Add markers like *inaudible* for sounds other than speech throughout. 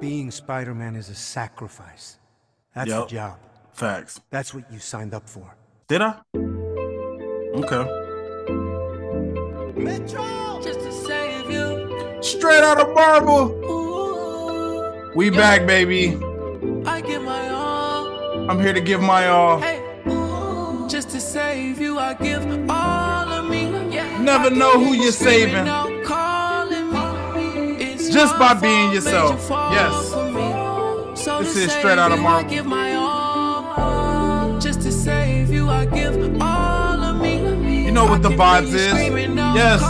Being Spider-Man is a sacrifice. That's Yup. the job. Facts. That's what you signed up for. Did I? Okay. Just to save you. Straight out of Marvel. Ooh, We back, baby. I give my all. I'm here to give my all. Hey, ooh, just to save you, I give all of me. Yeah, Never I know who you you're screaming saving. Just by being yourself. made you fall Yes. So This is straight out of you, Marvel. I give my all. Just to save you, I give all of me. You know what the I can vibes is. Yes.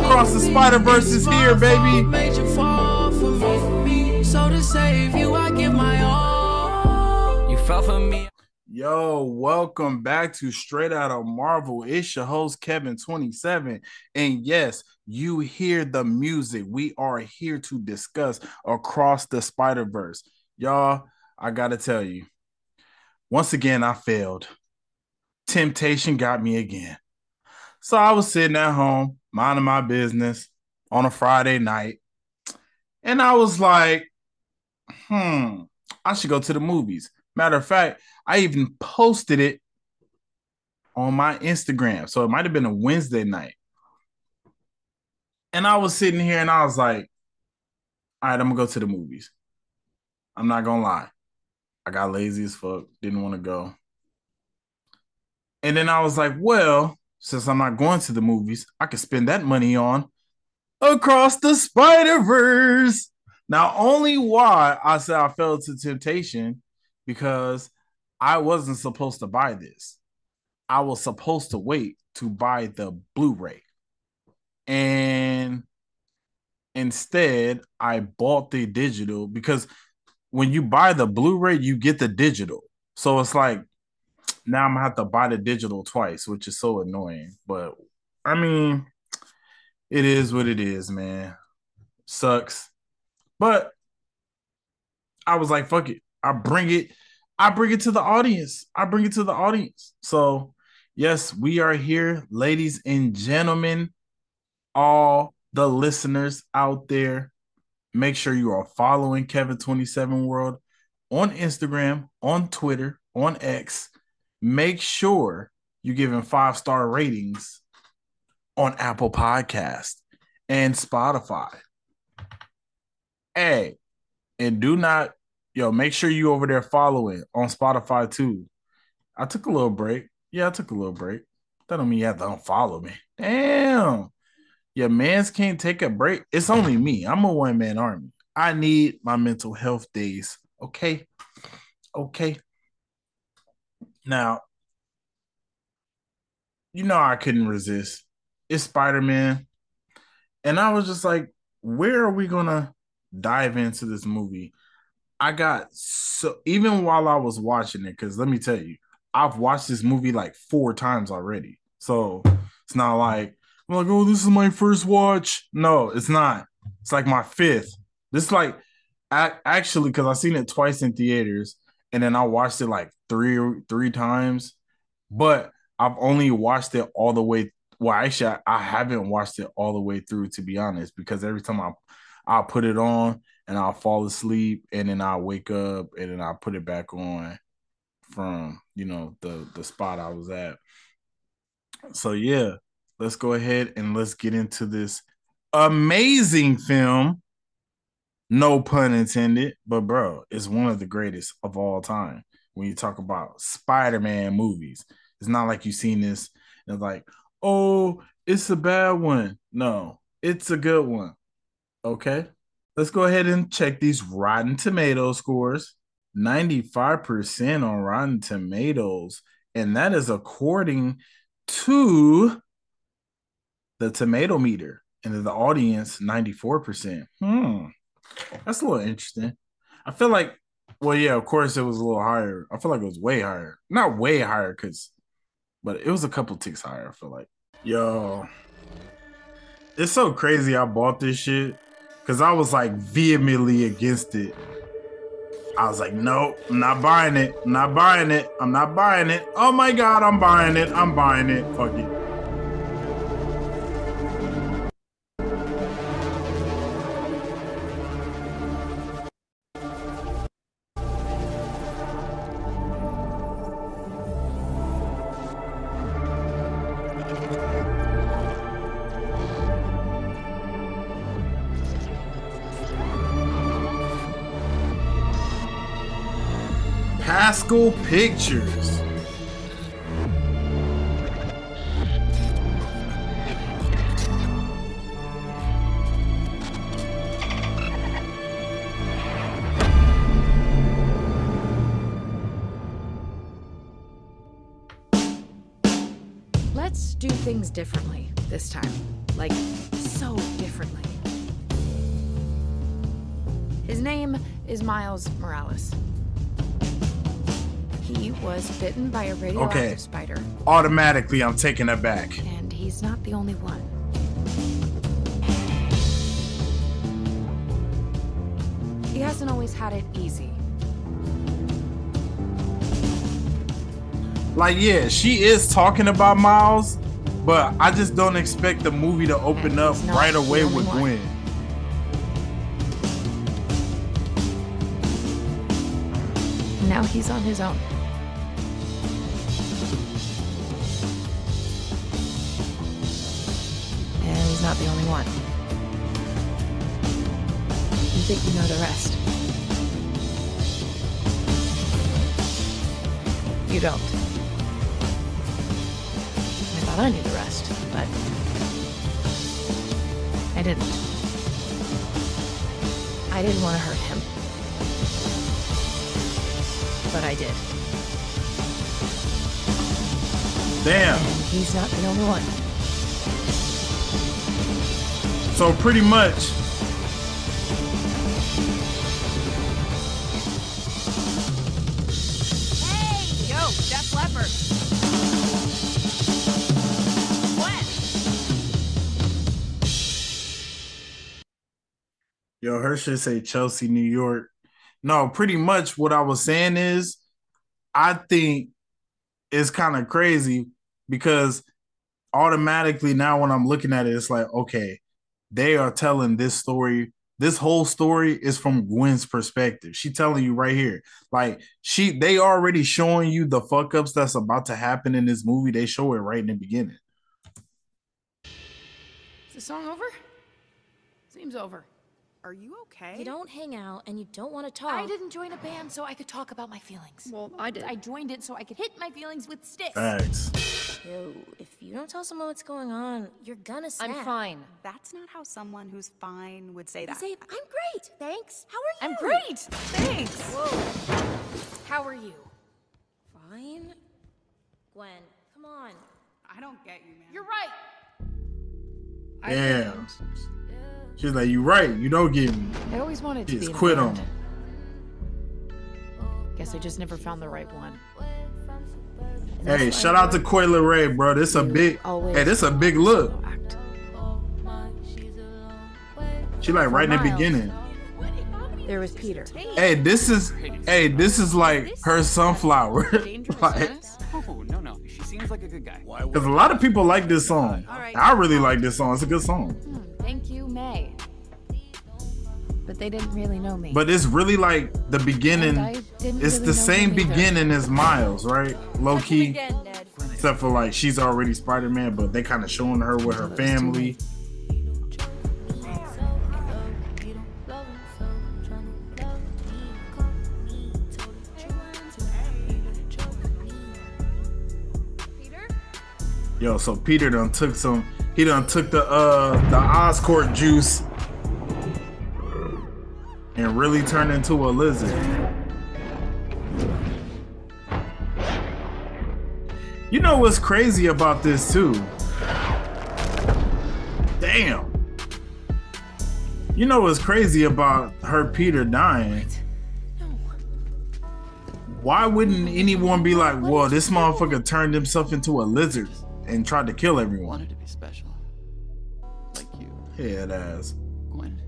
Across the Spider-Verse is here, baby. fault, made you fall for me. So to save you, I give my all. You fell for me. Yo, welcome back to Straight Out of Marvel. It's your host, Kevin27. And yes, you hear the music. We are here to discuss across the Spider Verse. Y'all, I got to tell you, once again, I failed. Temptation got me again. So I was sitting at home, minding my business on a Friday night. And I was like, hmm, I should go to the movies. Matter of fact, I even posted it on my Instagram. So it might have been a Wednesday night. And I was sitting here and I was like, all right, I'm gonna go to the movies. I'm not gonna lie. I got lazy as fuck, didn't want to go. And then I was like, well, since I'm not going to the movies, I could spend that money on Across the Spider-Verse. Now, only why I said I fell to temptation because I wasn't supposed to buy this. I was supposed to wait to buy the Blu-ray. And instead, I bought the digital because when you buy the Blu-ray, you get the digital. So it's like now I'm gonna have to buy the digital twice, which is so annoying. But I mean, it is what it is, man. Sucks. But I was like, fuck it. I bring it, I bring it to the audience. I bring it to the audience. So, yes, we are here, ladies and gentlemen, all the listeners out there. Make sure you are following Kevin27 World on Instagram, on Twitter, on X. Make sure you're giving five star ratings on Apple Podcast and Spotify. Hey, and do not, yo, make sure you over there following on Spotify too. I took a little break. Yeah, I took a little break. That don't mean you have to unfollow me. Damn. Your mans can't take a break. It's only me. I'm a one man army. I need my mental health days. Okay. Okay. Now, you know, I couldn't resist. It's Spider Man. And I was just like, where are we going to dive into this movie? I got so, even while I was watching it, because let me tell you, I've watched this movie like four times already. So it's not like, I'm like, oh, this is my first watch. No, it's not. It's like my fifth. This is like, I, actually, because I've seen it twice in theaters, and then I watched it like three three times, but I've only watched it all the way. Well, actually, I, I haven't watched it all the way through to be honest, because every time I I'll put it on and I'll fall asleep, and then I'll wake up and then I'll put it back on from you know the the spot I was at. So yeah, let's go ahead and let's get into this amazing film. No pun intended, but bro, it's one of the greatest of all time. When you talk about Spider-Man movies, it's not like you've seen this and like, oh, it's a bad one. No, it's a good one. Okay, let's go ahead and check these Rotten Tomato scores. 95% on Rotten Tomatoes, and that is according to the tomato meter and the audience 94%. Hmm. That's a little interesting. I feel like, well, yeah, of course it was a little higher. I feel like it was way higher. Not way higher, because, but it was a couple ticks higher. I feel like, yo, it's so crazy. I bought this shit because I was like vehemently against it. I was like, nope, I'm not buying it. I'm not buying it. I'm not buying it. Oh my God, I'm buying it. I'm buying it. Fuck it. Pictures. Let's do things differently this time. Like, so differently. His name is Miles Morales. Was bitten by a radioactive Okay. spider, Automatically, I'm taking it back. and he's not the only one. He hasn't always had it easy. Like, yeah, she is talking about Miles, but I just don't expect the movie to open And up right away with one. Gwen. Now he's on his own. Think you know the rest? You don't. I thought I knew the rest, but I didn't. I didn't want to hurt him but I did. Damn. And he's not the only one. So pretty much, her should say Chelsea, New York. No, pretty much what I was saying is, I think it's kind of crazy because automatically now when I'm looking at it, it's like, okay, they are telling this story. This whole story is from Gwen's perspective. She telling you right here. Like she they already showing you the fuck ups that's about to happen in this movie. They show it right in the beginning. Is the song over? Seems over. Are you okay? You don't hang out and you don't want to talk. I didn't join a band so I could talk about my feelings. Well, I did. I joined it so I could hit my feelings with sticks. Facts. Yo, if you don't tell someone what's going on, you're gonna snap. I'm fine. That's not how someone who's fine would say You that. say, I'm great, thanks. How are you? I'm great. Thanks. Whoa, How are you? fine. Gwen, come on. I don't get you, man. You're right. I Damn. didn't. She's like, you right, you don't get me. I always wanted to She be just in a quit on band. Oh, guess I just never found the right one. And Hey, shout out to Coi Leray, bro. This a big hey, this a big look. solo act. She like right in the beginning. There was Peter. Hey, this is hey, this is like her sunflower. *laughs* like, Oh, no, no. She seems like a good guy. Cause a lot of people like this song. right. I really like this song. It's a good song. Hmm. Thank you, May. But they didn't really know me. But it's really like the beginning. And I didn't It's really the same him either. beginning as Miles, right? Low key. Again, Except for like she's already Spider Man, but they kind of showing her with her family. Peter? Yo, so Peter done took some. He done took the uh the Oscorp juice and really turned into a lizard. You know what's crazy about this too? Damn. You know what's crazy about her Peter dying? Why wouldn't anyone be like, "Whoa, this motherfucker turned himself into a lizard and tried to kill everyone"? Head ass. Gwen.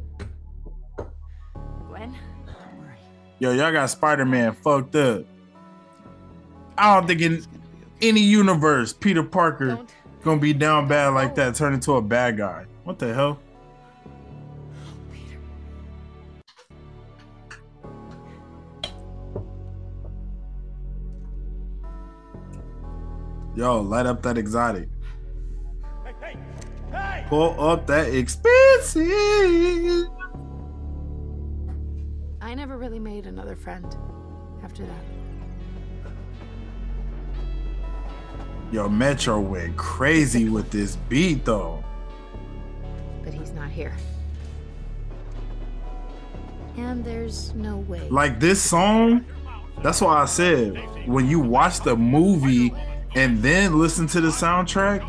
Gwen? Don't worry. Yo, y'all got Spider Man fucked up. I don't think in It's gonna be okay. any universe Peter Parker Don't. gonna be down bad like that, turn into a bad guy. What the hell? Yo, light up that exotic. Pull up that expensive. I never really made another friend after that. Yo, Metro went crazy with this beat, though. But he's not here. And there's no way. Like this song, that's why I said when you watch the movie and then listen to the soundtrack,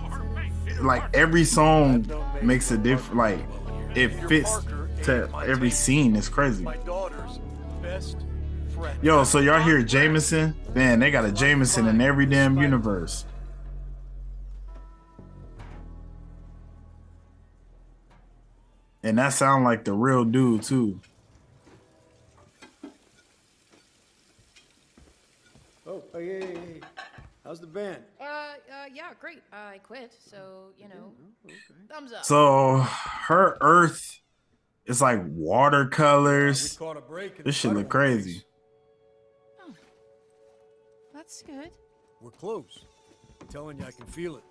like every song makes a different like it fits to every scene. It's crazy. My daughter's best friend. Yo, so y'all hear Jameson? Man, they got a Jameson in every damn universe. And that sound like the real dude too. Oh, hey, hey, hey, hey. How's the band? Uh, uh, yeah, great. I quit, so, you know, thumbs up. So her Earth is like watercolors. Caught a break. This the shit look crazy. case. That's good. We're close. I'm telling you, I can feel it.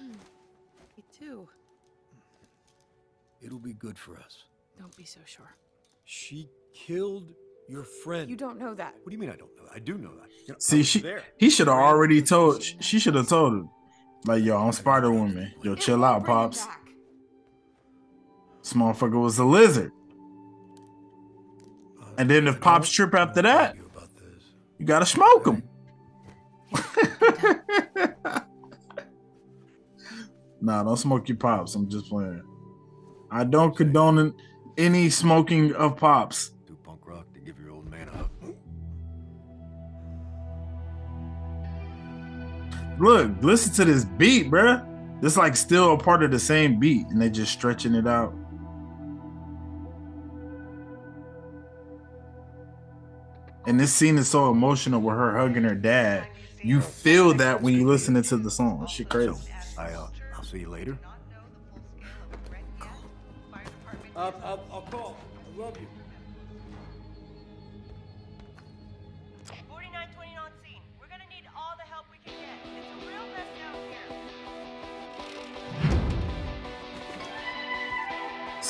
Me too. It'll be good for us. Don't be so sure. She killed your friend. You don't know that. What do you mean I don't know that? I do know that. You know, See, she there. he should have already told. She should have told him, like, yo, I'm Spider Woman. Yo, chill out, pops. back. This motherfucker was a lizard. Uh, And then if Pops trip after that, argue you gotta smoke him. *laughs* nah, don't smoke your pops. I'm just playing. I don't condone any smoking of pops. Look, listen to this beat, bruh. It's like still a part of the same beat, and they just stretching it out. And this scene is so emotional with her hugging her dad. You feel that when you listen to the song. Shit crazy. I, uh, I'll see you later. Uh, I'll, I'll call. I love you.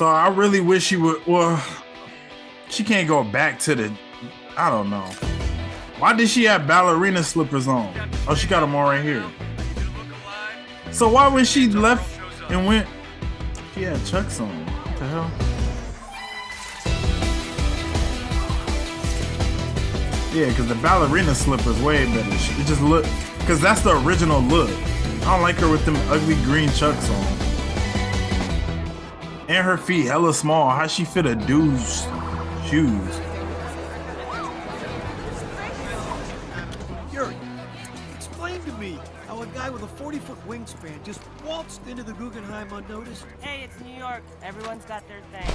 So I really wish she would. Well, she can't go back to the. I don't know. Why did she have ballerina slippers on? Oh, she got them all right here. So why when she left and went, she had Chucks on? What the hell? Yeah, because the ballerina slippers way better. It just look, because that's the original look. I don't like her with them ugly green Chucks on. And her feet hella small. How she fit a dude's shoes? Yuri, explain to me how a guy with a 40-foot wingspan just waltzed into the Guggenheim unnoticed. Hey, it's New York. Everyone's got their thing.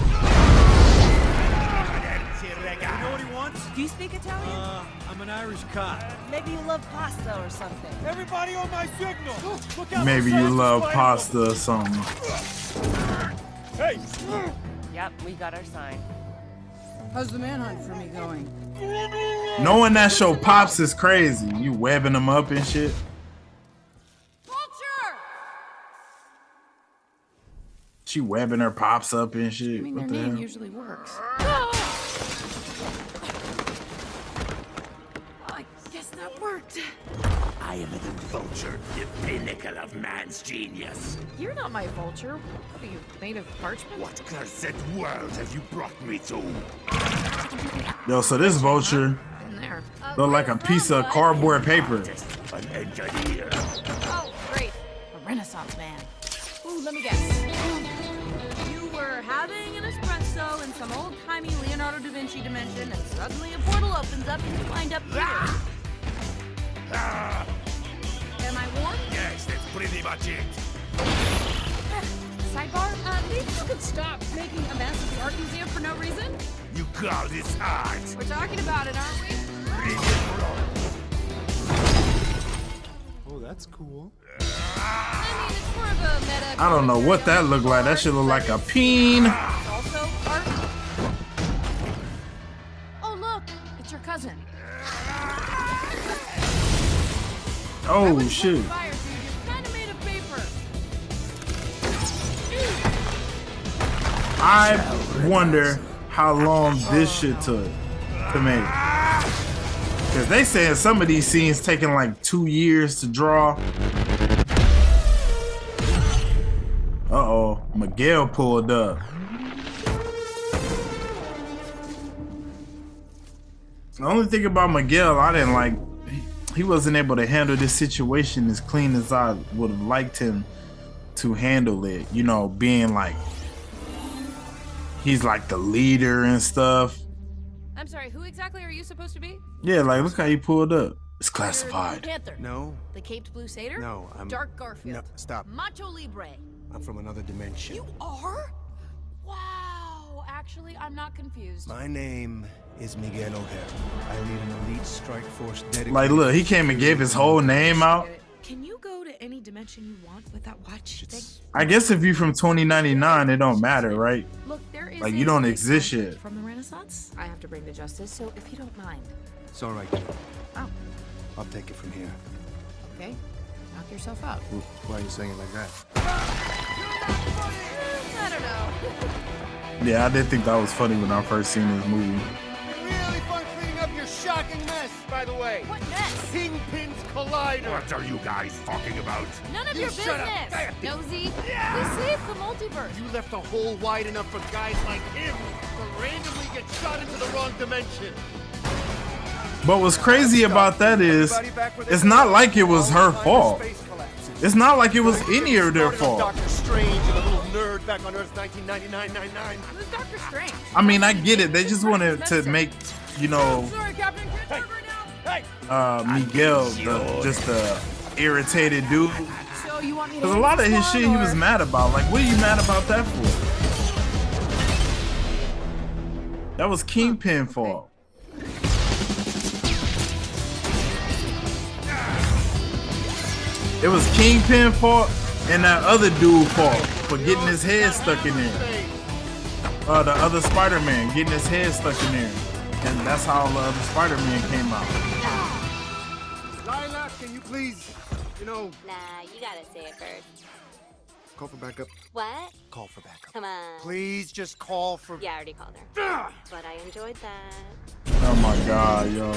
You know what he wants? Do you speak Italian? Uh, I'm an Irish cop. Maybe you love pasta or something. Everybody on my signal! Look out! Maybe you love pasta or something. Hey! Yep, we got our sign. How's the manhunt for me going? Knowing that show pops is crazy. You webbing them up and shit. Vulture! She webbing her pops up and shit. I mean, what their the name hell? usually works. Ah! Oh, I guess that worked. I am the vulture, the pinnacle of man's genius. You're not my vulture. What are you, made of parchment? What cursed world have you brought me to? Yo, so this vulture In there. look like a piece of cardboard paper. An engineer. Oh, great. A renaissance man. Ooh, let me guess. You were having an espresso in some old-timey Leonardo da Vinci dimension, and suddenly a portal opens up and you wind up here. Ah, Am I warm? yes, that's pretty much it. *sighs* Sidebar? Uh, maybe you could stop making a mess of the art museum for no reason? You call this art? We're talking about it, aren't we? Oh, that's cool. I mean, it's more of a meta. I don't know what that looked like. That should look like a peen. Also art. Oh, look, it's your cousin. Oh shit. Fire, I wonder how long this shit took to make. Cause they said some of these scenes taking like two years to draw. Uh oh, Miguel pulled up. The only thing about Miguel I didn't like he- He wasn't able to handle this situation as clean as I would have liked him to handle it. You know, being like he's like the leader and stuff. I'm sorry, who exactly are you supposed to be? Yeah, like look how he pulled up. It's You're the classified. Panther. No, The Caped Blue Satyr? no, I'm. Dark Garfield. No, stop. Macho Libre. I'm from another dimension. You are? Wow. Actually, I'm not confused. My name is Miguel O'Hara. I lead an elite strike force dedicated. Like, look, he came and gave his whole name out. Can you go to any dimension you want with that watch thing? I guess if you're from 2099, it don't matter, right? Look, there is Like, you don't exist yet. From the Renaissance, I have to bring to justice. So if you don't mind, It's all right. Oh. I'll take it from here. okay, knock yourself out. Why are you saying it like that? *laughs* I don't know. *laughs* Yeah, I did think that was funny when I first seen this movie. Really fun cleaning up your shocking mess, by the way. What mess? Kingpin's Collider. What are you guys talking about? None of You your shut up. business. Nosy. We saved the multiverse. You left a hole wide enough for guys like him to randomly get shot into the wrong dimension. But what's crazy about that is, it's not like it was her fault. It's not like it was any of their fault. Doctor Strange and a little nerd back on Earth 1999 Who's Doctor Strange? I mean, I get it. They just wanted to make, you know, Sorry, Captain. Can't talk right now. uh, Miguel the, just the irritated dude. So you want me to? Because a lot of his shit he was mad about. Like, what are you mad about that for? That was Kingpin fault. It was Kingpin fault and that other dude fault for getting his head stuck in there. Uh, the other Spider-Man getting his head stuck in there. And that's how the Spider-Man came out. Lyla, can you please, you know, Nah, you gotta say it first. call for backup? What? Call for backup. Come on. Please just call for. Yeah, I already called her. but I enjoyed that. Oh my god, yo.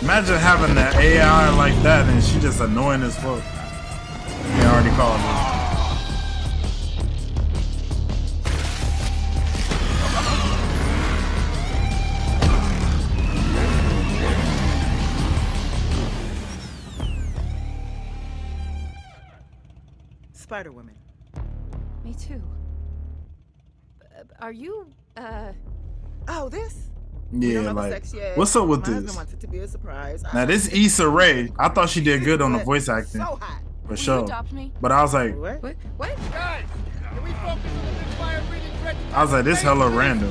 Imagine having that AI like that and she just annoying as fuck. Yeah, I already called her. Spider Woman. Me too. Uh, Are you? Uh. Oh, this? We don't Yeah, have like, sex yet. what's up with My this? husband wants it to be a surprise. Now this *laughs* Issa Rae, I thought she did good on the *laughs* voice acting, So hot. for Will sure. me? But I was like, What? What? What? Guys, can we focus on the big fire breathing threat? I was like, this hella random.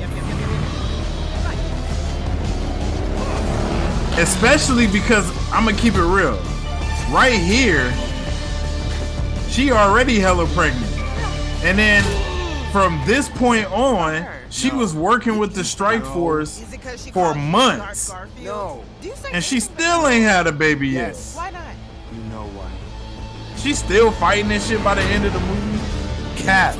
Especially because I'm gonna keep it real. Right here, she already hella pregnant, and then from this point on, she was working with the strike force Is it 'cause she for months, Garfield? No. Do you and she still ain't had a baby yet. Yes. Why not? You know why? She's still fighting this shit by the end of the movie. Cat.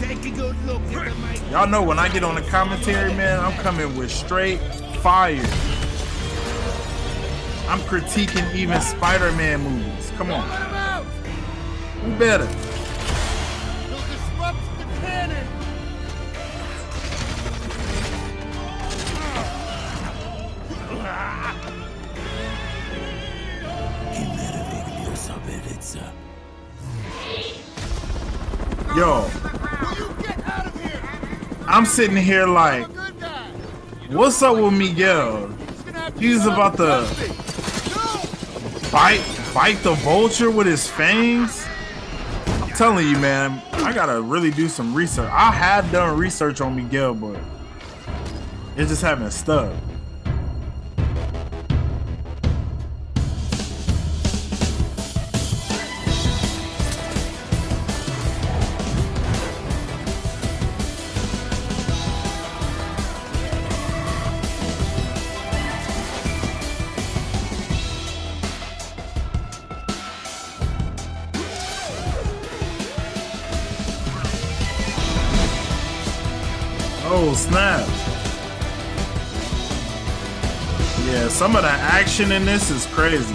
Take a good look at the mic. Y'all know when I get on the commentary, man, I'm coming with straight fire. I'm critiquing even Spider-Man movies. Come on, Let him out! who better? Yo? I'm sitting here like, what's up with Miguel? He's about to bite, bite the vulture with his fangs. I'm telling you, man, I gotta really do some research. I have done research on Miguel, but it just haven't stuck. animation in this is crazy.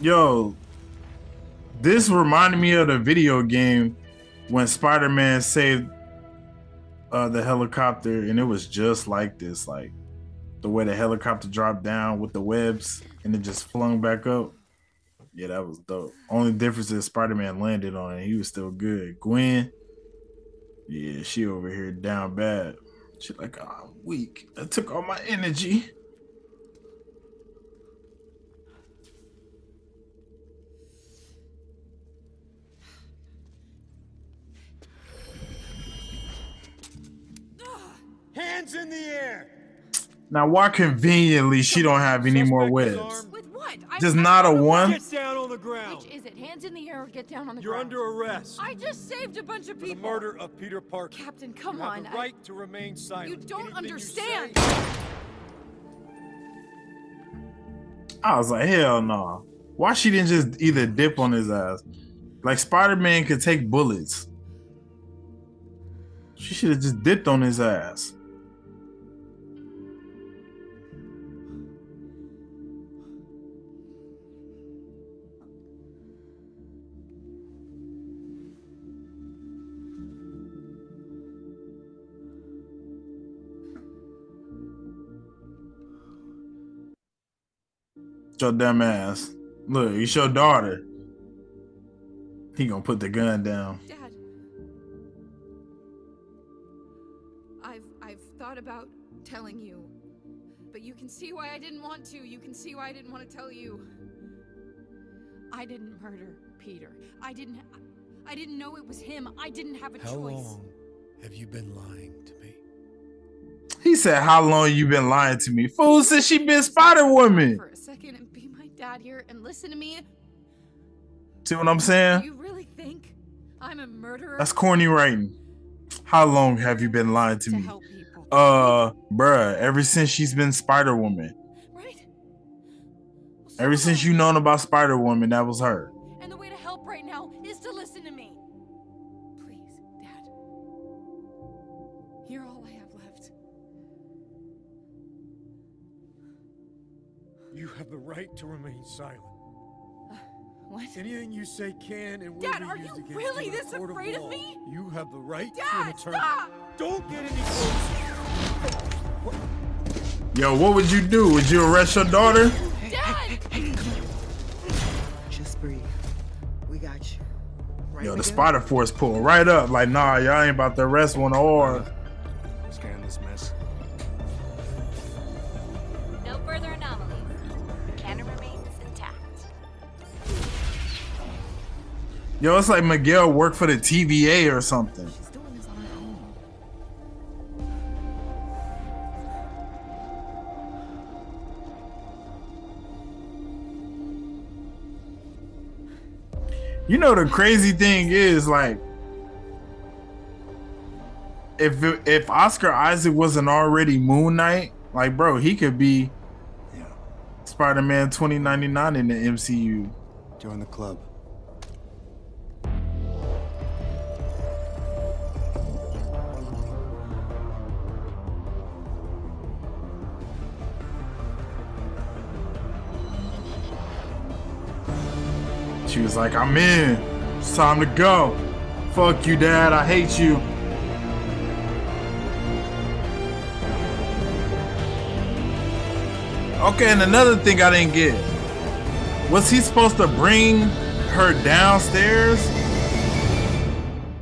Yo, this reminded me of the video game when Spider-Man saved uh, the helicopter, and it was just like this, like the way the helicopter dropped down with the webs and it just flung back up. Yeah, that was dope. Only difference is Spider-Man landed on it. He was still good. Gwen, yeah, she over here down bad. She like, oh, I'm weak. I took all my energy. Hands in the air! Now, why conveniently she don't have any more webs? With what? I- Just not a one. Get down on the ground! Which is it? Hands in the air or get down on the You're ground? under arrest. I just saved a bunch of For the people. murder of Peter Parker. Captain, come you on. Have the right to remain silent. You don't Anything you understand. say- I was like, hell no. Why she didn't just either dip on his ass? Like Spider Man could take bullets. She should have just dipped on his ass. Your dumb ass. Look, it's your daughter. He gonna put the gun down. Dad. I've I've thought about telling you. But you can see why I didn't want to. You can see why I didn't want to tell you. I didn't murder Peter. I didn't I didn't know it was him. I didn't have a How choice. long have you been lying to me? He said, How long you been lying to me? Fool said she been Spider Woman. For a second and be my dad here and listen to me. See what I'm saying? you really think I'm a murderer? That's corny writing. How long have you been lying to To me? help people. Uh, bruh, ever since she's been Spider Woman. Right? Ever since you known about Spider Woman, that was her. And the way to help right now You have the right to remain silent. Uh, what? Anything you say can and will Dad, be are used you against really you in a this court afraid of law. me? You have the right to Dad, an attorney. stop! Don't get any closer. Yo, what would you do? Would you arrest your daughter? Dad! Just breathe. We got you. Right, Yo, the Spider Force pull right up. Like, nah, y'all ain't about to arrest one or. Yo, it's like Miguel worked for the TVA or something. She's doing this on her own. You know the crazy thing is like if if Oscar Isaac wasn't already Moon Knight, like bro, he could be Yeah. Spider-Man 2099 in the MCU. Join the club. She was like, "I'm in. It's time to go. Fuck you, Dad. I hate you." Okay, and another thing I didn't get was he supposed to bring her downstairs?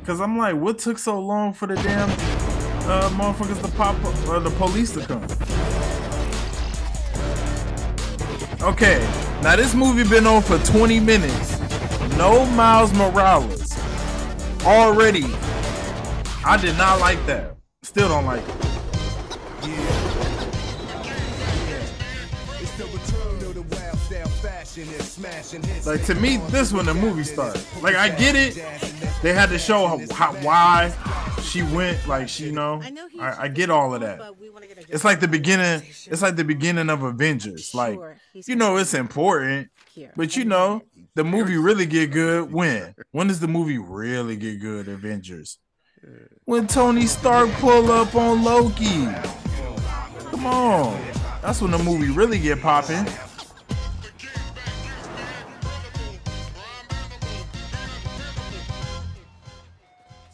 Cause I'm like, what took so long for the damn uh, motherfuckers to pop up, or the police to come? Okay, now this movie been on for 20 minutes. No Miles Morales. Already. I did not like that. Still don't like it. Like to me, this when the movie started. Like I get it. They had to show how, why she went. Like she, you know, I, I get all of that. It's like the beginning. It's like the beginning of Avengers. Like you know, it's important, but you know, the movie really get good *laughs* when? When does the movie really get good? Avengers. When Tony Stark pull up on Loki. Come on, that's when the movie really get popping.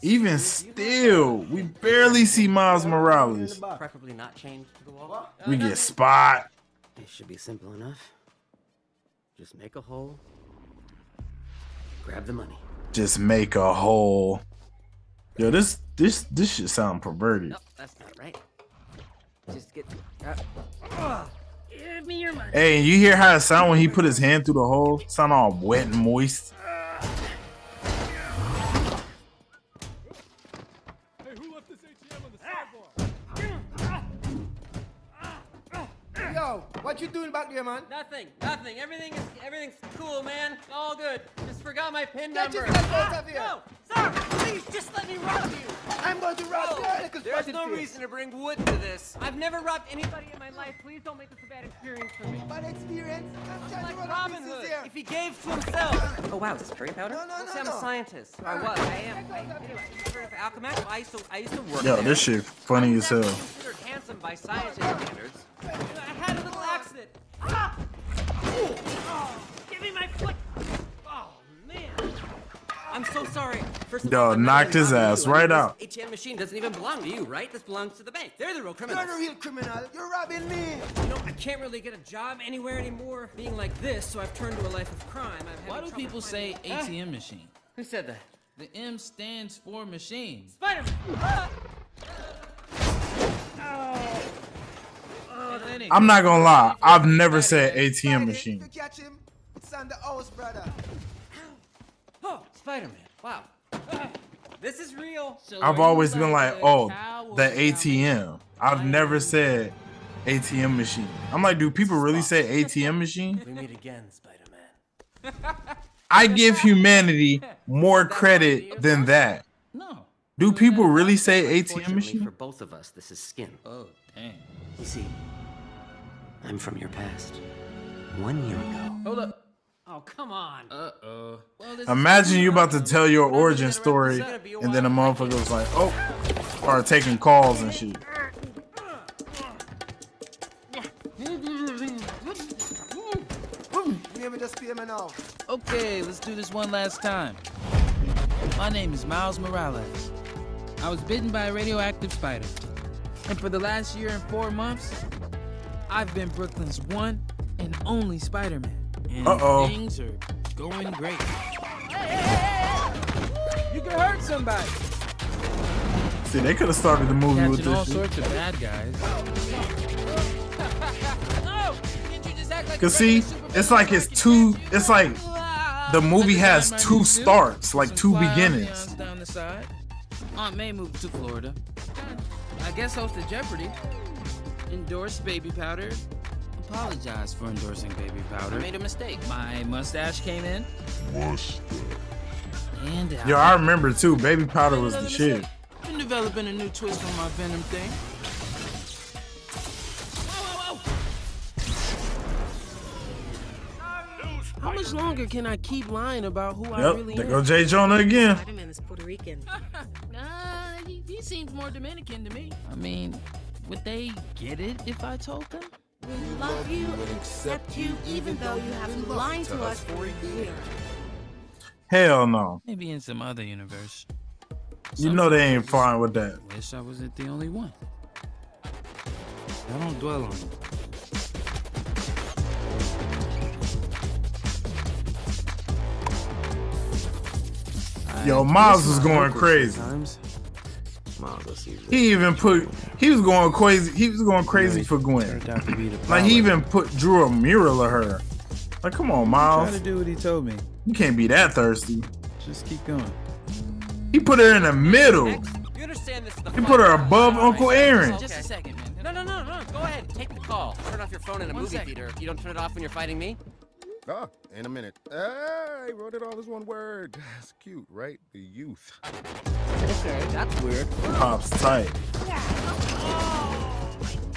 Even still, we barely see Miles Morales. Preferably not to the wall. We get Spot. It should be simple enough. Just make a hole Grab the money. Just make a hole. Yo, this this this should sound perverted. That's not right. Just get. Uh, Give me your money. Hey, you hear how it sound when he put his hand through the hole? Sound all wet and moist. Yo, what you doing back there, man? Nothing, nothing. Everything is everything's cool, man. All good. Just forgot my pin Get number. yourself out of here. No, sir, please just let me rob you. I'm going to rob No, you, little There's no face. reason to bring wood to this. I've never robbed anybody in my life. Please don't make this a bad experience for me. Bad experience. I'm Like Robin Hood, here. if he gave to himself. *laughs* Oh wow, is this curry powder? No, no, Don't no, I'm no. a scientist. Or I was. I am. I, anyway, you heard of Alchemax? I used to. I used to work Yo, there. this shit funny as hell. Considered handsome by scientist standards. I had a little accident. Ah! Oh, give me my foot. Oh man. I'm so sorry. First of Yo, all, knocked his ass you. Right out. ATM machine doesn't even belong to you, right? This belongs to the bank. They're the real criminals. You're the real criminal. You're robbing me. You know, I can't really get a job anywhere anymore being like this, so I've turned to a life of crime. I'm Why do people say finding- Huh? ATM machine? Who said that? The M stands for machine. Spider-Man! Ah! I'm not gonna lie. I've never said ATM machine. You catch him? It's on the house, brother. Oh, Spider-Man! Wow. This is real. I've always been like, oh, the ATM. I've never said ATM machine. I'm like, do people really say ATM machine? We meet again, Spider-Man. *laughs* I give humanity more credit than that. No. Do people really say ATM Fortunately machine? for both of us, this is skin. Oh, dang. You see, I'm from your past. One year ago. Hold up. Oh, come on. Uh oh. Well, Imagine you about to tell your origin story, and then a motherfucker was like, oh, or taking calls and shit. Let me just pay me now. Okay, let's do this one last time. My name is Miles Morales. I was bitten by a radioactive spider. And for the last year and four months, I've been Brooklyn's one and only Spider-Man. And Uh-oh. things are going great. You can hurt somebody. See, they could have started the movie with Catching all this shit. sorts of bad guys. you just Cause see, it's like it's two. It's like the movie has two starts, like two beginnings. peons Down the side. Aunt May moved to Florida. I guess hosted Jeopardy. Endorsed baby powder. Apologize for endorsing baby powder. I made a mistake. My mustache came in. And out. Yo, I remember too. Baby powder was the shit. Been developing a new twist on my Venom thing. Whoa, whoa, whoa. How much longer can I keep lying about who I Yep, really there am? go J. Jonah again. Spider-Man is Puerto Rican. *laughs* Nah, he, he seems more Dominican to me. I mean, would they get it if I told them? We love you and accept you even though you have been lying to us for a year. Hell no. Maybe in some other universe. You know they ain't fine with that. Wish I wasn't the only one. I don't dwell on it. Yo, Miles is going crazy. Miles, I see. He even put. He was going crazy. He was going crazy for Gwen. Like he even put drew a mural of her. Like, come on, Try Miles. to do what he told me. You can't be that thirsty. Just keep going. He put her in the middle. You understand this the He put her above right? Uncle Aaron. Just a second, man. No, no, no, no. Go ahead. Take the call. Turn off your phone in a One movie second. theater. You don't turn it off when you're fighting me. Ah, in a minute. Hey, wrote it all as one word. *sighs* That's cute, right? The youth. Okay, that's weird. Pop's tight.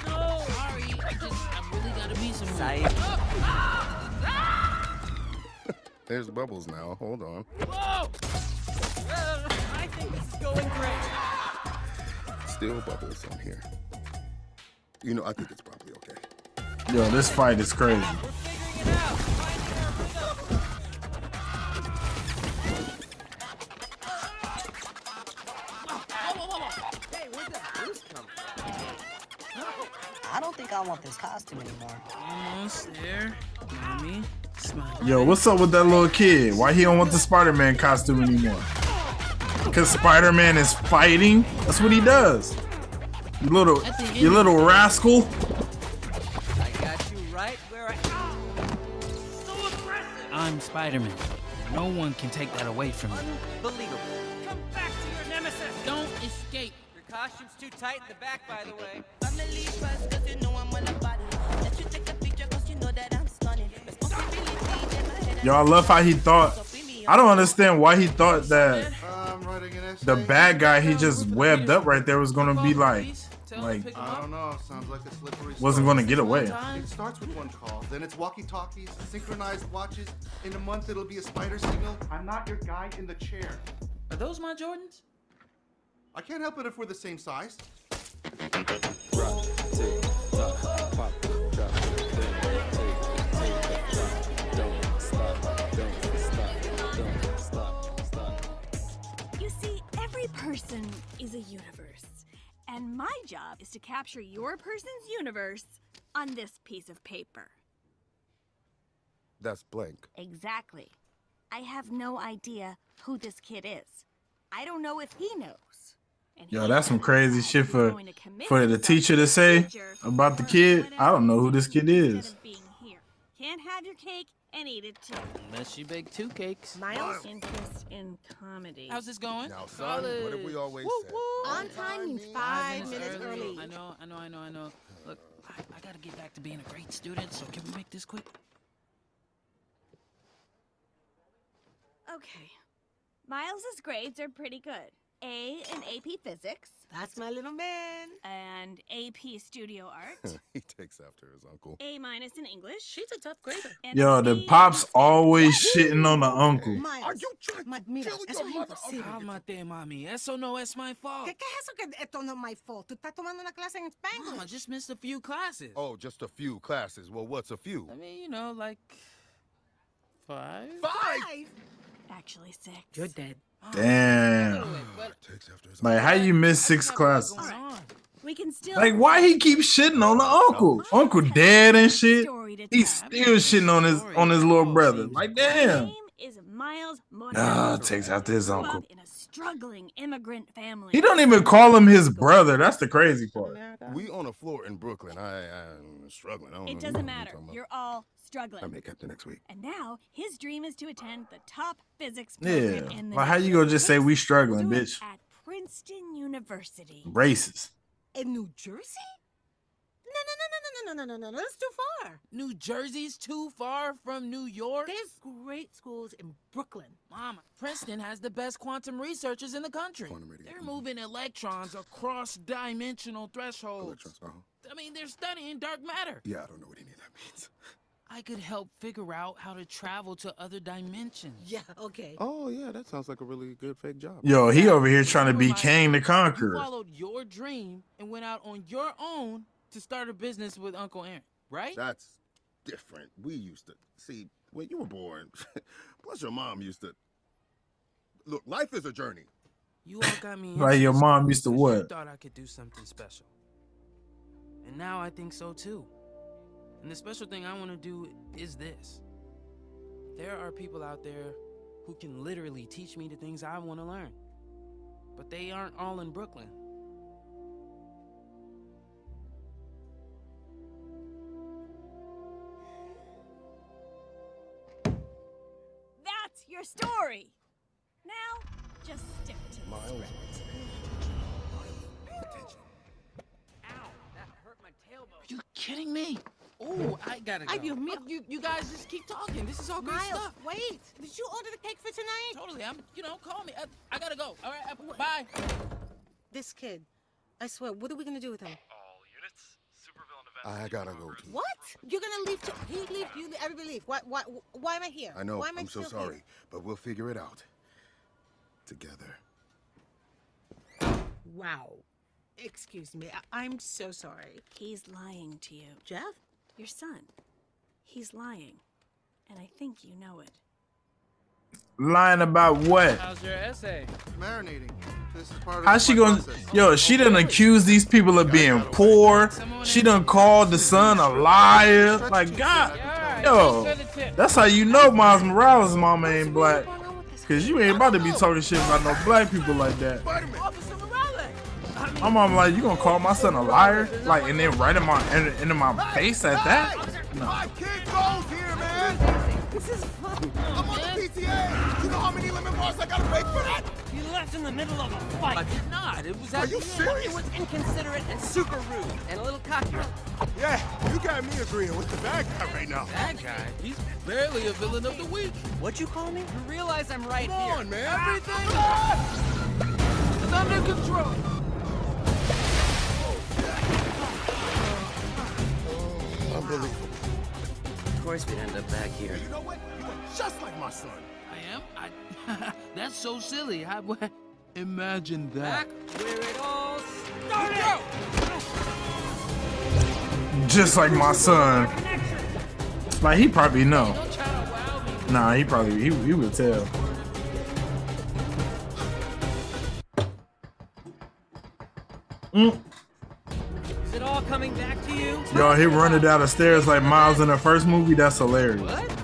No, Ari, I just, I really gotta be some. Psych. There's bubbles now. Hold on. Whoa! Uh, I think this is going great. Still bubbles on here. You know, I think it's probably okay. Yo, this fight is crazy. Where'd that boost come from? I don't think I want this costume anymore. Almost there. Mommy, smile. Yo, what's up with that little kid? Why he don't want the Spider-Man costume anymore? Because Spider-Man is fighting. That's what he does. You little, you little rascal. I got you right where I. So aggressive! I'm Spider-Man. No one can take that away from me. Unbelievable. Come back to your nemesis! Don't escape. Your costume's too tight in the back, by the way. Yo, I love how he thought. I don't understand why he thought that I'm writing an essay. the bad guy he just webbed up right there was gonna be like, like I don't know. Sounds like a slippery. wasn't gonna get away. It starts with one call, then it's walkie-talkies, synchronized watches. In a month, it'll be a spider signal. I'm not your guy in the chair. Are those my Jordans? I can't help it if we're the same size. You see, every person is a universe. And my job is to capture your person's universe on this piece of paper. That's blank. Exactly. I have no idea who this kid is. I don't know if he knows. Yo, that's some crazy shit for for the teacher to say about the kid. I don't know who this kid is. Can't have your cake and eat it too. Unless you bake two cakes. Miles' interest in comedy. How's this going? Now, son, what have we always said? On time means five minutes early. I know, I know, I know, I know. Look, I, I gotta get back to being a great student, so can we make this quick? Okay. Miles's grades are pretty good. A in AP Physics. That's my little man. And AP Studio Art. *laughs* he takes after his uncle. A minus in English. She's a tough grader. Yo, the pops always shitting on the uncle. Are you trying Ma- mira, eso es imposible. Cálmate, mami. Eso no es my fault. ¿Qué, ¿Qué es eso que esto no es my fault? Tú estás tomando una clase en Spanglish. Mama, just missed a few classes. Oh, just a few classes. Well, what's a few? I mean, you know, like five. Five? Actually, six. You're dead. *gasps* Damn. Like, how you miss six classes? We can still. Like, why he keep shitting on the uncle? Uncle dead and shit. He's still shitting on his on his little brother. Like, damn. name is Miles Morales. Ah, takes after his uncle. Up in a struggling immigrant family. He don't even call him his brother. That's the crazy part. We on a floor in Brooklyn. I, I'm struggling. I don't It what doesn't you're matter. talking about. You're all struggling. I make up the next week. And now his dream is to attend the top physics Yeah. program in the Well, how you gonna just say we struggling, bitch? at Princeton University. Braces. In New Jersey? no, no, no, no, no. That's too far. New Jersey's too far from New York? There's great schools in Brooklyn. Mama, Princeton has the best quantum researchers in the country. They're moving electrons across dimensional thresholds. Electrons, uh -huh. I mean, they're studying dark matter. Yeah, I don't know what any of that means. I could help figure out how to travel to other dimensions. Yeah, okay. Oh, yeah, that sounds like a really good fake job. Yo, he over here trying to be Kang the Conqueror. You followed your dream and went out on your own to start a business with Uncle Aaron, right? That's different. We used to see when you were born. *laughs* Plus, your mom used to. Look, life is a journey. You all got me. *laughs* Like your mom used to because you what? thought I could do something special. And now I think so too. And the special thing I want to do is this. There are people out there who can literally teach me the things I want to learn. But they aren't all in Brooklyn. Your story. Now, just stick to the Miles. That hurt my tailbone. Are you kidding me? Oh, I gotta go. Ay, Dios mío. Look, you, you guys just keep talking. This is all great Miles, stuff. wait. Did you order the cake for tonight? Totally. I'm, you know, call me. I, I gotta go. All right. uh, bye. This kid. I swear, what are we gonna do with him? I gotta go too. What? You're gonna leave? To, he leave. You. Everybody leave. Why? Why? Why am I here? I know. Why am I I'm so sorry, Here? but we'll figure it out together. Wow. Excuse me. I- I'm so sorry. He's lying to you. Jeff? Your son. He's lying. And I think you know it. Lying about what? How's your essay? Marinating. This is part of How's she my gonna? process. Yo, she done accuse these people of being poor. She done called the son a liar. Like God, yo, that's how you know Miles Morales' mama ain't black. Cause you ain't about to be talking shit about no black people like that. My mom like, you gonna call my son a liar? Like, and then right in my in, into my face at that? No. On. You know how many lemon bars I gotta break for that? You left in the middle of a fight. I did not. It was Are you serious? It was inconsiderate and super rude and a little cocky. Yeah, you got me agreeing with the bad guy right now. That guy, he's barely a villain of the week. What'd you call me? You realize I'm right Come here. on, man. Everything ah! is under control. Unbelievable. Of course we'd end up back here. You know what? You are just like my son. I am. I. *laughs* That's so silly. I, *laughs* imagine that. Back where it all started. Just like my son. Like he probably know. Don't try to wow me. Nah, he probably he, he would tell. Mm. Is it all coming back to you? Yo, he running down the stairs like Miles in the first movie. That's hilarious. What?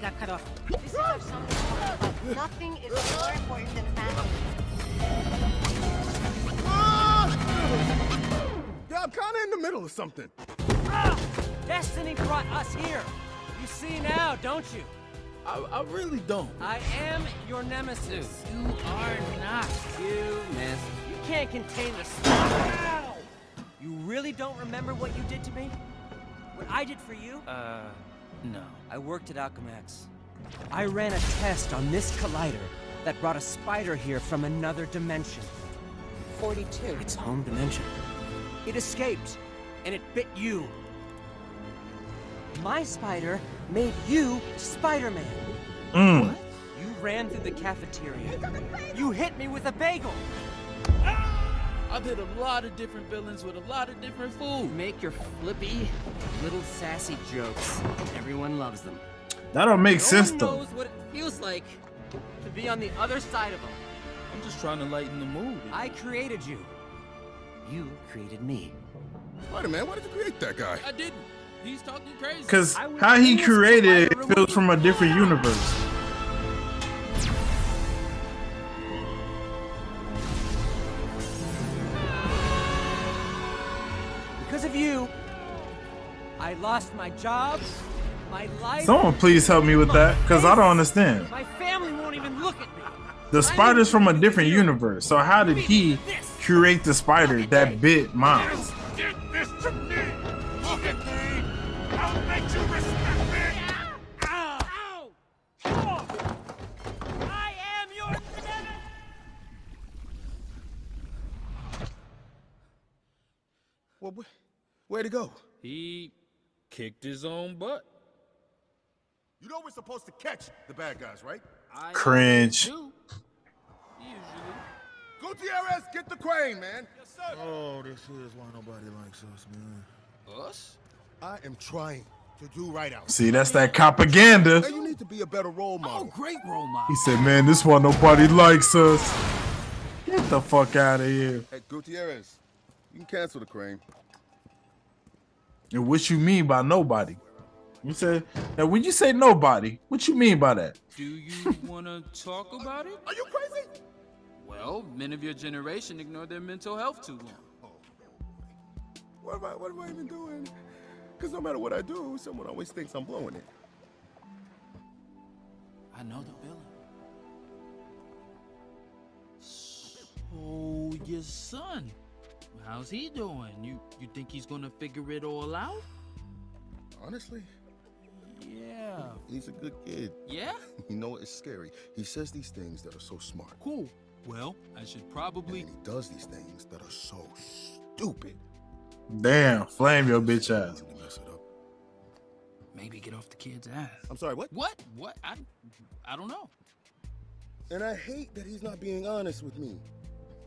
Got cut off. This is our summer home, nothing is more important than family. Yeah, I'm kind of in the middle of something. Ah! Destiny brought us here. You see now, don't you? I, I really don't. I am your nemesis. You are not. You miss. You can't contain the spot. You really don't remember what you did to me? What I did for you? Uh, no. I worked at Alchemax. I ran a test on this collider that brought a spider here from another dimension. 42. Its home dimension. It escaped, and it bit you. My spider made you Spider-Man. Mm. You ran through the cafeteria. You hit me with a bagel. I've hit a lot of different villains with a lot of different You food. make your flippy, little sassy jokes. Everyone loves them. That don't make no sense one though. knows what it feels like to be on the other side of them. I'm just trying to lighten the mood. I created you. You created me. Spider-Man, why did you create that guy? I didn't. He's talking crazy. Cause how he created feels from a different universe. Because of you, I lost my job, my life. Someone please help me with that, cause I don't understand. My family won't even look at me. The spider's from a different universe, so how did he create the spider that bit Miles? Did this to me! Look at me! I'll make you respect me! Ow! Ow! Oh! I am your nemesis! Well, wh- where'd he go? He kicked his own butt. You know we're supposed to catch the bad guys, right? I Cringe. do. Usually. Gutierrez, get the crane, man. Yes, sir. Oh, this is why nobody likes us, man. Us? I am trying to do right out. See, that's that propaganda. Hey, you need to be a better role model. Oh, great role model. He said, "Man, this one nobody likes us." Get the fuck out of here. Hey, Gutierrez, you can cancel the crane. And what you mean by nobody? You said now when you say nobody, what you mean by that? Do you *laughs* want to talk about it? Are you crazy? Well, men of your generation ignore their mental health too long. What am I, what am I even doing? Because no matter what I do, someone always thinks I'm blowing it. I know the villain. So your son, how's he doing? You you think he's gonna figure it all out? Honestly, Yeah. he's a good kid. Yeah? *laughs* You know, it's scary. He says these things that are so smart. Cool. Well, I should probably. And he does these things that are so stupid. Damn, flame your bitch ass. Really mess it up. Maybe get off the kid's ass. I'm sorry, what? What? What? I, I don't know. And I hate that he's not being honest with me.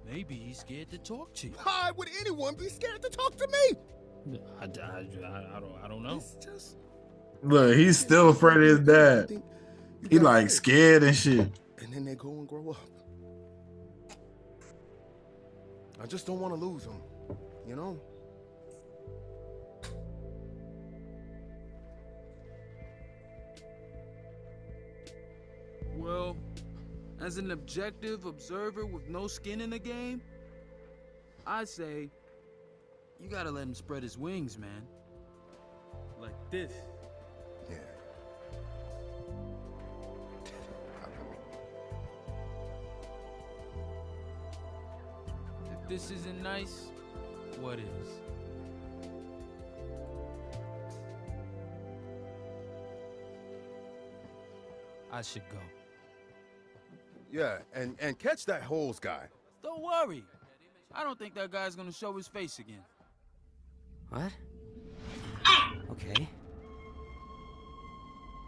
Maybe he's scared to talk to you. Why would anyone be scared to talk to me? I, I, I, I don't I don't know. It's just Look, he's still afraid of his dad. He like scared and shit. And then they go and grow up. I just don't want to lose them, you know? Well, as an objective observer with no skin in the game, I say you gotta let him spread his wings, man. Like this. Yeah. If this isn't nice, what is? I should go. Yeah, and and catch that holes guy. Don't worry. I don't think that guy's gonna show his face again. What? Okay.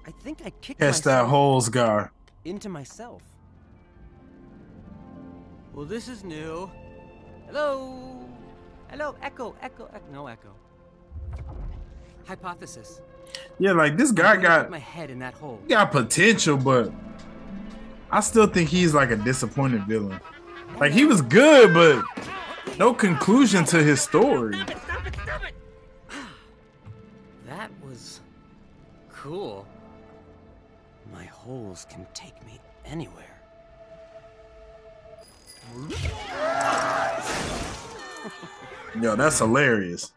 I think I kicked Catch that holes guy. into myself. Well, this is new. Hello? Hello, echo, echo, echo. No echo. Hypothesis. Yeah, like this guy got my head in that hole. he got potential, but I still think he's like a disappointed villain. Like he was good, but no conclusion to his story. That was cool. My holes can take me anywhere. Yo, that's hilarious.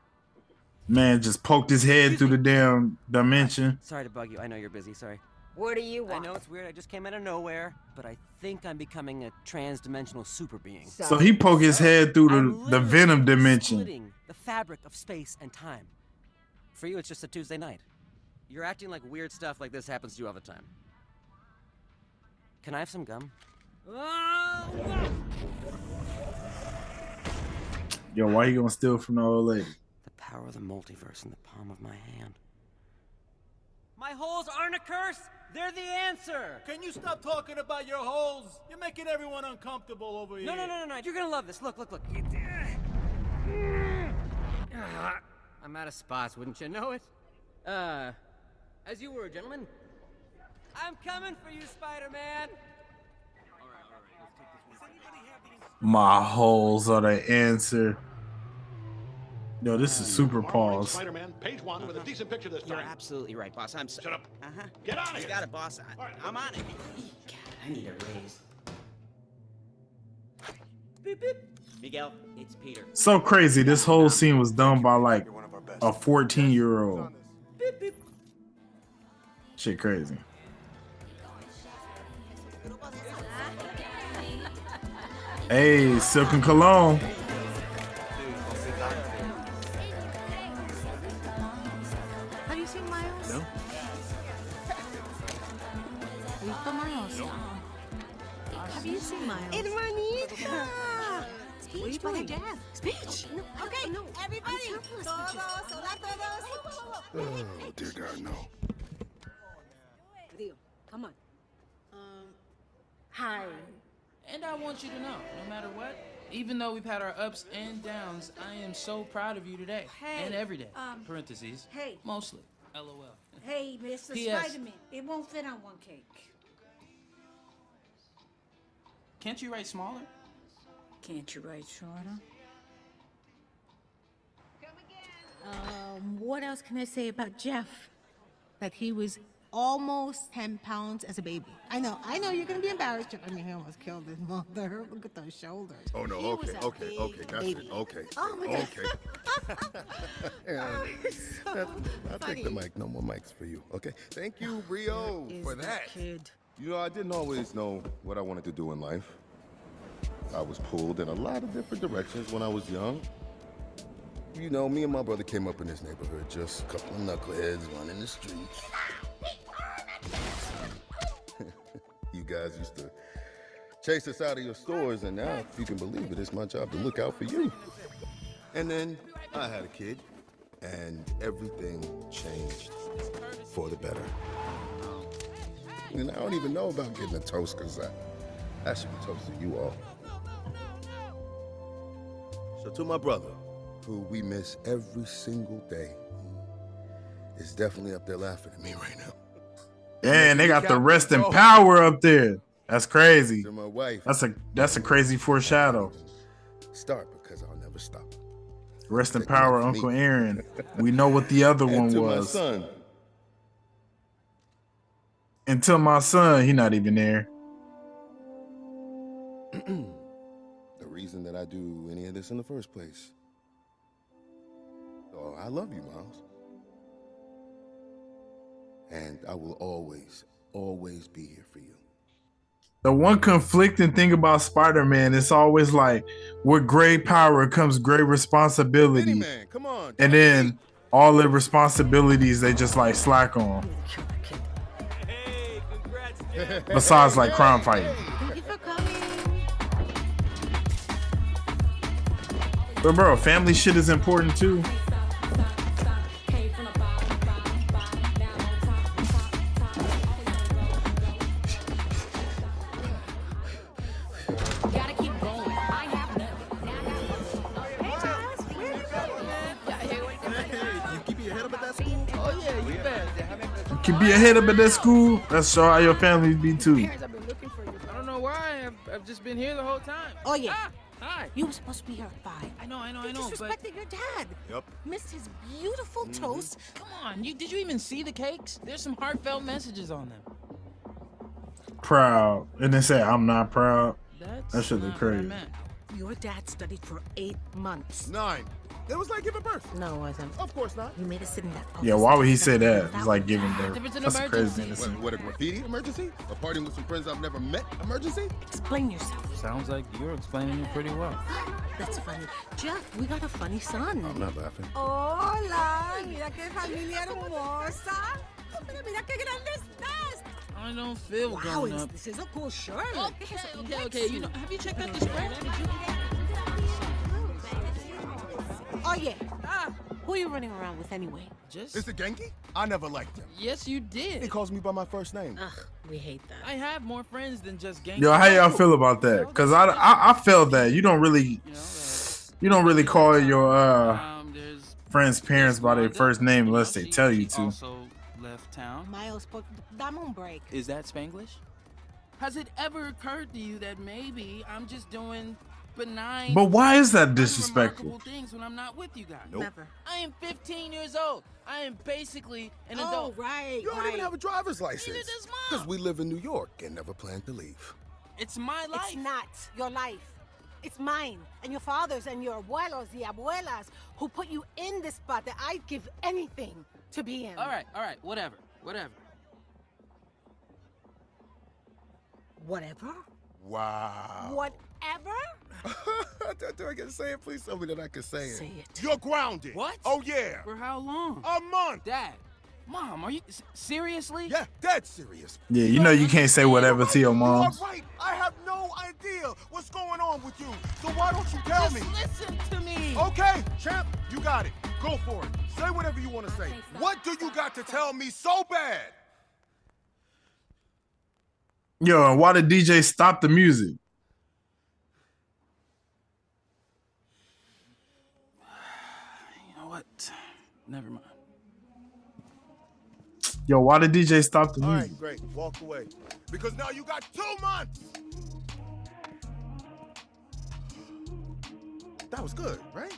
Man just poked his head through the damn dimension. Sorry to bug you. I know you're busy. Sorry. What do you I know it's weird. I just came out of nowhere, but I think I'm becoming a trans-dimensional super being. So he poked his head through the, the Venom dimension. Splitting the fabric of space and time. For you, it's just a Tuesday night. You're acting like weird stuff like this happens to you all the time. Can I have some gum? Yo, why are you gonna steal from the old lady? The power of the multiverse in the palm of my hand. My holes aren't a curse. They're the answer. Can you stop talking about your holes? You're making everyone uncomfortable over here. No, no, no, no, no. You're gonna love this. Look, look, look. *sighs* I'm out of spots, wouldn't you know it? Uh, as you were, gentlemen. I'm coming for you, Spider-Man. My holes are the answer. Yo, this is super pause. Spider-Man, page one with a decent picture this You're absolutely right, boss. I'm so- Shut up. Uh-huh. Get out of You got it, boss. I, I'm on it. God, I need a raise. Beep, beep. Miguel, it's Peter. So crazy. This whole scene was done by like a 14 year old. Shit crazy. Hey, Silk and Cologne. Speech, by boy. dad. Speech. No, okay, no. everybody. I'm topless, Todos, hola todos. Oh, dear God, no. Rio, come on. Um, hi. And I want you to know, no matter what, even though we've had our ups and downs, I am so proud of you today Hey, and every day. um, Parentheses. hey. Mostly. LOL. Hey, Mr. P.S. Spider-Man, it won't fit on one cake. Can't you write smaller? Can't you write shorter? Um, what else can I say about Jeff? That he was almost 10 pounds as a baby. I know, I know you're gonna be embarrassed. I mean, he almost killed his mother. *laughs* Look at those shoulders. Oh no, He okay, a okay, big okay, that's baby. it. Okay. Oh my God. Okay. *laughs* *laughs* Yeah, so that- I'll take the funny. mic. No more mics for you. Okay. Thank you, Rio, Is for that. kid. You know, I didn't always know what I wanted to do in life. I was pulled in a lot of different directions when I was young. You know, me and my brother came up in this neighborhood, just a couple of knuckleheads running the streets. *laughs* you guys used to chase us out of your stores, and now, if you can believe it, it's my job to look out for you. And then I had a kid, and everything changed for the better. And I don't even know about getting a toast, because I, should be toasting you all. So to my brother, who we miss every single day, is definitely up there laughing at me right now. And they got the Captain rest in power up there. That's crazy. To my wife. That's a that's a crazy foreshadow. Start because I'll never stop. Rest in power, Uncle Aaron. *laughs* We know what the other And one to my was. son. Until my son, he not even there. *clears throat* the reason that I do any of this in the first place. Oh, I love you, Miles. And I will always, always be here for you. The one conflicting thing about Spider-Man is always like, with great power comes great responsibility. Man, come on. And then all the responsibilities they just like slack on. Besides like crime fighting. But bro, family shit is important too. Gotta keep going. I have You keep your head up at that school? Oh yeah, you bet. You can be ahead up that school. That's sure how your families be too. I don't know why. I've, I've just been here the whole time. Oh yeah. Ah, hi. You were supposed to be here at five. I know, I know, I You know, but disrespected your dad. Yep. Missed his beautiful Mm-hmm. toast. come on. You did you even see the cakes? There's some heartfelt messages on them. Proud. And they say I'm not proud. That's That shit look not what I crazy. meant. Your dad studied for eight months. Nine. It was like giving birth. No, it wasn't. Of course not. You made us sit in that. Yeah, why would he say that? It's like giving If birth. it's an That's a crazy What, what, a graffiti emergency? A party with some friends I've never met emergency? Explain yourself. Sounds like you're explaining it pretty well. That's funny. Jeff, we got a funny son. I'm not laughing. Hola, mira qué familia hermosa. Pero mira qué grande estás. I don't feel Wow, grown this, up. this is a cool shirt. Okay, okay, okay. You know, have you checked out the spread? Oh yeah. Ah, who are you running around with anyway? Just Is it Ganke? I never liked him. yes, you did. He calls me by my first name. Ugh, we hate that. I have more friends than just Ganke. Yo, how y'all feel about that? Cause I, I I felt that you don't really you don't really call your uh Um, friends' parents by their first name unless they tell you to. also left town. Miles, po- dame un break. Is that Spanglish? Has it ever occurred to you that maybe I'm just doing benign? But why is that disrespectful? things when I'm not with you guys. Nope. Never. I am 15 years old. I am basically an Oh, adult. right, You don't right. even have a driver's license. Neither does mom. Because we live in New York and never plan to leave. It's my life. It's not your life. It's mine and your father's and your abuelos y abuelas who put you in this spot that I'd give anything to be in. All right, all right, whatever, whatever. Whatever. Wow. Whatever. *laughs* do, do I get to say it? Please tell me that I can say it. Say it. You're grounded. What? Oh, yeah. For how long? A month. Dad, mom, are you seriously? Yeah, dead serious. Yeah, you know you can't say whatever to your You mom. are right. I have no idea what's going on with you. So why don't you tell Just me? listen to me. Okay, champ, you got it. Go for it. Say whatever you want to say. What do you got to tell me so bad? Yo, and why did DJ stop the music? You know what? Never mind. Yo, why did DJ stop the All music? right, great. Walk away. Because now you got two months. That was good, right?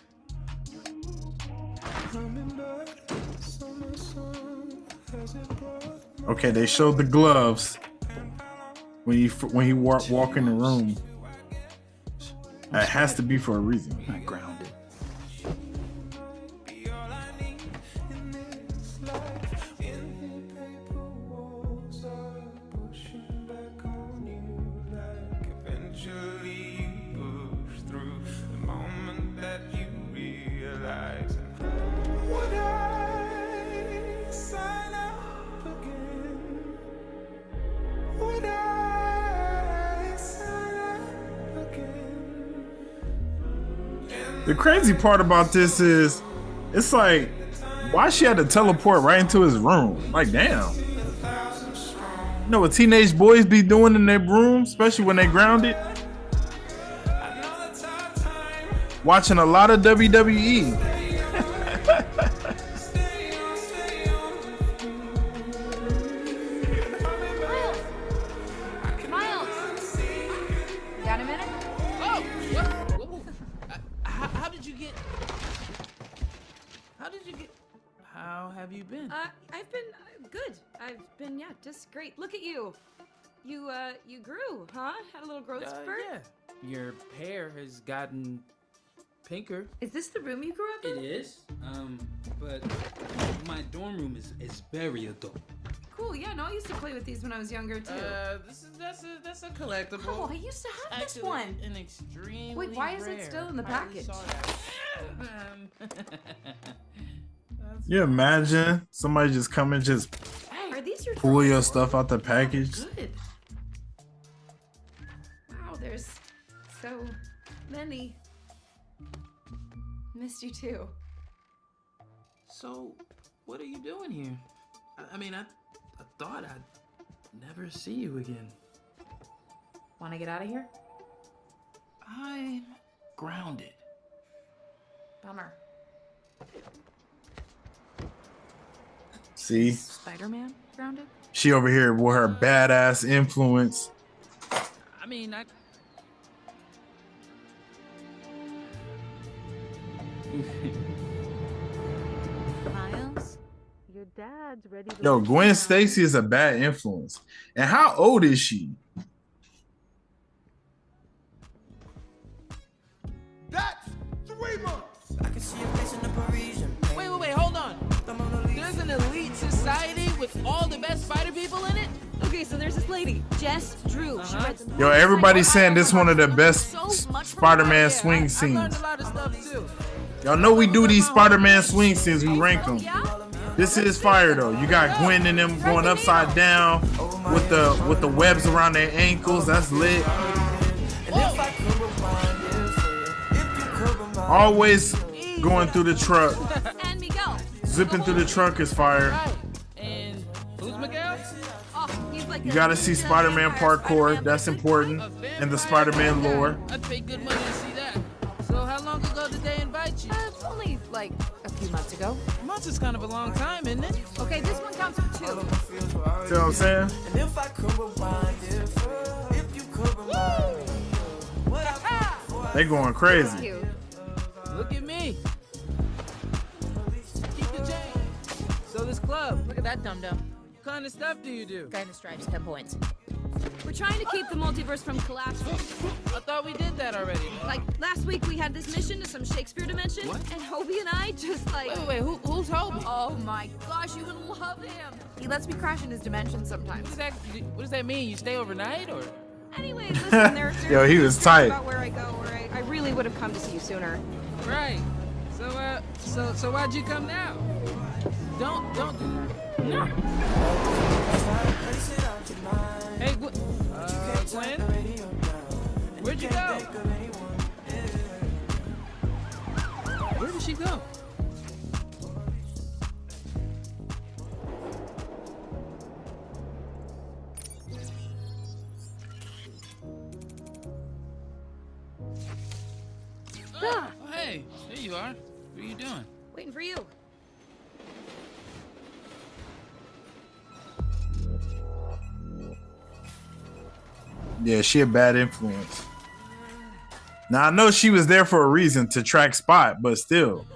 Okay, they showed the gloves when he when he walk walk in the room. It has to be for a reason. Not grounded. Crazy part about this is, it's like, why she had to teleport right into his room? Like, damn. You know what teenage boys be doing in their room, especially when they grounded? Watching a lot of. WWE. Just great. Look at you. You uh, you grew, huh? Had a little growth Uh, spurt. yeah. Your hair has gotten pinker. Is this the room you grew up in? It is. Um, but my dorm room is is very adult. Cool. Yeah. No, I used to play with these when I was younger too. Uh, this is that's a that's a collectible. Oh, I used to have this Actually, one. An extremely Wait, why is it still in the Hardly package? saw that. *laughs* Um, *laughs* You imagine somebody just coming just pull your drawers? stuff out the oh, package? Good. Wow, there's so many. Missed you too. so, what are you doing here? I, I mean, I I thought I'd never see you again. Want to get out of here? I'm grounded. Bummer. See, Spider-Man grounded. she over here with her badass influence. I mean, I. Miles, your dad's ready to. Yo, Gwen. Stacy is a bad influence. And how old is she? There's an elite society with all the best spider people in it? Okay, so there's this lady, Jess Drew. Uh-huh. writes Yo, everybody's saying this one of the best so Spider-Man her. swing I scenes. a lot of stuff too. Y'all know we do these Spider-Man swing scenes. We rank them. This is fire though. You got Gwen and them going upside down with the with the webs around their ankles. That's lit. Always going through the truck, And *laughs* Miguel. Zipping through the trunk is fire. And who's Miguel? Oh, he's like You gotta see Spider-Man parkour. That's important and the Spider-Man lore. I'd pay good money to see that. So how long ago did they invite you? Uh, it's only like a few months ago. Months is kind of a long time, isn't it? Okay, this one counts for two. See what I'm saying? And if I could rewind it, if you could remind me, what I They going crazy. At that dum dum. what kind of stuff do you do? Guy in the stripes, ten points. We're trying to keep the multiverse from collapsing. I thought we did that already. Like last week, we had this mission to some Shakespeare dimension, What? and Hobie and I just like. Wait, wait, wait, who, who's Hobie? Oh my gosh, you would love him. He lets me crash in his dimension What sometimes. does that, what does that mean? You stay overnight or? Anyways, *laughs* listen, there, there's Yo, he was tight. About where I go, where I, I really would have come to see you sooner. Right. So, uh, so, so why'd you come now? Don't, don't do that. Hey, Gwen. Uh, Gwen? Where'd you go? Where did she go? Ah, Oh, hey, there you are. What are you doing? waiting for you. Yeah, she a bad influence. Now I know she was there for a reason to track Spot, but still,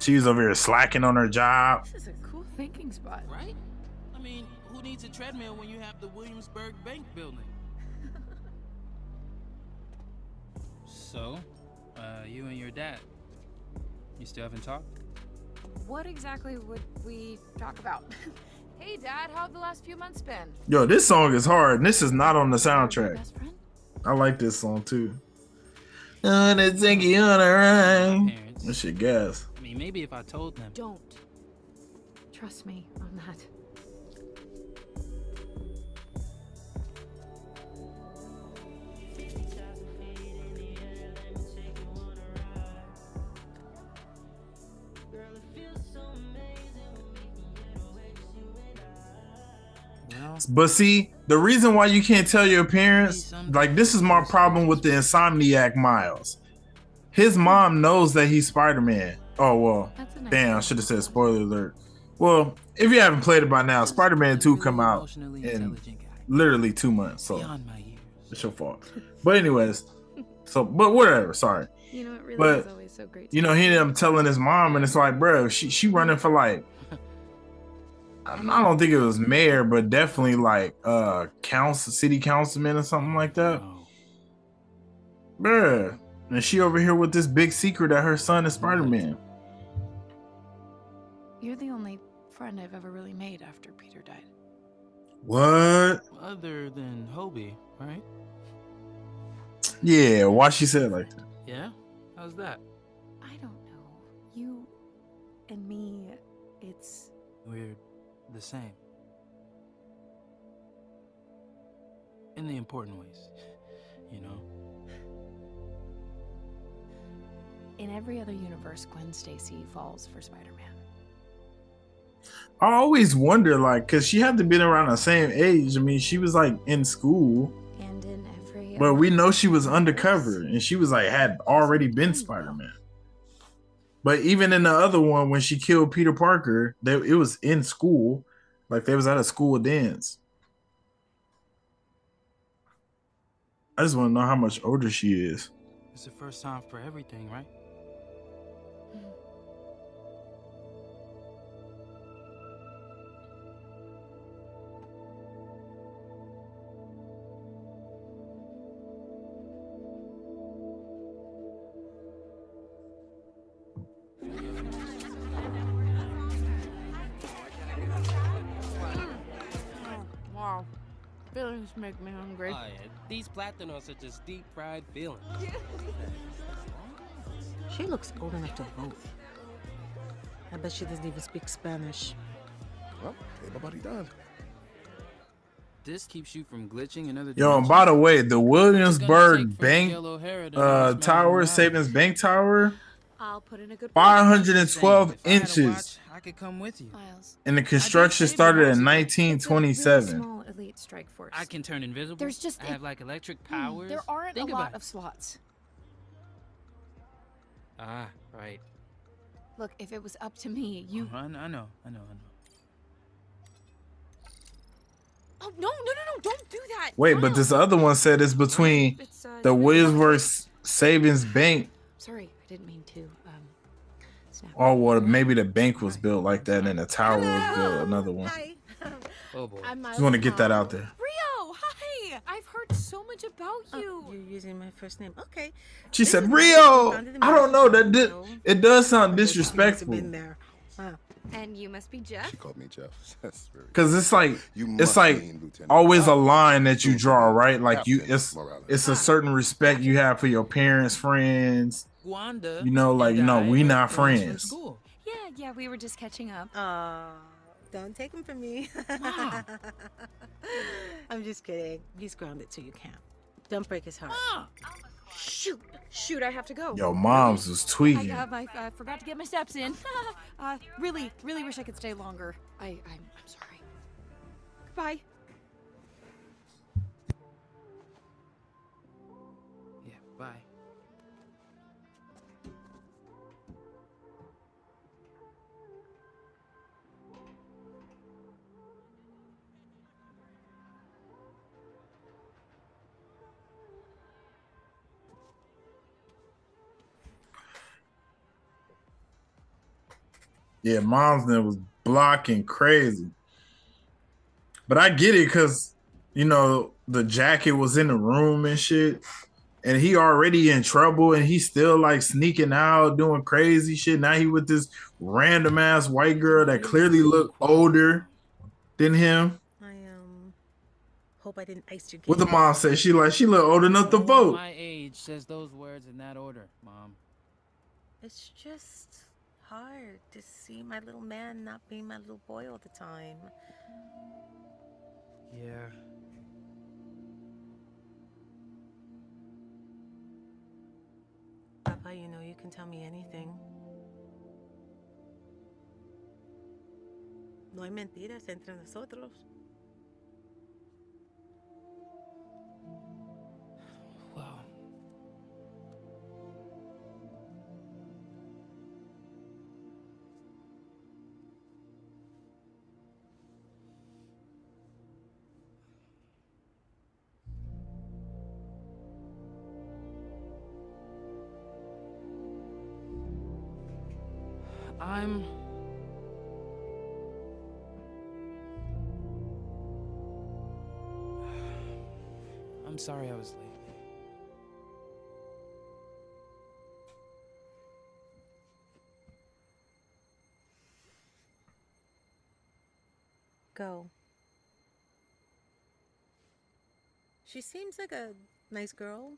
she was over here slacking on her job. This is a cool thinking spot. Right? I mean, who needs a treadmill when you have the Williamsburg Bank building? *laughs* so, uh, you and your dad, you still haven't talked? What exactly would we talk about? *laughs* hey, Dad, how have the last few months been? Yo, this song is hard, and this is not on the soundtrack. I like this song too. On a zingy on a rhyme. Parents. This shit gas. I mean, maybe if I told them. Don't. Trust me on that. But see, the reason why you can't tell your parents, like this is my problem with the Insomniac Miles. His mom knows that he's Spider-Man. Oh well, nice damn, I should have said spoiler alert. Well, if you haven't played it by now, Spider-Man 2 come out in literally two months. So Beyond my years. It's your fault. But anyways, so but whatever. Sorry. You know, it really But, is always so great. to You know, he ended up telling his mom, and it's like, bro, she she running for like. I don't think it was mayor, but definitely like uh council, city councilman or something like that. Bruh. And she over here with this big secret that her son is Spider Man. You're the only friend I've ever really made after Peter died. What? Other than Hobie, right? Yeah, why she said it like that? Yeah? How's that? I don't know. You and me, it's We're the same. In the important ways, you know? in every other universe, Gwen Stacy falls for Spider-Man. I always wonder, like, cause she had to been around the same age. I mean, she was like in school, And in every but we know she was undercover, and she was like had already been mm-hmm. Spider Man. But even in the other one, when she killed Peter Parker, they, it was in school, like they was at a school dance. I just want to know how much older she is. It's the first time for everything, right? Make me hungry. Oh, yeah. These platinos are just deep fried feelings. She looks old enough to vote. I bet she doesn't even speak Spanish. Well, everybody done. This keeps you from glitching another Yo, and by the way, the Williamsburg Bank Miguel O'Hara to uh, Tower, Savings Bank Tower, I'll put in a good 512 If I inches, watch, I could come with you. Miles. and the construction started in Really 1927. small elite strike force. I can turn invisible. There's just I a- have like electric Hmm, powers. There aren't Think a about lot of slots. Ah, right. Look, if it was up to me, you. I, I know, I know, I know. Oh no, no, no, no! Don't do that. Wait, but this other one said it's between It's, uh, the Williamsburg Savings Bank. Sorry, I didn't mean to. Um, snap. Oh, well, maybe the bank was built like that and the tower was built. Another one. *laughs* Oh boy. I'm Just want to get that out there. Rio, hi! I've heard so much about you. Oh, you're using my first name. Okay. She said, This is Rio. found in the I don't know. That did, it does sound disrespectful. been there. Huh. And you must be Jeff. She called me Jeff. *laughs* That's very Cause it's like You it's like always a line that you draw, right? Like you, it's it's a certain respect you have for your parents, friends. Wanda. You know, like you know, we are not friends from Yeah, yeah, we were just catching up. Aw, don't take him from me. Mom. *laughs* I'm just kidding. He's grounded till you can't. Don't break his heart. Mom. Shoot, shoot! I have to go. Yo, mom's was I, tweaking. uh, I, I forgot to get my steps in. *laughs* uh, really, really wish I could stay longer. I, I'm, I'm sorry. Goodbye. Yeah, mom's net was blocking crazy. But I get it because you know the jacket was in the room and shit. And he already in trouble and he's still like sneaking out, doing crazy shit. Now he with this random ass white girl that clearly looked older than him. I um hope I didn't ice your What the mom said, she like she look old enough to vote. My age says those words in that order, Mom. It's just hard to see my little man not being my little boy all the time. Yeah. Papa, you know you can tell me anything. No hay mentiras entre nosotros. I'm. I'm sorry I was late. Go. She seems like a nice girl.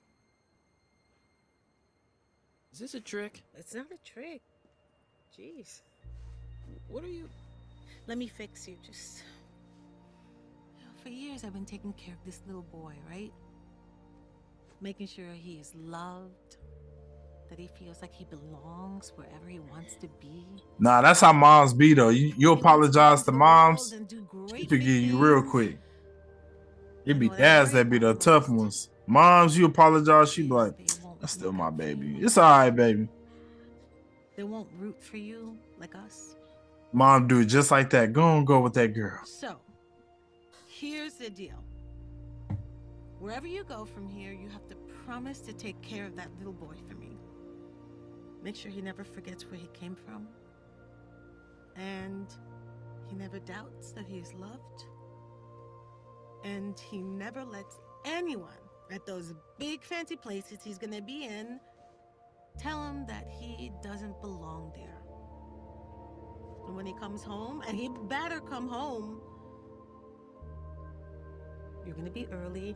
Is this a trick? It's not a trick. Jeez. What are you? Let me fix you. Just. You know, for years, I've been taking care of this little boy, right? Making sure he is loved, that he feels like he belongs wherever he wants to be. Nah, that's how moms be though. You you apologize to moms, she forgive you real quick. It'd be dads that be the tough ones. Moms, you apologize, she be like, that's still my baby. It's alright, baby. They won't root for you like us. Mom do it just like that. Go and go with that girl. So, here's the deal. Wherever you go from here, you have to promise to take care of that little boy for me. Make sure he never forgets where he came from. And he never doubts that he is loved. And he never lets anyone at those big fancy places he's gonna be in tell him that he doesn't belong there. And when he comes home, and he better come home, you're gonna be early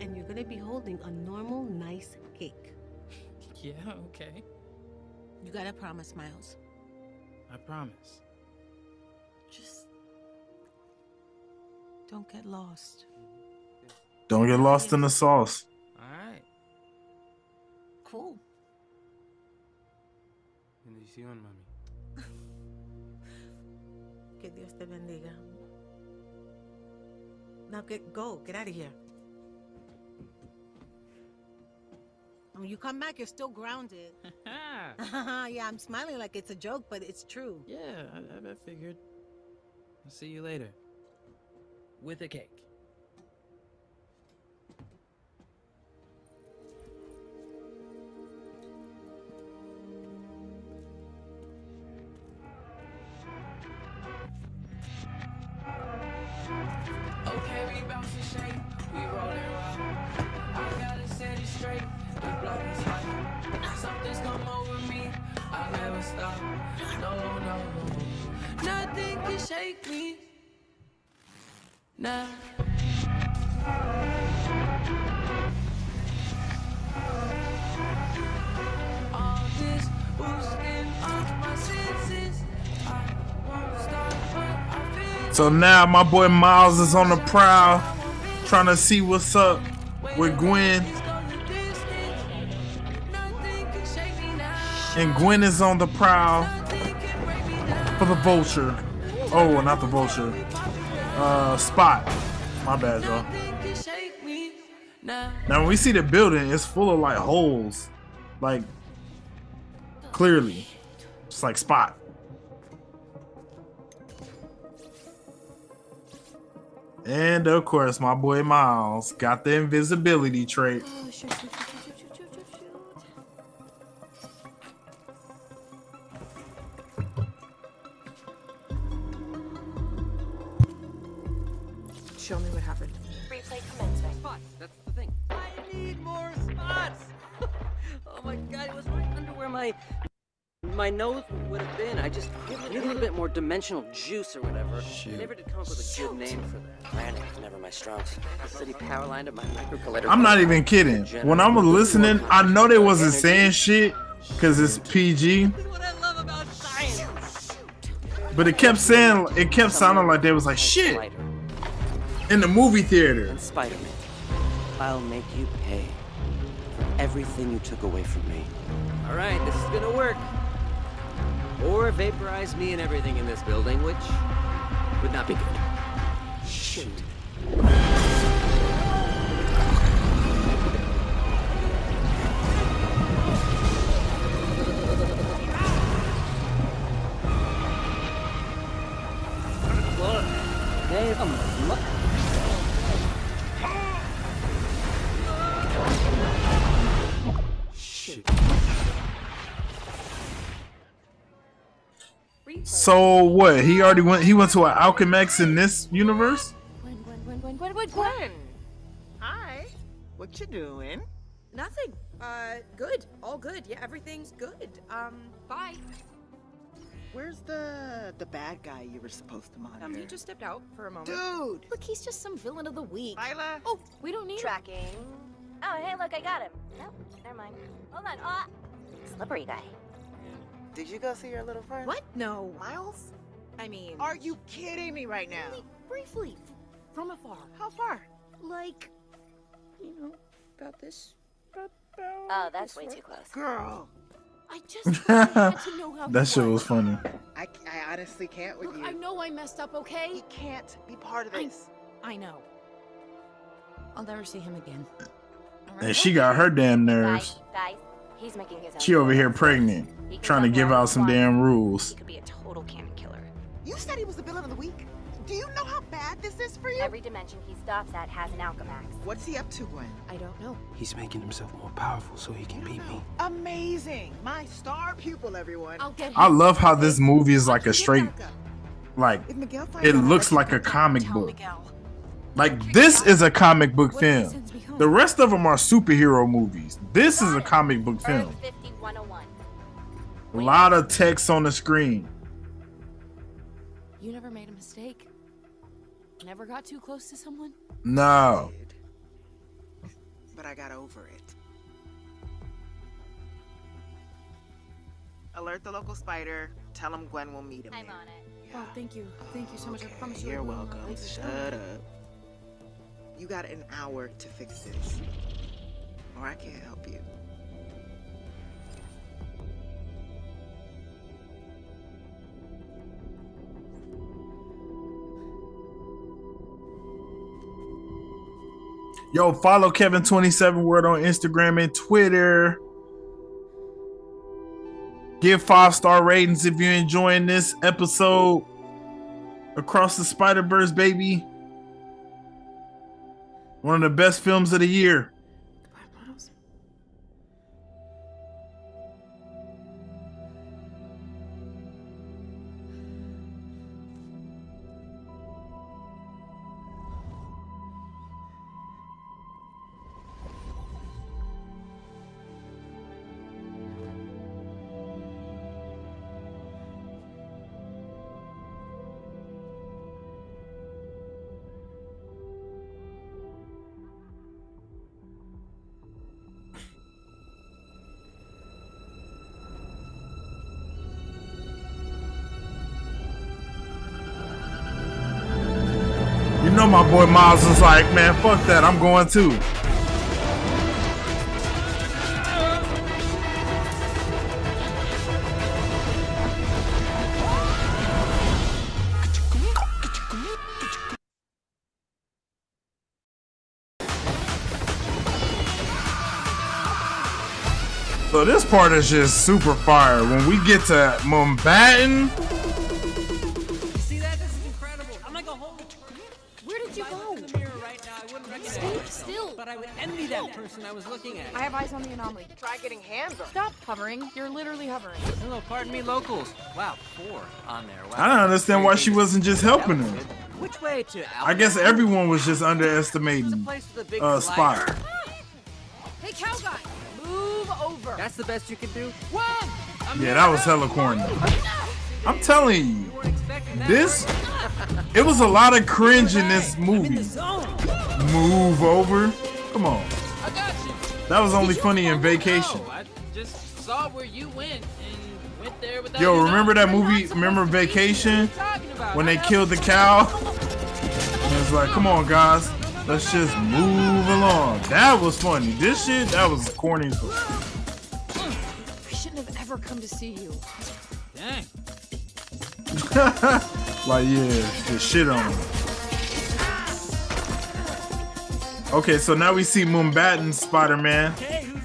and you're gonna be holding a normal, nice cake. *laughs* Yeah, okay. You gotta promise, Miles. I promise. Just don't get lost. Don't get lost in the sauce. Alright. Cool. Bendición, mami. *laughs* Que Dios te bendiga. Now get go. Get out of here. When you come back, you're still grounded. *laughs* *laughs* yeah, I'm smiling like it's a joke, but it's true. Yeah, I, I, I figured. I'll see you later. With a cake. So now my boy Miles is on the prowl, trying to see what's up with Gwen. And Gwen is on the prowl for the vulture. Oh, not the vulture. Uh, spot. My bad, y'all. Now when we see the building, it's full of like holes, like clearly, just like spot. And of course, my boy Miles got the invisibility trait. Oh, shoot, shoot, shoot, Show me what happened. Replay commencing. Spot, That's the thing. I need more spots. *laughs* oh my god, it was right under where my my nose would have been. I just need a little bit more dimensional juice or whatever. I never did come up with a good name for that. Planning is never my strong suit. The city power line to my micro collider. I'm not even kidding. When I'm listening, I know they wasn't saying shit because it's PG, What I love about science. but it kept saying, it kept sounding like they was like shit in the movie theater. And Spider-Man, I'll make you pay for everything you took away from me. All right, this is gonna work. Or vaporize me and everything in this building, which would not be good. Shoot. Hey, So what? He already went. He went to an Alchemax in this universe. Gwen, Gwen, Gwen, Gwen, Gwen, Gwen, Gwen. Hi. What you doing? Nothing. Uh, good. All good. Yeah, everything's good. Um, bye. Where's the the bad guy you were supposed to monitor? Um, he just stepped out for a moment. Dude! Look, he's just some villain of the week. Lyla? Oh, we don't need Tracking. Oh, hey, look, I got him. No, never mind. Hold on. Ah, slippery guy. Did you go see your little friend? What? No. Miles? I mean, Are you kidding me right now? only briefly, from afar. How far? Like, you know, about this. About, Oh, that's way too close. Girl, I *laughs* just had to know how. that shit was funny. I, I honestly can't with Look, you. I know I messed up. Okay. He can't be part of I- this. I know. I'll never see him again. And she got her damn Guys, nerves. guys, he's making his own. She over here pregnant, He trying to give out some wants. damn He rules. could be a total canon killer. You said he was the villain of the week. Do you know how bad this is for you? Every dimension he stops at has an Alchemax. What's he up to, Gwen? I don't know. He's making himself more powerful so he can beat me. Amazing. My star pupil, everyone. I'll get. I love how this movie is like a Get straight, like If Miguel finds it looks like a comic book. Miguel. Like this is a comic book What if he film. sends me home? The rest of them are superhero movies. This is a comic book film. 5101. A lot of text on the screen. You never made a mistake. Never got too close to someone. No. But I got over it. Alert the local spider. Tell him Gwen will meet him. I'm there. on it. Oh, thank you. Thank you so much. I promise you. You're welcome. Shut up. You got an hour to fix this. Or I can't help you. Yo, follow Kevin27 Word on Instagram and Twitter. Give five star ratings if you're enjoying this episode. Across the Spider Verse, baby. One of the best films of the year. Fuck that. I'm going too. So this part is just super fire. When we get to Mumbattan, getting hands on. Stop hovering. You're literally hovering. Hello, pardon me, locals. Wow, four on there. Wow. I don't understand why she wasn't just helping him. Which way to? I guess everyone was just underestimating place with a uh. Spot. Hey, cow guy, move over. That's the best you can do. One. I'm Yeah, that was help. hella corny. I'm telling you, You weren't expecting that, this it was a lot of cringe in this I'm in the movie. Move over. Come on. I got you. That was only funny in vacation. No, I just saw where you went and went there without Yo, remember that movie? Remember Vacation? When they killed the cow? And it's like, come on, guys. Let's just move along. That was funny. This shit, that was corny as. I shouldn't have ever come to see you. Dang. *laughs* like, yeah, just shit on him. Okay, so now we see Mumbattan Spider Man,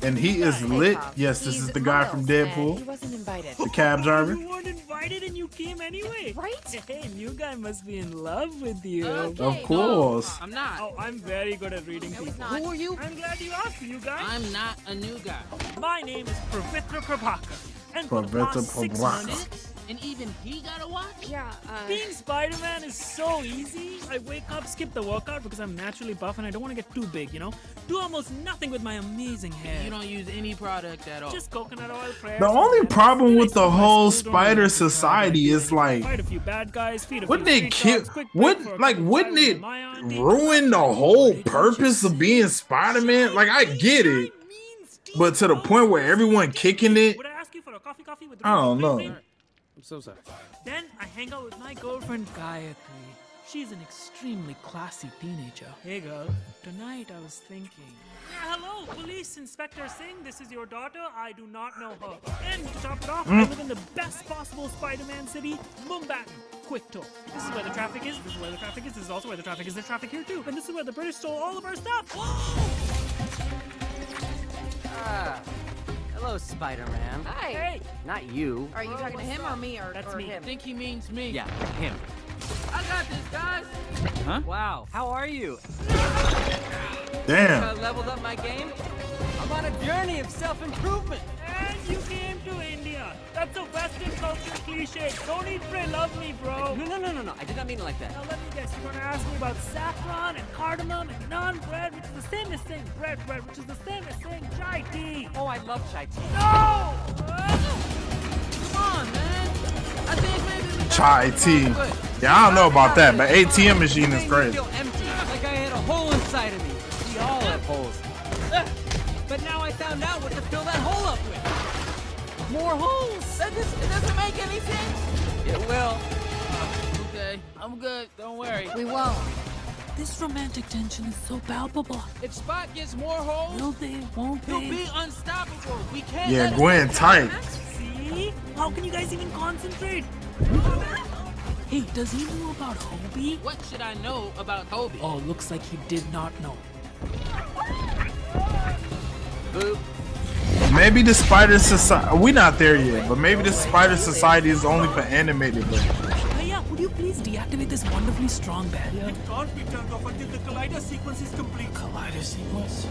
and he is lit. Yes, this is the guy from He Deadpool, wasn't invited. the cab driver. You weren't invited and you came anyway. Right? Hey, new guy must be in love with you. Okay, Of course. No, I'm not. Oh, I'm very good at reading people. Who are you? I'm glad you asked, you guys. I'm not a new guy. My name is Pavitr Prabhakar. And for the Pavitr past six Prabhakar. months, And even he gotta watch? Yeah, uh... Being Spider-Man is so easy. I wake up, skip the workout because I'm naturally buff and I don't want to get too big, you know? Do almost nothing with my amazing hair. You don't use any product at all. Just coconut oil, prayers. The only problem with the whole Spider Society is like, Fight a few bad guys, feed a wouldn't few it kill? Would break like wouldn't it in my auntie. ruin the whole purpose of being Spider Man? Like I get it, but to the point where everyone kicking it, Would I ask you for a coffee, coffee with I don't know. Cream? I'm so sorry. Then I hang out with my girlfriend Gayatri. She's an extremely classy teenager. Hey girl, tonight I was thinking. Yeah, hello, Police Inspector Singh. This is your daughter. I do not know her. And to top it off, I Mm. live in the best possible Spider-Man city, Mumbattan. Quick tour. This is where the traffic is. This is where the traffic is. This is also where the traffic is. There's traffic here too. And this is where the British stole all of our stuff. Ah. Hello, Spider-Man. Hi. Hey. Not you. Are you talking to him or me or, That's or me. him? I think he means me. Yeah, him. I got this, guys. Huh? Wow. How are you? damn. I leveled up my game. I'm on a journey of self-improvement. And you came to India. That's a Western culture cliche. Don't eat, pray, love me, bro. No, no, no, no, no. I did not mean it like that. Now let me guess, you're gonna ask me about saffron and cardamom and naan bread, which is the same as saying bread bread, which is the same as saying chai tea. Oh, I love chai tea. No! Come on, man. I think maybe Chai tea. Yeah, I don't know about that, but ATM machine is Made me crazy. feel empty, like I had a hole inside of me. We all have holes. *laughs* But now I found out what to fill that hole up with. More holes. That just, it doesn't make any sense. It will. Uh, okay, I'm good. Don't worry. We won't. This romantic tension is so palpable. If Spot gets more holes, Will they? Won't he'll be unstoppable. We can't. Yeah, let him Gwen tight. See? How can you guys even concentrate? Hey, does he know about Hobie? What should I know about Hobie? Oh, looks like he did not know. Boop. Maybe the Spider Society. We're not there yet, but maybe the Spider Society is only for animated. But yeah, would you please deactivate this wonderfully strong barrier? It can't be turned off until the collider sequence is complete. Collider sequence.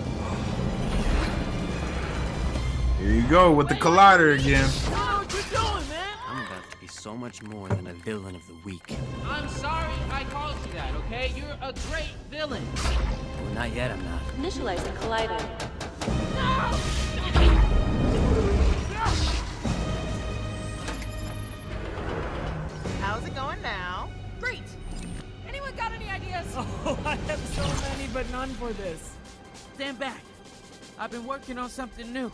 here you go with the collider again. I know what you're doing, man. I'm about to be so much more than a villain of the week. I'm sorry I called you that, okay? You're a great villain. Well, not yet, I'm not. Initializing collider. How's it going now? Great. Anyone got any ideas? *laughs* Oh, I have so many, but none for this. Stand back. I've been working on something new.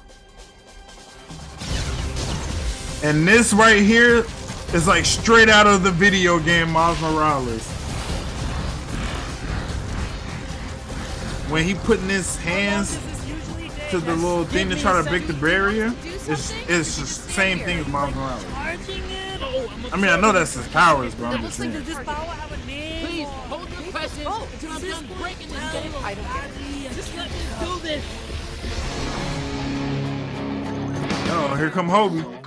And this right here is like straight out of the video game Miles Morales. When he putting his hands to the little thing to try to break the barrier, it's it's the same thing as Miles Morales. Charging it? Oh, I'm mean, I know that's his powers, but I'm just Does saying. this power have a name? Please, hold your questions until I'm done breaking this game. I don't get it. Just let me do this. Oh, here come Hobie.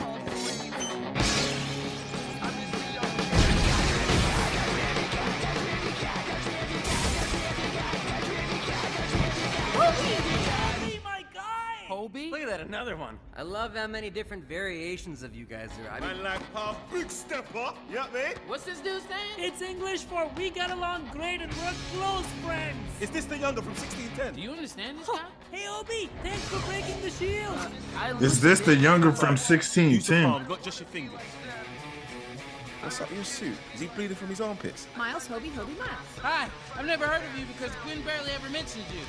Hobie? Look at that, another one. I love how many different variations of you guys there. I mean, Man like Pop Big Stepper, you know what I mean? What's this dude's name? It's English for we get along great and we're close friends. Is this the younger from 1610? Do you understand this guy? Hey, Hobie, thanks for breaking the shield. I Is this the younger from Use the 1610? palm, not just your fingers. What's up with your suit? Is he bleeding from his armpits? Miles, Hobie, Hobie, Miles. Hi, I've never heard of you because Gwen barely ever mentions you.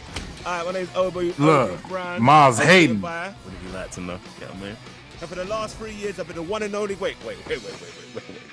Alright, my name's Hobie. Look, Hobie Brown. Miles I'm Hayden. What would you like to know? Yeah, man. And for the last three years, I've been the one and only. Wait, wait, wait, wait, wait, wait, wait,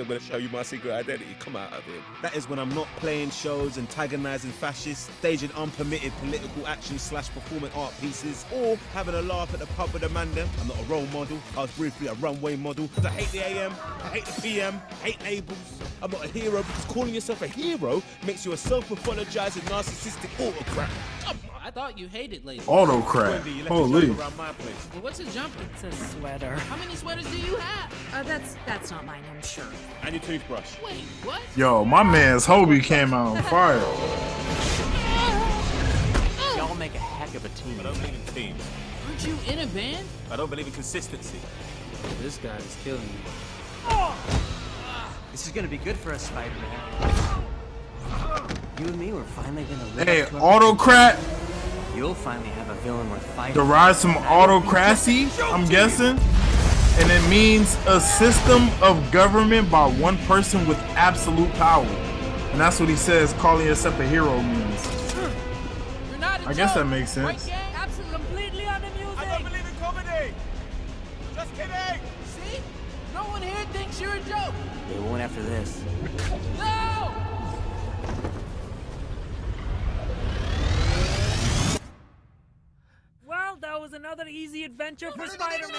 I'm gonna show you my secret identity? Come out of here. That is when I'm not playing shows, antagonizing fascists, staging unpermitted political action slash performing art pieces, or having a laugh at the pub with the man. I'm not a role model. I was briefly a runway model. I hate the AM, I hate the PM, hate labels. I'm not a hero because calling yourself a hero makes you a self-pathologizing narcissistic autocrat. Come. I thought you hated ladies. Autocrat. Wendy, Holy. the jumper around my place. Well, what's a jumper? It's a sweater. How many sweaters do you have? Uh, that's that's not mine, I'm sure. And your toothbrush. Wait, what? Yo, my man's Hobie came out on fire. *laughs* y'all make a heck of a team. I don't believe in teams. Aren't you in a band? I don't believe in consistency. This guy is killing me. This is gonna be good for us, Spider-Man. You and me, we're finally gonna live Hey, up our autocrat You'll finally have a villain worth fighting. derives from autocracy, I'm guessing. And it means a system of government by one person with absolute power. And that's what he says calling yourself a hero means. You're not a I guess that joke, makes right, sense. Absolutely, completely unamusing. I don't believe in comedy. Just kidding. See? No one here thinks you're a joke. They won't after this. Was another easy adventure for Spider-Man.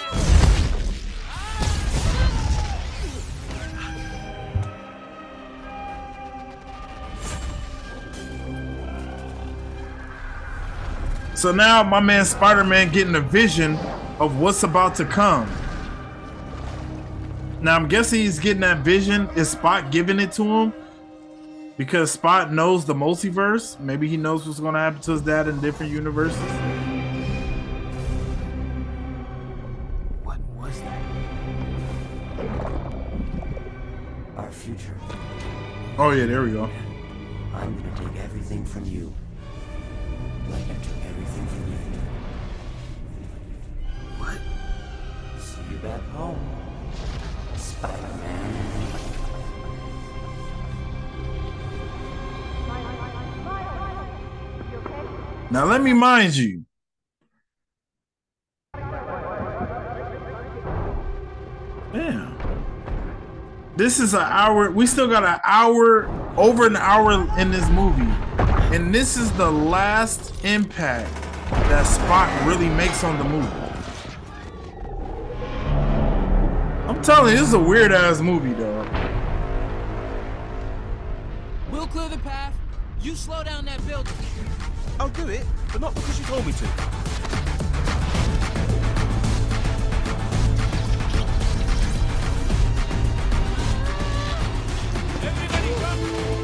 So now my man Spider-Man getting a vision of what's about to come. Now I'm guessing he's getting that vision. Is Spot giving it to him? Because Spot knows the multiverse. Maybe he knows what's gonna happen to his dad in different universes. Oh yeah, there we go. I'm gonna take everything from you. Like I took everything from you. What? See you back home. Spider-Man. Now let me mind you. Damn. This is an hour. We still got an hour, over an hour in this movie. And this is the last impact that Spot really makes on the movie. I'm telling you, this is a weird ass movie, though. We'll clear the path. You slow down that building. I'll do it, but not because you told me to. Mikey! Here we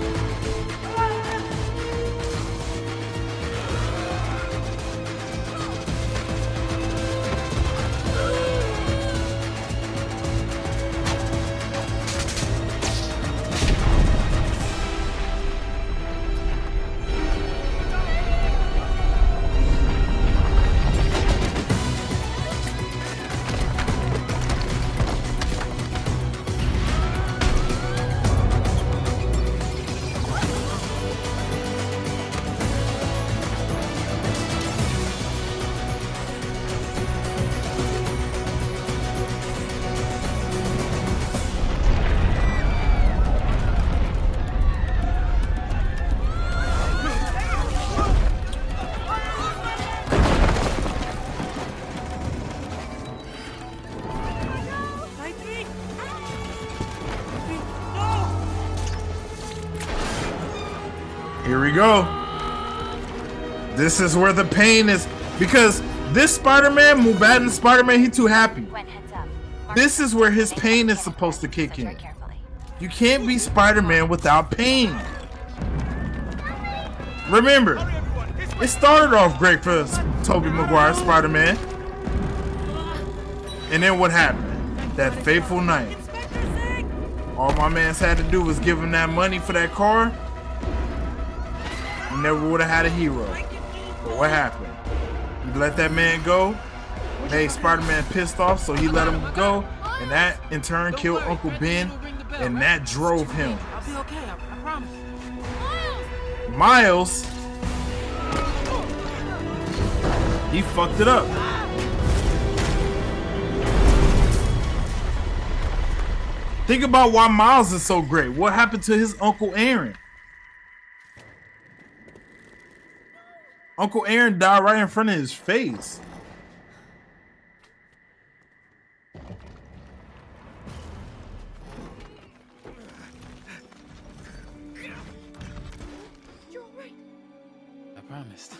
go. This is where the pain is because this Spider-Man, Mumbattan Spider-Man, he too happy. This is where his pain is supposed to kick in. You can't be Spider-Man without pain. Remember, it started off great for Tobey Maguire Spider-Man. And then what happened? That fateful night. All my mans had to do was give him that money for that car. Never would have had a hero. But what happened? You let that man go, made Spider-Man pissed off, so he let him go, and that in turn killed Uncle Ben, and that drove him. I'll be okay. I, I promise. Miles, he fucked it up. Think about why Miles is so great. What happened to his Uncle Aaron? Uncle Aaron died right in front of his face. I promised.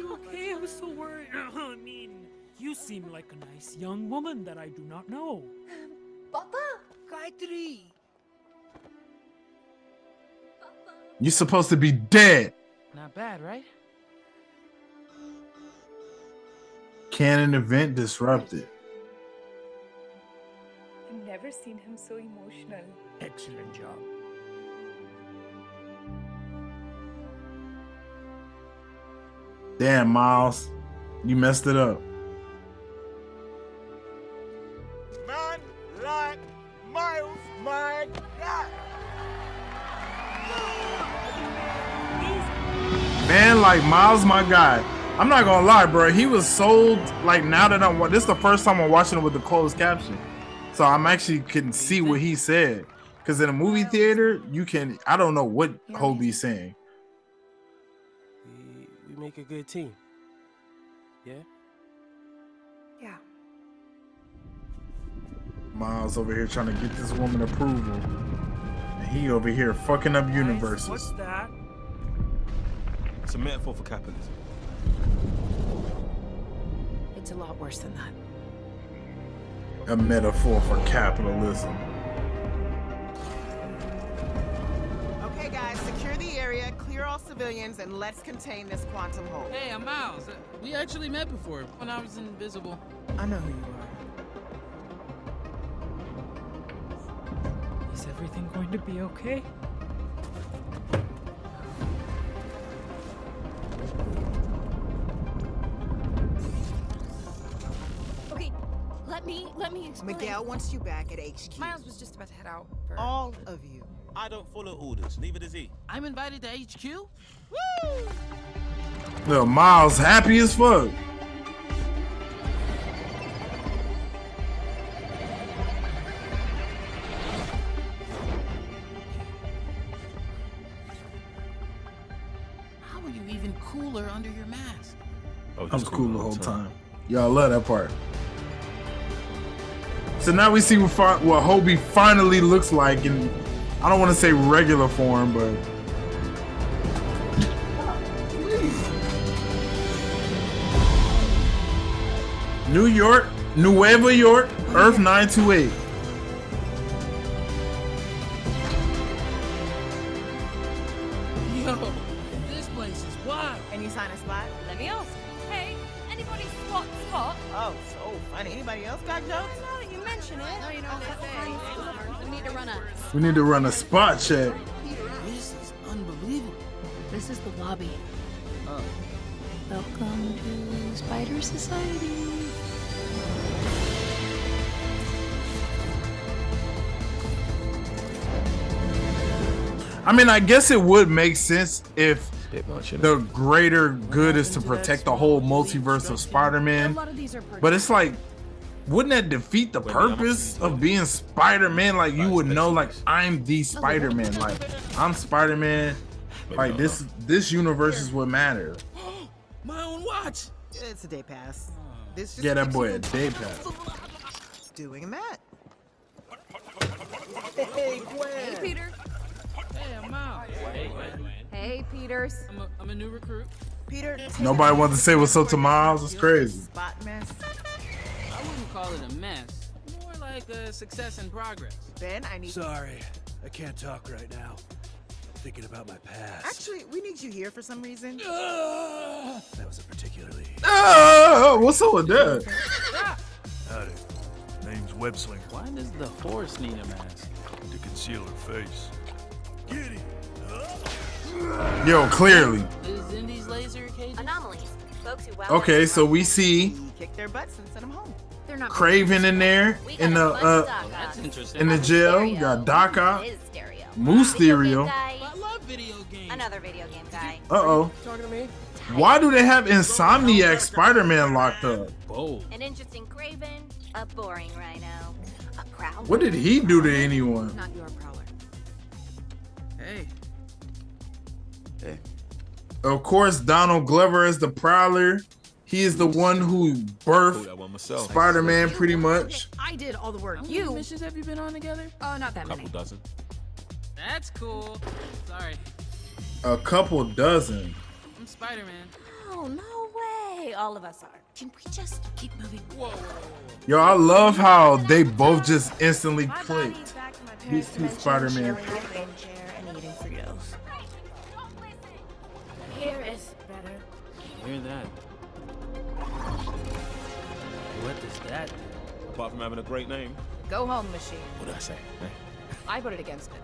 You okay? I was so worried. *laughs* I mean, you seem like a nice young woman that I do not know. Papa? Gayatri! You're supposed to be dead. Not bad, right? Canon event disrupted. I've never seen him so emotional. Excellent job. Damn, Miles, you messed it up. Man like Miles, my Man, like Miles, my guy. I'm not gonna lie, bro. He was sold. Like now that I'm, this is the first time I'm watching it with the closed caption, so I'm actually can see what he said. Because in a movie theater, you can. I don't know what Hobie's saying. We, we make a good team. Yeah? Yeah. Miles over here trying to get this woman approval, and he over here fucking up universes. What's that? It's a metaphor for capitalism. It's a lot worse than that. A metaphor for capitalism. Okay, guys, secure the area, clear all civilians, and let's contain this quantum hole. Hey, I'm Miles. Uh, We actually met before when I was invisible. I know who you are. Is everything going to be okay? Okay, let me let me explain. Miguel wants you back at HQ. Miles was just about to head out. For... All of you. I don't follow orders, neither does he. I'm invited to HQ? Woo! Little Miles happy as fuck. Cooler under your mask? Oh, I was cool the whole time. Y'all love that part. So now we see what, fi- what Hobie finally looks like in, I don't want to say regular form, but New York, Nueva York, Earth 928. We need to run a spot check. This is unbelievable. This is the lobby. Oh. Welcome to Spider Society. I mean, I guess it would make sense if the greater good is to protect the whole multiverse of Spider-Man. But it's like, wouldn't that defeat the purpose of being Spider-Man? Like you would know, like I'm the Spider-Man. Like I'm Spider-Man. Like this, this universe is what matters. *gasps* My own watch. It's a day pass. This just Yeah, that boy a day pass. Doing that. Hey, Peter. Hey, I'm Miles. Hey, Hey, Peters. I'm a, I'm a new recruit. Peter, Nobody wants to say what's up to Miles. It's crazy. spot mess. I wouldn't call it a mess. More like a success in progress. Ben, I need. Sorry, I can't talk right now. I'm thinking about my past. Actually, we need you here for some reason. Ah! That was a particularly. Oh, what's up with that? Ah. Howdy. Name's Web Slinger. Why does the horse need a mask? To conceal her face. Get it. Yo, clearly. Is Indy's laser cages? Anomalies. Folks who Okay, so we see Kick their butts and send them home. They're not. Kraven in there in the uh That's in the jail. We got Doc Ock, Mysterio. Uh I love video games. Another video game guy. oh. Talking to me? Why do they have Insomniac Spider-Man locked up? Bold. An interesting Kraven, a boring Rhino, a proud. What did he do to anyone? Not your prowler. Hey. Hey. Of course, Donald Glover is the Prowler. He is the one who birthed that. Spider-Man, pretty much. I did all the work. How many You. missions have you been on together? Oh, not that many. A couple many. dozen. That's cool. Sorry. A couple dozen. I'm Spider-Man. Oh, no way. All of us are. Can we just keep moving? Whoa. Yo, I love how they both just instantly clicked. body's back to my These two Spider-Man. sharing my brain chair and eating Fritos. Here is better. Hear that? That? Apart from having a great name. Go home machine. What did I say? eh? I voted against it.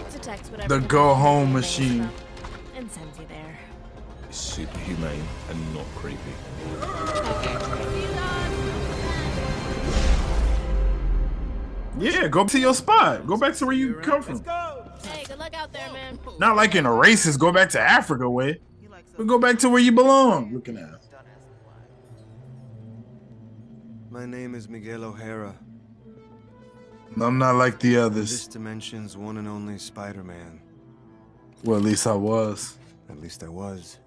It detects whatever. The go home machine. And sends you there. It's super humane and not creepy. Yeah, go to your spot. Go back to where you come from. Hey, good luck out there, man. Not like in a racist, go back to Africa way. But go back to where you belong. Looking at. My name is Miguel O'Hara. I'm not like the others. This dimension's one and only Spider-Man. Well, at least I was. At least I was.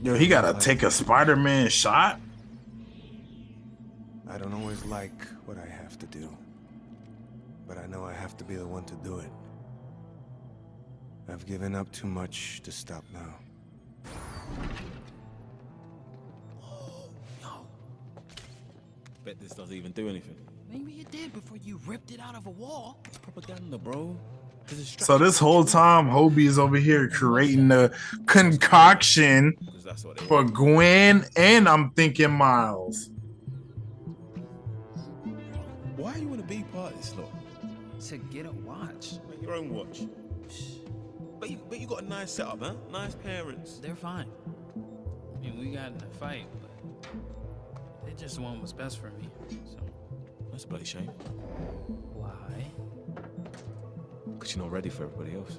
Yo, he gotta take a Spider-Man shot. I don't always like what I have to do. But I know I have to be the one to do it. I've given up too much to stop now. Bet this doesn't even do anything. Maybe it did before you ripped it out of a wall. It's propaganda, bro. So this whole time, Hobie is over here creating the concoction that's what they for Gwen, and I'm thinking Miles. Why do you want to be part of this lot? To get a watch. Make your own watch. But you, but you got a nice setup, huh? Nice parents. They're fine. I mean, we got in a fight, but they just want what's best for me. So That's a bloody shame. why? Because you're not ready for everybody else.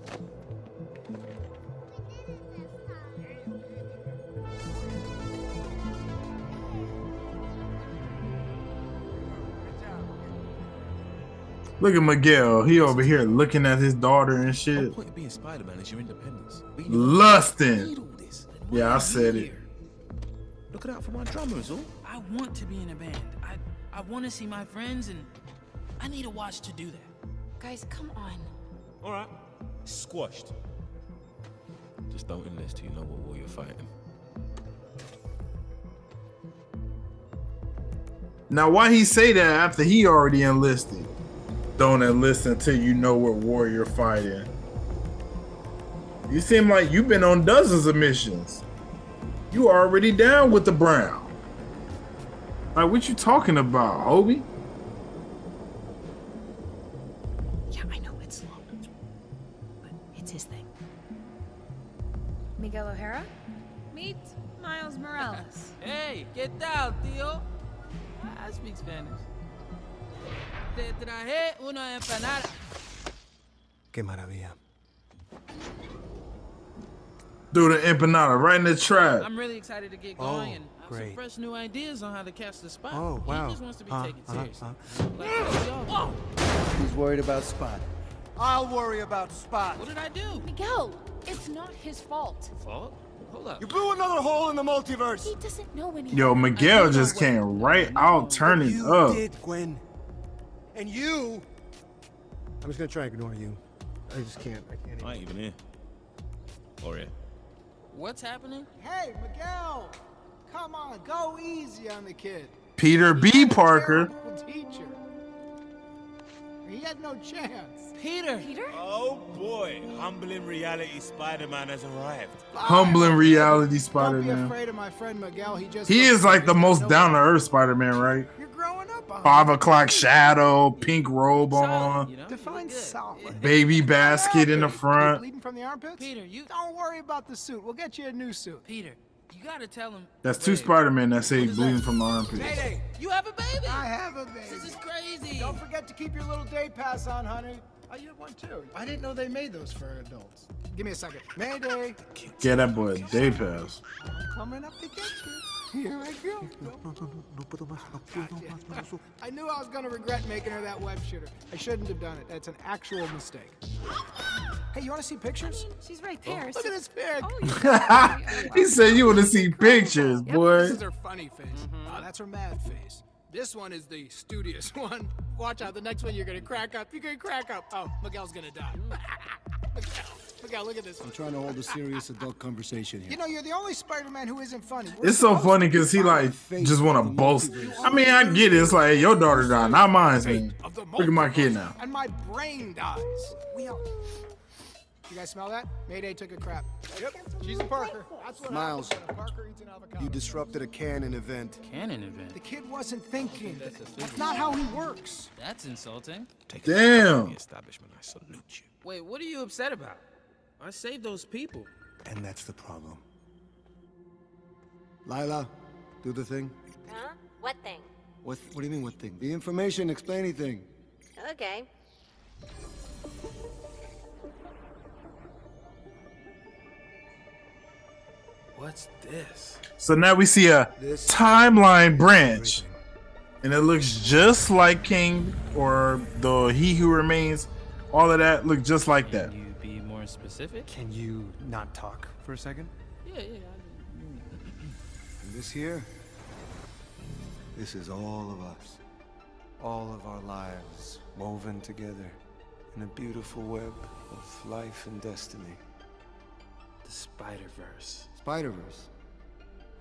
Look at Miguel. He over here looking at his daughter and shit. point of being Spider-Man is your independence. Lusting. Yeah, I said it. Look out for my drummers, all. I want to be in a band. I I want to see my friends, and I need a watch to do that. Guys, come on. All right. Squashed. Just don't enlist till you know what war you're fighting. Now, why he say that after he already enlisted? Don't enlist until you know what war you're fighting. You seem like you've been on dozens of missions. You already down with the Brown. Like, what you talking about, Hobie? Yeah, I know it's long, but it's his thing. Miguel O'Hara? Meet Miles Morales. *laughs* Hey, ¿qué tal, tío? I speak Spanish. Te traje una empanada. Qué maravilla. Do the empanada right in the trap. I'm really excited to get Oh, going and have some fresh new ideas on how to catch the spot. Oh, wow. He just wants to be Huh, taken huh, seriously. huh. Like, we. He's worried about Spot. I'll worry about Spot. What did I do? Miguel, it's not his fault. Fault? Hold up. You blew another hole in the multiverse. He doesn't know any. Yo, Miguel just came right out turning You up. did, Gwen. And you. I'm just gonna try and ignore you. I just can't. I can't. I ain't even here. Or here. What's happening? Hey, Miguel. Come on, go easy on the kid. Peter B. Parker. Teacher. He had no chance. Peter. Peter? Oh boy, humbling reality Spider-Man has arrived. Humbling reality Spider-Man. Don't be Spider-Man. afraid of my friend Miguel. He just He is like the most down to earth Spider-Man, right? You're growing up. Five o'clock shadow, pink robe on, Define solid. baby basket in the front. Bleeding from the armpits? Peter, you. Don't worry about the suit. We'll get you a new suit. Peter, you gotta tell him. That's two Spider-Man that say bleeding from the armpit. Mayday. You have a baby. I have a baby. This is crazy. Don't forget to keep your little day pass on, honey. Oh, you have one too. I didn't know they made those for adults. Give me a second. Mayday. Get that boy a day pass. Coming up to get you. Here I go. I knew I was gonna regret making her that web shooter. I shouldn't have done it. That's an actual mistake. Hey, you wanna see pictures? She's right oh, there. Look at this pic. Oh, *laughs* *laughs* he said you want to see pictures, boy. This is her funny face. Mm-hmm. Oh, that's her mad face. This one is the studious *laughs* one. Watch out, the next one you're gonna crack up. You're gonna crack up. Oh, Miguel's gonna die. Mm. Miguel, Miguel, look at this. I'm trying to hold a serious adult conversation here. You know, you're the only Spider-Man who isn't funny. It's so funny because he like just want to boast. I mean, I get it. It's like your daughter died, not mine, man. Look at my kid now. And my brain dies. We all. You guys smell that? Mayday took a crap. Yep. She's a Parker. That's what Miles, a Parker eats an avocado. You disrupted a canon event. Canon event? The kid wasn't thinking. That's not how he works. That's insulting. Damn. establishment, I salute you. Wait, what are you upset about? I saved those people. And that's the problem. Lyla, do the thing. Huh? What thing? What, what do you mean, what thing? The information, explain anything. Okay. What's this? So now we see a timeline branch, and it looks just like Kang or the He Who Remains. All of that look just like that. You be more specific? Can you not talk for a second? Yeah, yeah. And this here, this is all of us. All of our lives woven together in a beautiful web of life and destiny. The Spider Verse. Spider-Verse.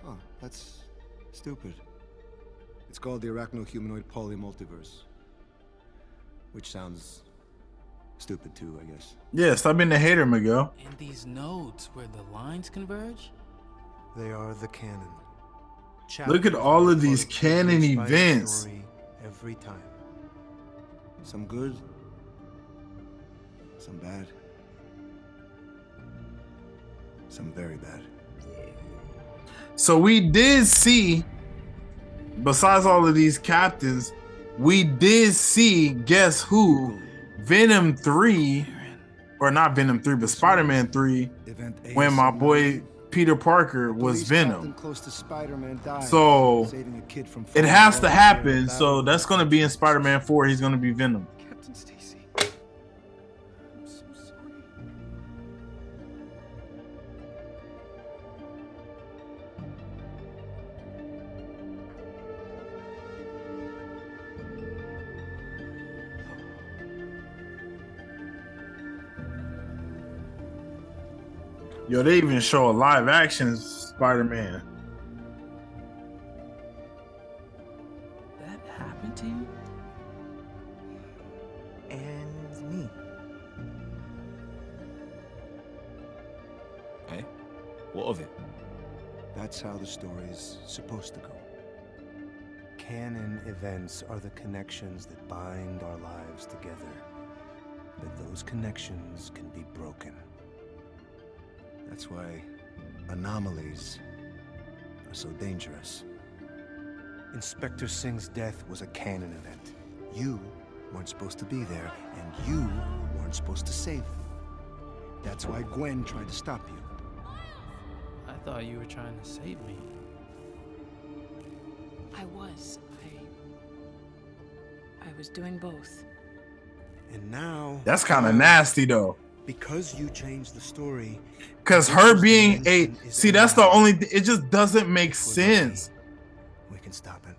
Oh, that's stupid. It's called the Arachno-Humanoid Polymultiverse. Which sounds stupid too, I guess. Yeah, stop being the hater, Miguel. And these nodes where the lines converge? They are the canon. Look at all of these part canon events. Every time. Some good, some bad, some very bad. So we did see, besides all of these captains, we did see, guess who? Venom 3, or not Venom 3, but Spider Man 3, when my boy Peter Parker was Venom. Close to Spider-Man died, So saving a kid from it has to happen. So that's going to be in Spider Man 4. He's going to be Venom. Yo, they even show a live action Spider Man. That happened to you? And me. Hey, what of it? That's how the story's supposed to go. Canon events are the connections that bind our lives together. But those connections can be broken. That's why anomalies are so dangerous. Inspector Singh's death was a canon event. You weren't supposed to be there, and you weren't supposed to save him. That's why Gwen tried to stop you. I thought you were trying to save me. I was. I. I was doing both. And now That's kind of nasty, though. because you changed the story. Because her being a. See, that's the only. Th- it just doesn't make sense. We can stop it.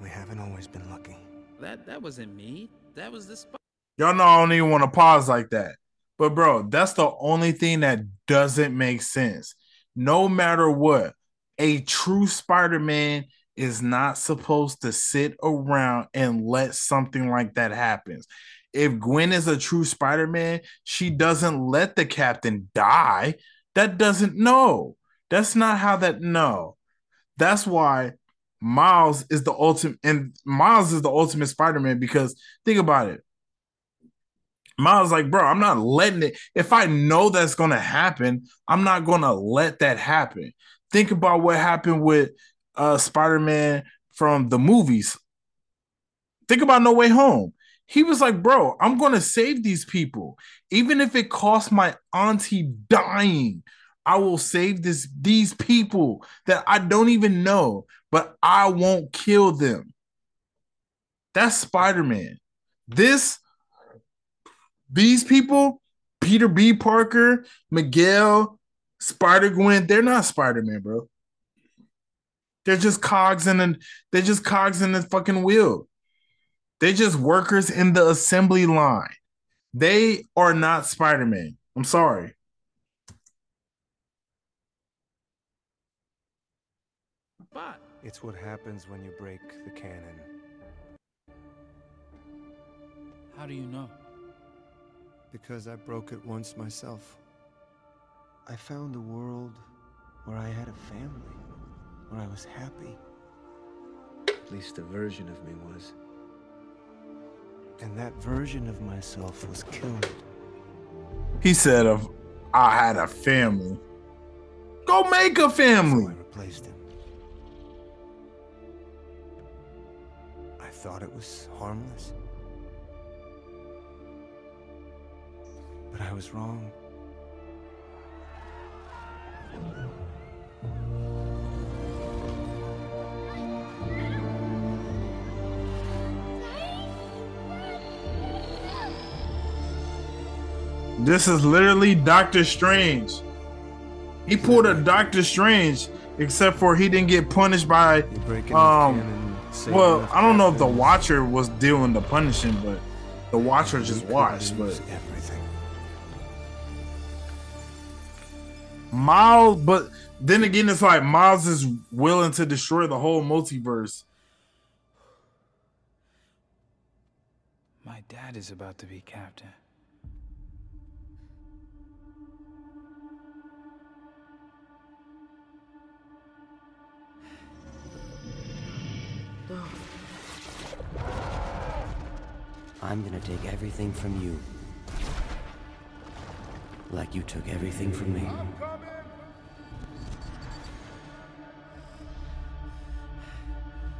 We haven't always been lucky. That that wasn't me. That was the Spider. Y'all know I don't even want to pause like that. But bro, that's the only thing that doesn't make sense. No matter what, a true Spider-Man is not supposed to sit around and let something like that happen. If Gwen is a true Spider-Man, she doesn't let the captain die. That doesn't no. That's not how that no. That's why Miles is the ultimate and Miles is the ultimate Spider-Man because think about it. Miles like, bro, I'm not letting it. If I know that's gonna happen, I'm not gonna let that happen. Think about what happened with uh Spider-Man from the movies. Think about No Way Home. He was like, bro, I'm gonna save these people. Even if it costs my auntie dying, I will save this these people that I don't even know, but I won't kill them. That's Spider-Man. This these people, Peter B. Parker, Miguel, Spider Gwen, they're not Spider Man, bro. They're just cogs in the they're just cogs in the fucking wheel. They're just workers in the assembly line. They are not Spider Man. I'm sorry. But It's what happens when you break the canon. how do you know? Because I broke it once myself. I found a world where I had a family, where I was happy. At least a version of me was. And that version of myself was killed. He said, "Of I had a family, go make a family." i replaced him. I thought it was harmless. But I was wrong. This is literally Doctor Strange. He pulled a Doctor Strange, except for he didn't get punished by. Um, well, I don't know if the. Watcher was dealing the punishing, but the Watcher just watched. But everything. Miles, but then again, it's like Miles is willing to destroy the whole multiverse. My dad is about to be captain. I'm gonna take everything from you. Like you took everything from me.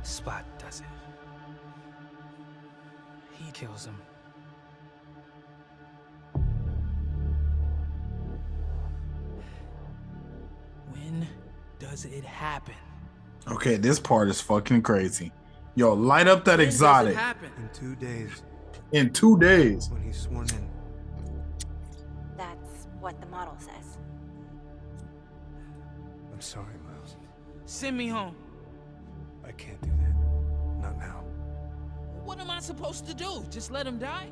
Spot does it. He kills him. When does it happen? Okay, this part is fucking crazy. Yo, light up that When does it exotic? In two days, in two days. when he's sworn in. That's what the model says. I'm sorry, Miles. Send me home. I can't do that. Not now. What am I supposed to do? Just let him die?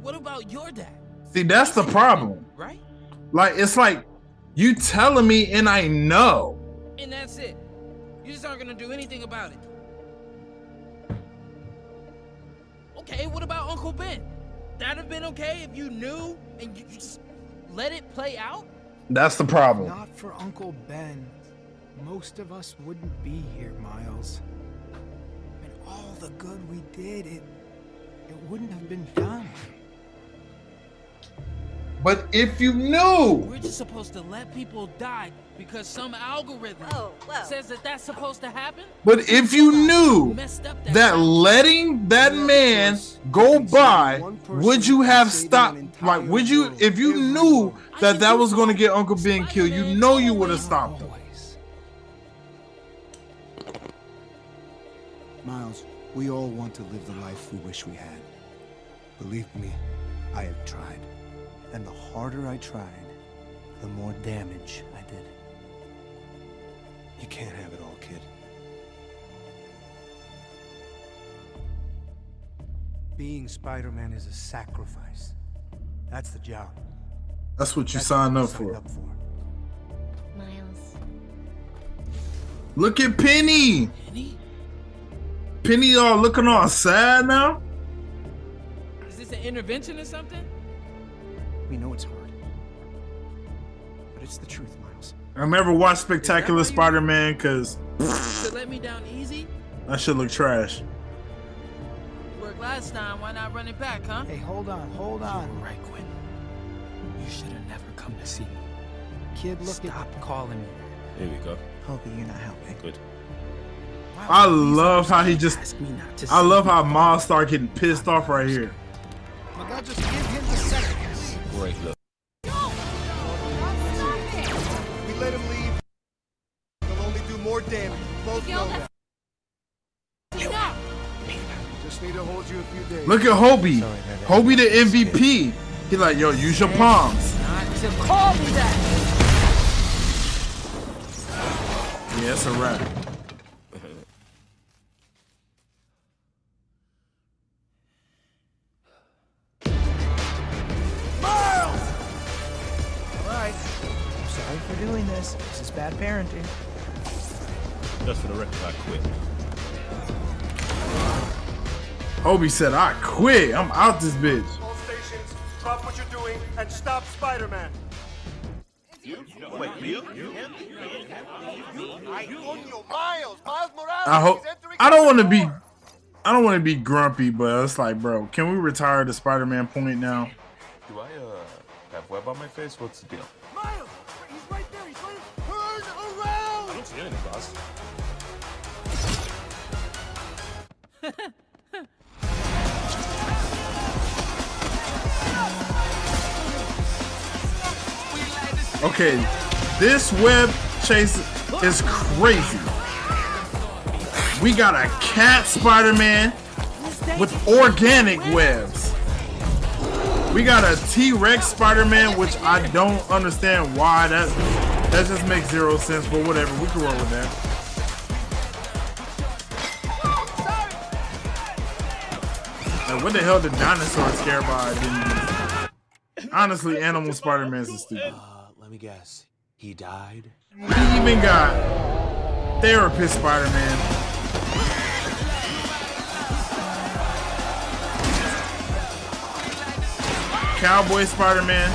What about your dad? See, that's the problem. Right? Like, it's like you telling me, and I know. And that's it. You just aren't gonna do anything about it. Okay, what about Uncle Ben? That'd have been okay if you knew and you you just let it play out? That's the problem. Not for Uncle Ben. Most of us wouldn't be here, Miles. And all the good we did, it it wouldn't have been done. But if you knew, We're just supposed to let people die because some algorithm says that that's supposed to happen? but if you knew that letting that man go by, would you have stopped? Like, would you, if you knew that that was going to get Uncle Ben killed, you know you would have stopped him. Miles, we all want to live the life we wish we had. Believe me, I have tried. And the harder I tried, the more damage I did. You can't have it all, kid. Being Spider-Man is a sacrifice. That's the job. That's what you That's signed what I up for. signed up for. Miles. Look at Penny. Penny? Penny all looking all sad now. Is this an intervention or something? We know it's hard. But it's the truth, Miles. I remember watch Spectacular Spider-Man because To let me down easy? that shit look trash. Worked last time, why not run it back, huh? Hey, hold on, hold on. You were right, Gwen. You should have never come to see me. Kid, look Stop calling me. Here we go. Hoping you're not helping. Good. I love how he just. Me not to I love how Miles start getting pissed off right here. Miguel, just give him the second. Great look. We let him leave. He'll only do more damage. Both know that. Just need to hold you a few days. Look at Hobie. Hobie the MVP. He like, yo, use your palms. Not to call me that. Yeah, it's a wrap. All right. I'm sorry for doing this. This is bad parenting. Just for the record, I quit. Hobie said, I quit. I'm out this bitch. All stations, drop what you're doing and stop Spider-Man. Wait, you? Miles, Miles Morales. I hope I don't want to be I don't want to be grumpy, but it's like, bro, can we retire the Spider-Man point now? Do I have web on my face? What's the deal? Miles, he's right there. He's right. Turn around. I don't see anything, boss. Okay, this web chase is crazy. We got a cat Spider-Man with organic webs. We got a T-Rex Spider-Man, which I don't understand why that that just makes zero sense, but whatever, we can roll with that. Like, what the hell did dinosaur scare by? Honestly, Animal Spider-Man's is stupid. Uh, let me guess. He died? He even got therapist Spider-Man. Cowboy Spider-Man.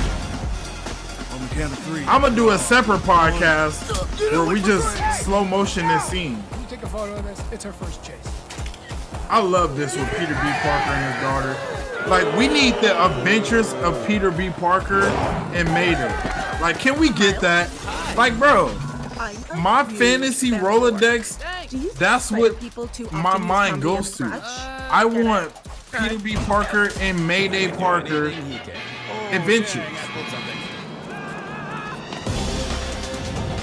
On the count of three. I'm gonna do a separate podcast where we just slow motion this scene. Can you take a photo of this? It's her first chase. I love this with Peter B. Parker and his daughter. Like, we need the adventures of Peter B. Parker and Mayday. Like, can we get that? Like, bro, my fantasy Rolodex, that's what my mind goes to. I want Peter B. Parker and Mayday Parker adventures.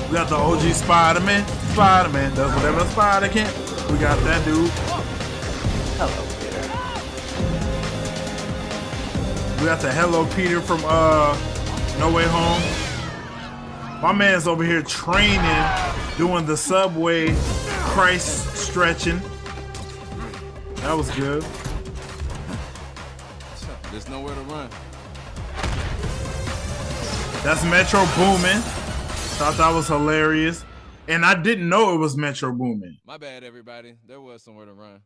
We got the OG Spider-Man. Spider-Man does whatever a spider can. We got that dude. Hello, Peter. We got the Hello Peter from uh No Way Home. My man's over here training, doing the subway Christ stretching. That was good. There's nowhere to run. That's Metro Boomin. Thought that was hilarious. And I didn't know it was Metro Boomin. My bad, everybody. There was somewhere to run.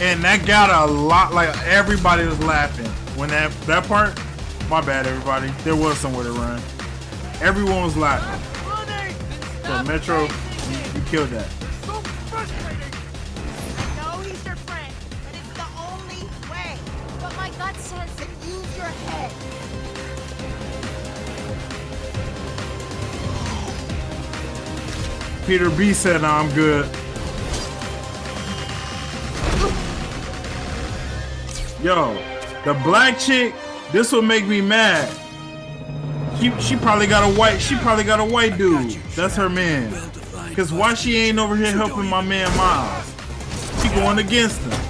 And that got a lot like everybody was laughing. When that that part, my bad everybody. There was somewhere to run. Everyone was laughing. So Metro, you, you killed that. Peter B said, "No, I'm good." Yo, the black chick, this will make me mad. She, she probably got a white, she probably got a white dude. That's her man. Cause why she ain't over here helping my man Miles? She going against him.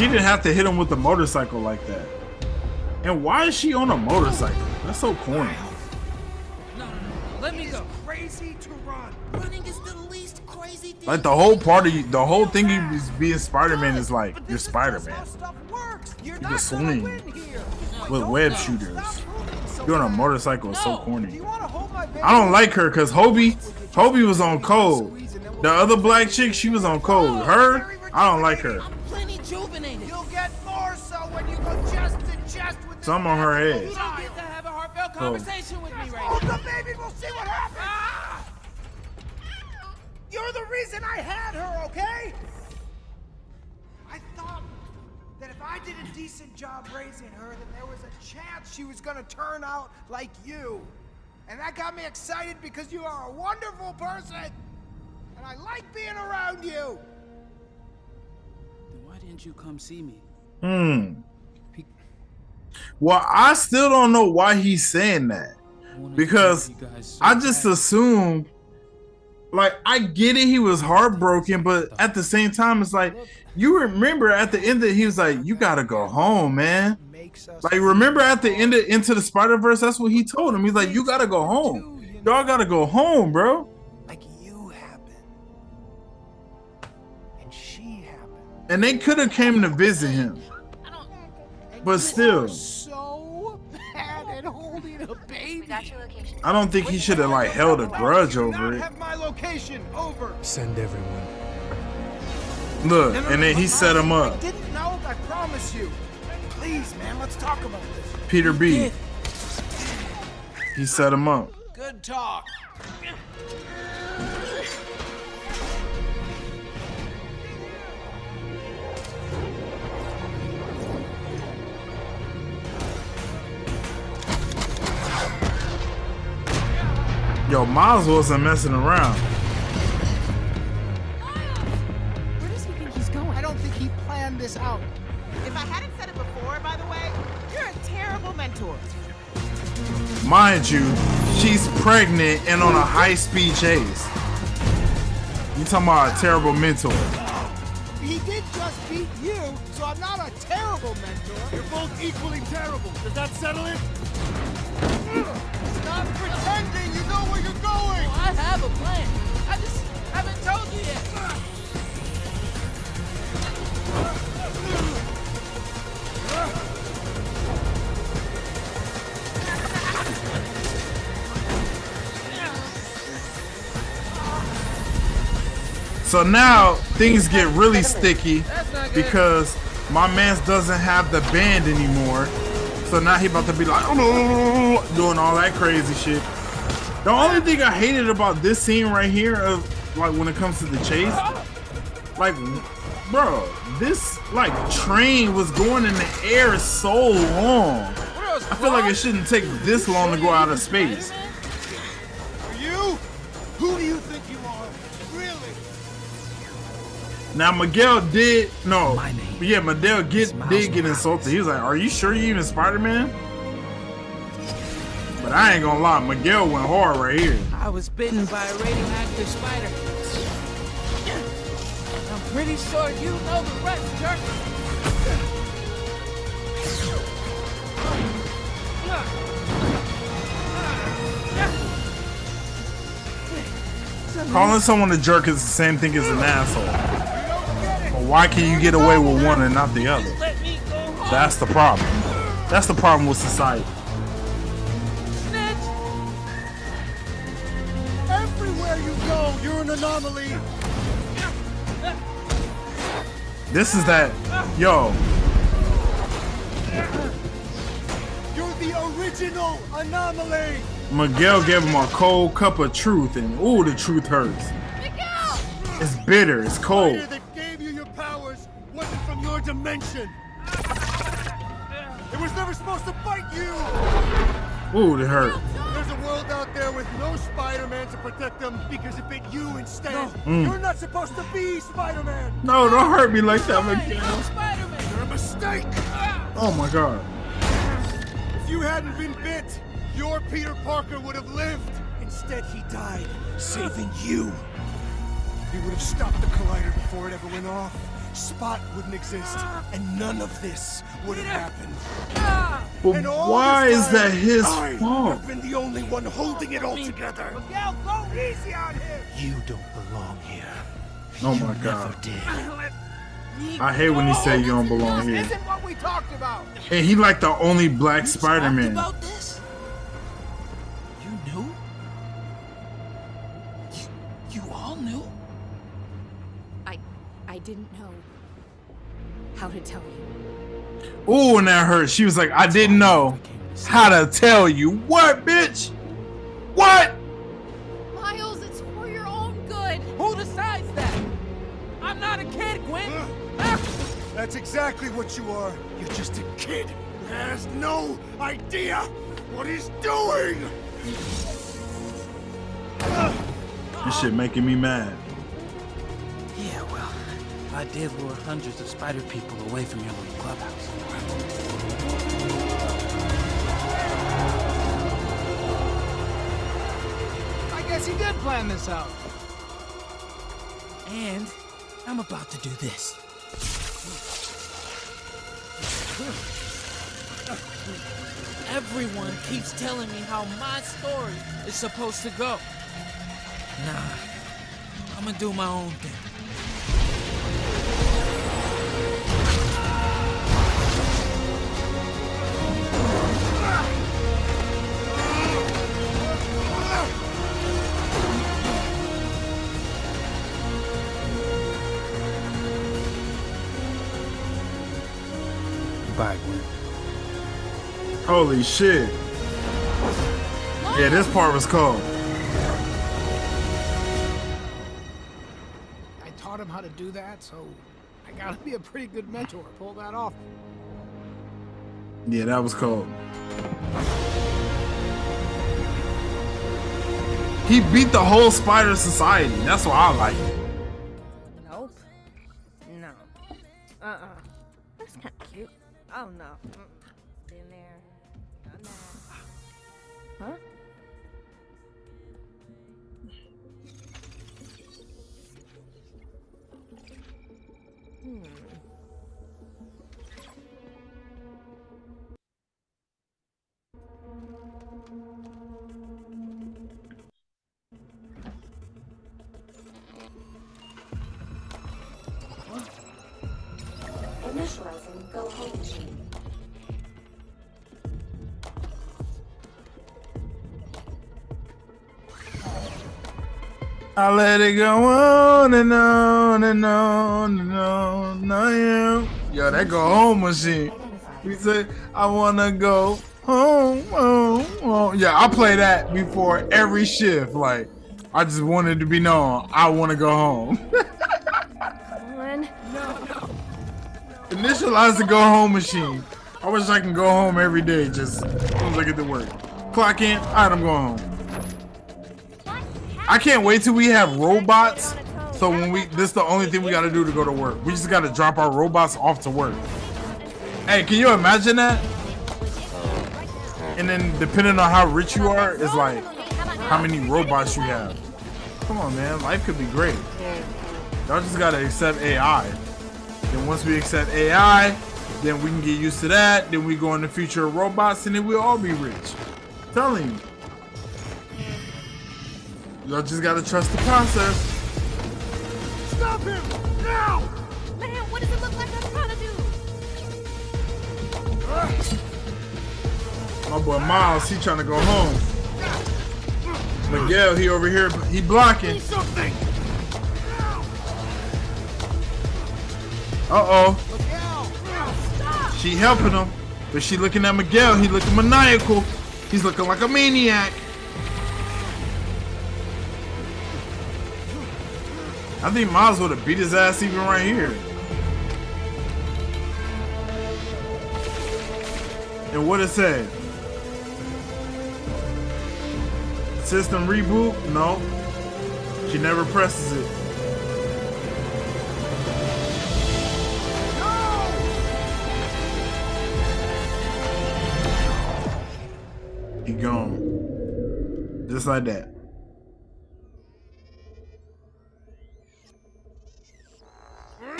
She didn't have to hit him with a motorcycle like that. And why is she on a motorcycle? That's so corny. Let me go. Crazy to run. Running is the least crazy thing. Like the whole party, the whole thing of being Spider-Man is like you're Spider-Man. You can swing with web shooters. You're on a motorcycle is so corny. I don't like her because Hobie, Hobie was on code. The other black chick, she was on code. Her, I don't like her. I'm Plenty juvenated. You'll get more so when you go chest to chest with So I'm on her head. You don't get to have a heartfelt Oh. conversation with me right Hold the baby, we'll see what happens. You're the reason I had her, okay? I thought that if I did a decent job raising her, that there was a chance she was gonna turn out like you. And that got me excited because you are a wonderful person. And I like being around you. Didn't you come see me? Hmm. Well, I still don't know why he's saying that. Because I just assume like, I get it, he was heartbroken, but at the same time, it's like, you remember at the end that he was like, you gotta go home, man. Like, remember at the end of Into the Spider Verse, that's what he told him. He's like, you gotta go home. Y'all gotta go home, bro. And she happened. And they could have came to visit him. But still, So bad at holding a baby. I don't think he should have like held a grudge over it. My location. Over. Send everyone. Look, No, no, and then he set him up. I didn't know. I promise you. Please, man, let's talk about this. Peter B. He set him up. Good talk. Yo, Miles wasn't messing around. Where does he think he's going? I don't think he planned this out. If I hadn't said it before, by the way, you're a terrible mentor. Mind you, she's pregnant and on a high-speed chase. You talking about a terrible mentor? He did just beat you, so I'm not a terrible mentor. You're both equally terrible. Does that settle it? Stop pretending you know where you're going. Oh, I have a plan. I just haven't told you yet. So now things get really sticky because my man's doesn't have the band anymore. So now he about to be like oh, doing all that crazy shit. The only thing I hated about this scene right here of like when it comes to the chase, like bro, this like train was going in the air so long. I feel like it shouldn't take this long to go out of space. Now Miguel did no, yeah, Miguel get did get insulted. He was like, "Are you sure you even Spider-Man?" But I ain't gonna lie, Miguel went hard right here. I was bitten by a radioactive spider. I'm pretty sure you know the rest, jerk. Calling someone a jerk is the same thing as an asshole. Why can you get away with one and not the other? That's the problem. That's the problem with society. Everywhere you go, you're an anomaly. This is that, yo, You're the original anomaly. Miguel gave him a cold cup of truth, and ooh, the truth hurts. It's bitter, it's cold. Wasn't your dimension. It was never supposed to bite you. Ooh, it hurt. There's a world out there with no Spider-Man to protect them because it bit you instead. Mm. You're not supposed to be Spider-Man. No, don't hurt me like that, Miguel. You're a mistake. Oh my god. If you hadn't been bit, your Peter Parker would have lived. Instead, he died, saving you. He would have stopped the collider before it ever went off. Spot wouldn't exist, and none of this would have happened. But And why this is that his I fault? have been the only one holding it all together. Miguel, go easy on him. You don't belong here. Oh my god. did. I hate when he say you don't belong here. Isn't what we talked about. And he like the only black Spider-Man. About this? You knew? You, you all knew? I I didn't know how to tell you. Ooh, and that hurt. She was like, I didn't know how to tell you. What, bitch? What? Miles, it's for your own good. Who decides that? I'm not a kid, Gwen. Ah. That's exactly what you are. You're just a kid who has no idea what he's doing. This shit making me mad. Yeah, well, I did lure hundreds of spider people away from your little clubhouse. I guess he did plan this out. And I'm about to do this. Everyone keeps telling me how my story is supposed to go. Nah, I'm gonna do my own thing. Bye, Gwen. Holy shit. Yeah, this part was cool. I taught him how to do that, so I gotta be a pretty good mentor to pull that off. Yeah, that was cold. He beat the whole Spider Society. That's what I like. Nope. No. Uh-uh. That's kind of cute. Oh, no. Been there. Done that. Huh? Hmm. Initializing go home machine. I let it go on and on and on and on. I am. Yo, that go home machine. We say, I wanna go home, home, home. Yeah, I play that before every shift. Like, I just wanted to be known. I wanna go home. One. No. Initialize the go home machine. I wish I can go home every day just as soon as I get to work. Clock in, alright, I'm going home. I can't wait till we have robots. So when we this is the only thing we gotta do to go to work. We just gotta drop our robots off to work. Hey, can you imagine that? And then depending on how rich you are, is like how many robots you have. Come on, man. Life could be great. Y'all just gotta accept AI. Then once we accept AI, then we can get used to that. Then we go in the future of robots, and then we'll all be rich. telling you. Y'all just gotta trust the process. Stop him! Now! Man, what does it look like I'm trying to do? My boy Miles, he trying to go home. Miguel, he over here, he blocking. Something! Uh oh. She helping him, but she looking at Miguel. He looking maniacal. He's looking like a maniac. I think Miles would have beat his ass even right here. And what it said? System reboot? No. She never presses it. He gone. Just like that. Mm.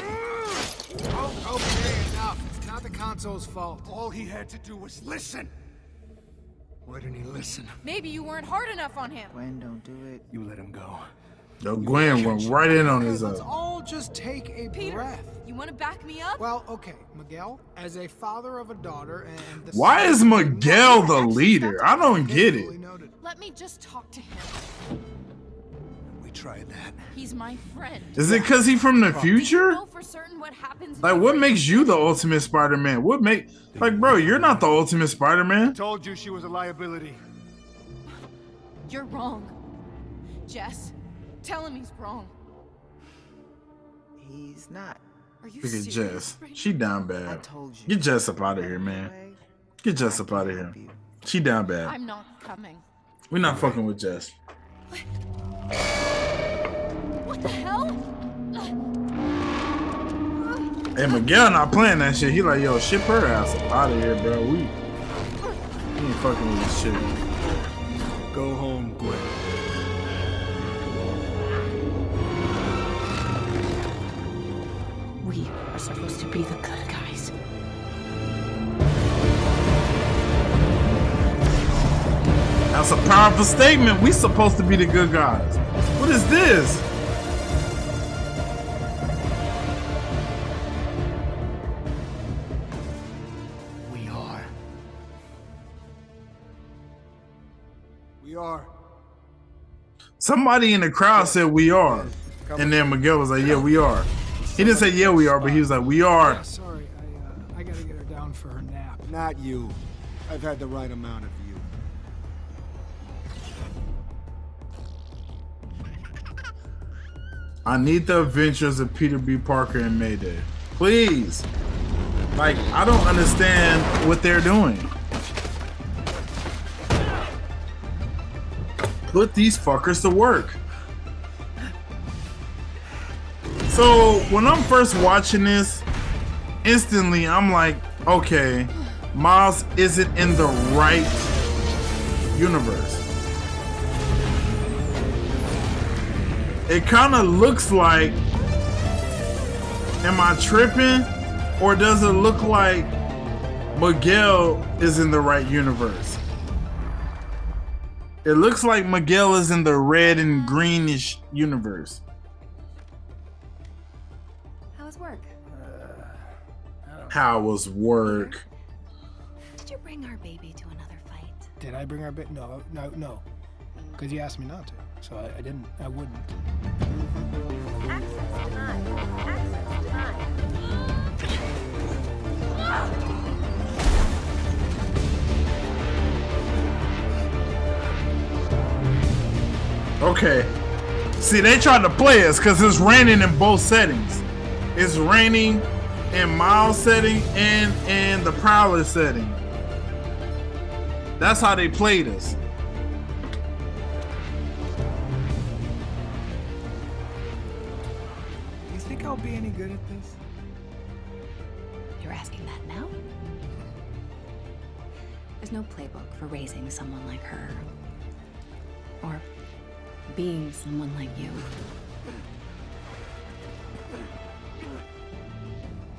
Oh, okay, enough. It's not the console's fault. All he had to do was listen. Why didn't he listen? Maybe you weren't hard enough on him. Gwen, don't do it. You let him go. Yo, Gwen went right in on his Let's uh, all just take a Peter, breath. you want to back me up? Well, okay, Miguel, as a father of a daughter and the Why is Miguel the leader? I don't get it. Let me just talk to him. We tried that. He's my friend. Is it because he's from the future? know for certain what happens. Like, what makes you the ultimate Spider-Man? What make like, bro? You're not the ultimate Spider-Man. Told you she was a liability. You're wrong. Jess, tell him he's wrong. He's not. Are you Look at serious? Jess. She down bad. Get Jess up out of here, man. Get Jess up out of here. She down bad. I'm not coming. We're not fucking with Jess. What the hell? Hey, Miguel not playing that shit. He like, yo, ship her ass out of here, bro. We, we ain't fucking with this shit. Go home, Gwen. We are supposed to be the good guys. That's a powerful statement. We supposed to be the good guys. What is this? We are. We are. Somebody in the crowd said we are. And then Miguel was like, yeah, we are. He didn't say yeah, we are, but he was like, we are. Sorry, I, uh, I gotta get her down for for her nap. Not you. I've had the right amount of I need the adventures of Peter B. Parker and Mayday. Please. Like, I don't understand what they're doing. Put these fuckers to work. So, when I'm first watching this, instantly I'm like, okay, Miles isn't in the right universe. It kind of looks like, am I tripping? Or does it look like Miguel is in the right universe? It looks like Miguel is in the red and greenish universe. How was work? Uh, How was work? Did you bring our baby to another fight? Did I bring our baby? No, no, no. Because you asked me not to. So I, I didn't. I wouldn't. Okay. See, they tried to play us because it's raining in both settings. It's raining in Miles setting and in the Prowler setting. That's how they played us. There's no playbook for raising someone like her. Or being someone like you.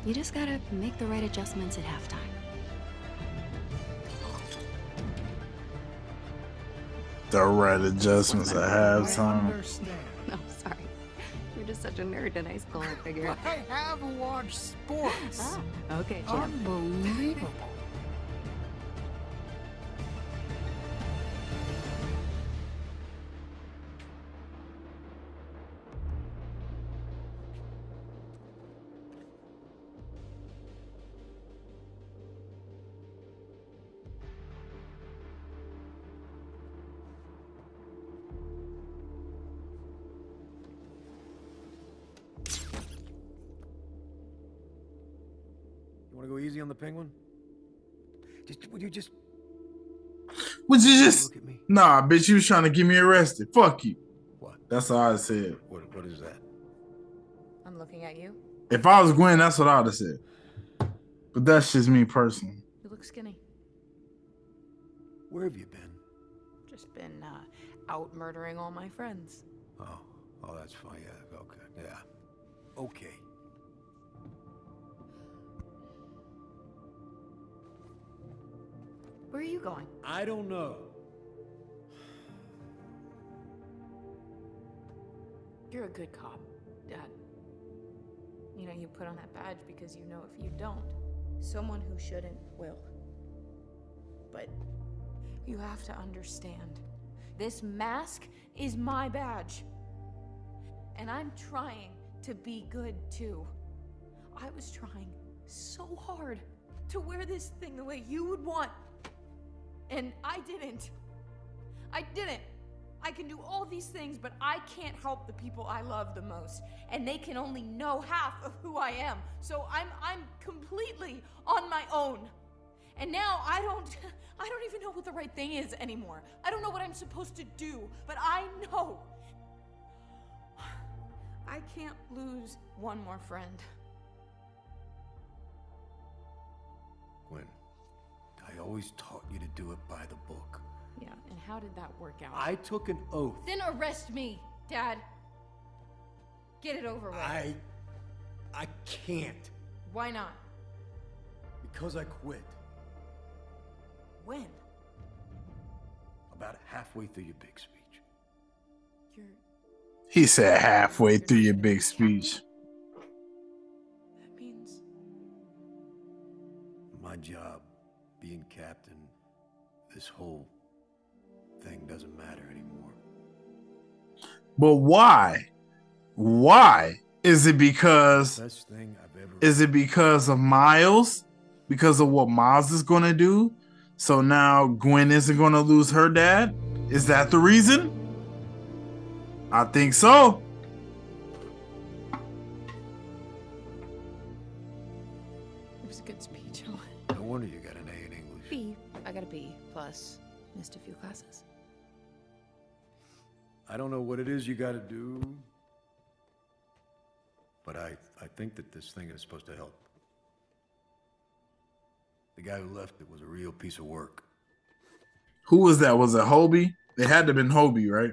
You just gotta make the right adjustments at halftime. The right adjustments at halftime. No, *laughs* sorry. You're just such a nerd in high school, I figured. I have watched sports. Ah, okay, Jim. Unbelievable. Go easy on the penguin? Just, would you just Would you just nah, bitch? You was trying to get me arrested. Fuck you. What? That's all I said. What? What is that? I'm looking at you. If I was Gwen, that's what I'd have said. But that's just me personally. You look skinny. Where have you been? Just been uh, out murdering all my friends. Oh, oh, that's fine. Yeah. Okay. Yeah. Okay. Where are you going? I don't know. You're a good cop, Dad. You know, you put on that badge because you know if you don't, someone who shouldn't will. But you have to understand this mask is my badge. And I'm trying to be good too. I was trying so hard to wear this thing the way you would want. And I didn't. I didn't. I can do all these things, but I can't help the people I love the most, and they can only know half of who I am. So I'm I'm completely on my own. And now I don't *laughs* I don't even know what the right thing is anymore. I don't know what I'm supposed to do, but I know *sighs* I can't lose one more friend. Gwen, I always taught you to do it by the book. Yeah, and how did that work out? I took an oath. Then arrest me, Dad. Get it over with. I. I can't. Why not? Because I quit. When? About halfway through your big speech. You're He said halfway through your big speech. that means My job, being captain, this whole thing doesn't matter anymore. But why? Why? Is it because thing I've ever. is it because of Miles? because of what Miles is gonna do. So now Gwen isn't gonna lose her dad. Is that the reason? I think so. I don't know what it is you gotta do, but I, I think that this thing is supposed to help. The guy who left it was a real piece of work. Who was that? Was it Hobie? It had to have been Hobie, right?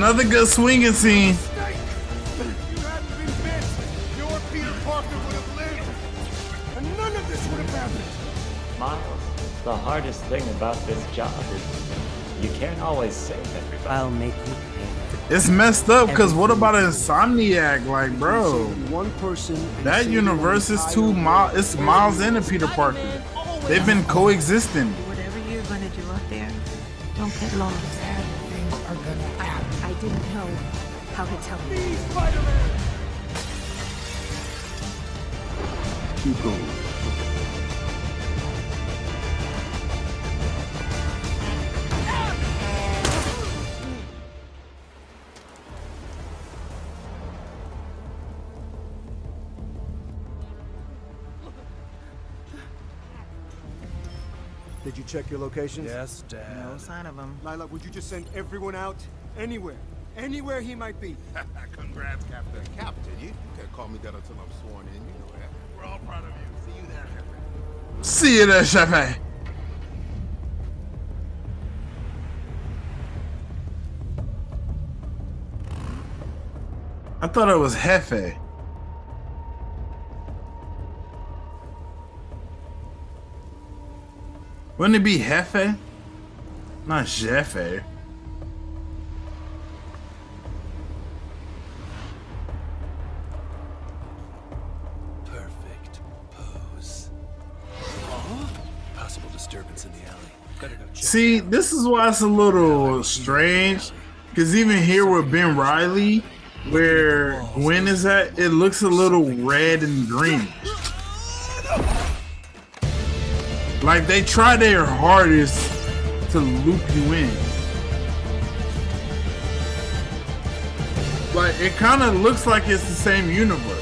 Another good swinging scene. Your Peter Parker would have lived, and none of this would have happened. Miles, the hardest thing about this job is you can't always save everybody. I'll make you pay. It's messed up because what about an Insomniac? Like, bro, One person. that universe is too entire Miles. It's Miles and a Peter Parker. They've been coexisting. Whatever you're gonna do out there, don't get lost. Know how to tell you. Keep going. Did you check your locations? Yes, Dad. No sign of him. Lyla, would you just send everyone out? Anywhere. Anywhere he might be. *laughs* Congrats, Captain. Captain, you, you can't call me that until I'm sworn in. You know that. We're all proud of you. See you there, Captain. See you there, Chef. I thought it was Hefe. Wouldn't it be Hefe? Not Jefe. See, this is why it's a little strange. Because even here with Ben Reilly, where Gwen is at, it looks a little red and green. Like they try their hardest to loop you in. Like it kind of looks like it's the same universe.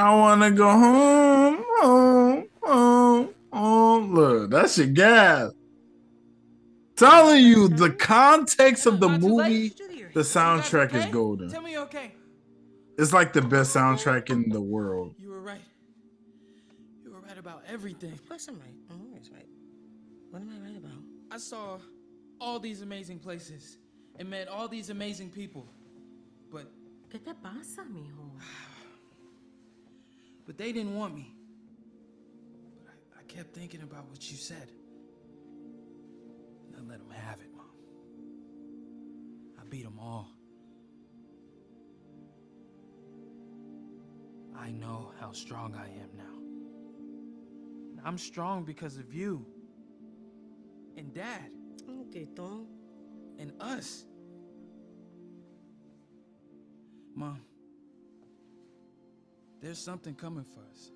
I wanna go home, home, home, home. Look, that's your gas. Telling you the context of the movie, the soundtrack is golden. Tell me you're okay. It's like the best soundtrack in the world. You were right. You were right about everything. Of course I'm right. I'm always right. What am I right about? I saw all these amazing places and met all these amazing people. But ¿Qué te pasa, mijo? But they didn't want me. But I, I kept thinking about what you said. And I let them have it, Mom. I beat them all. I know how strong I am now. And I'm strong because of you. And Dad. Okay, Tom. And us. Mom. There's something coming for us.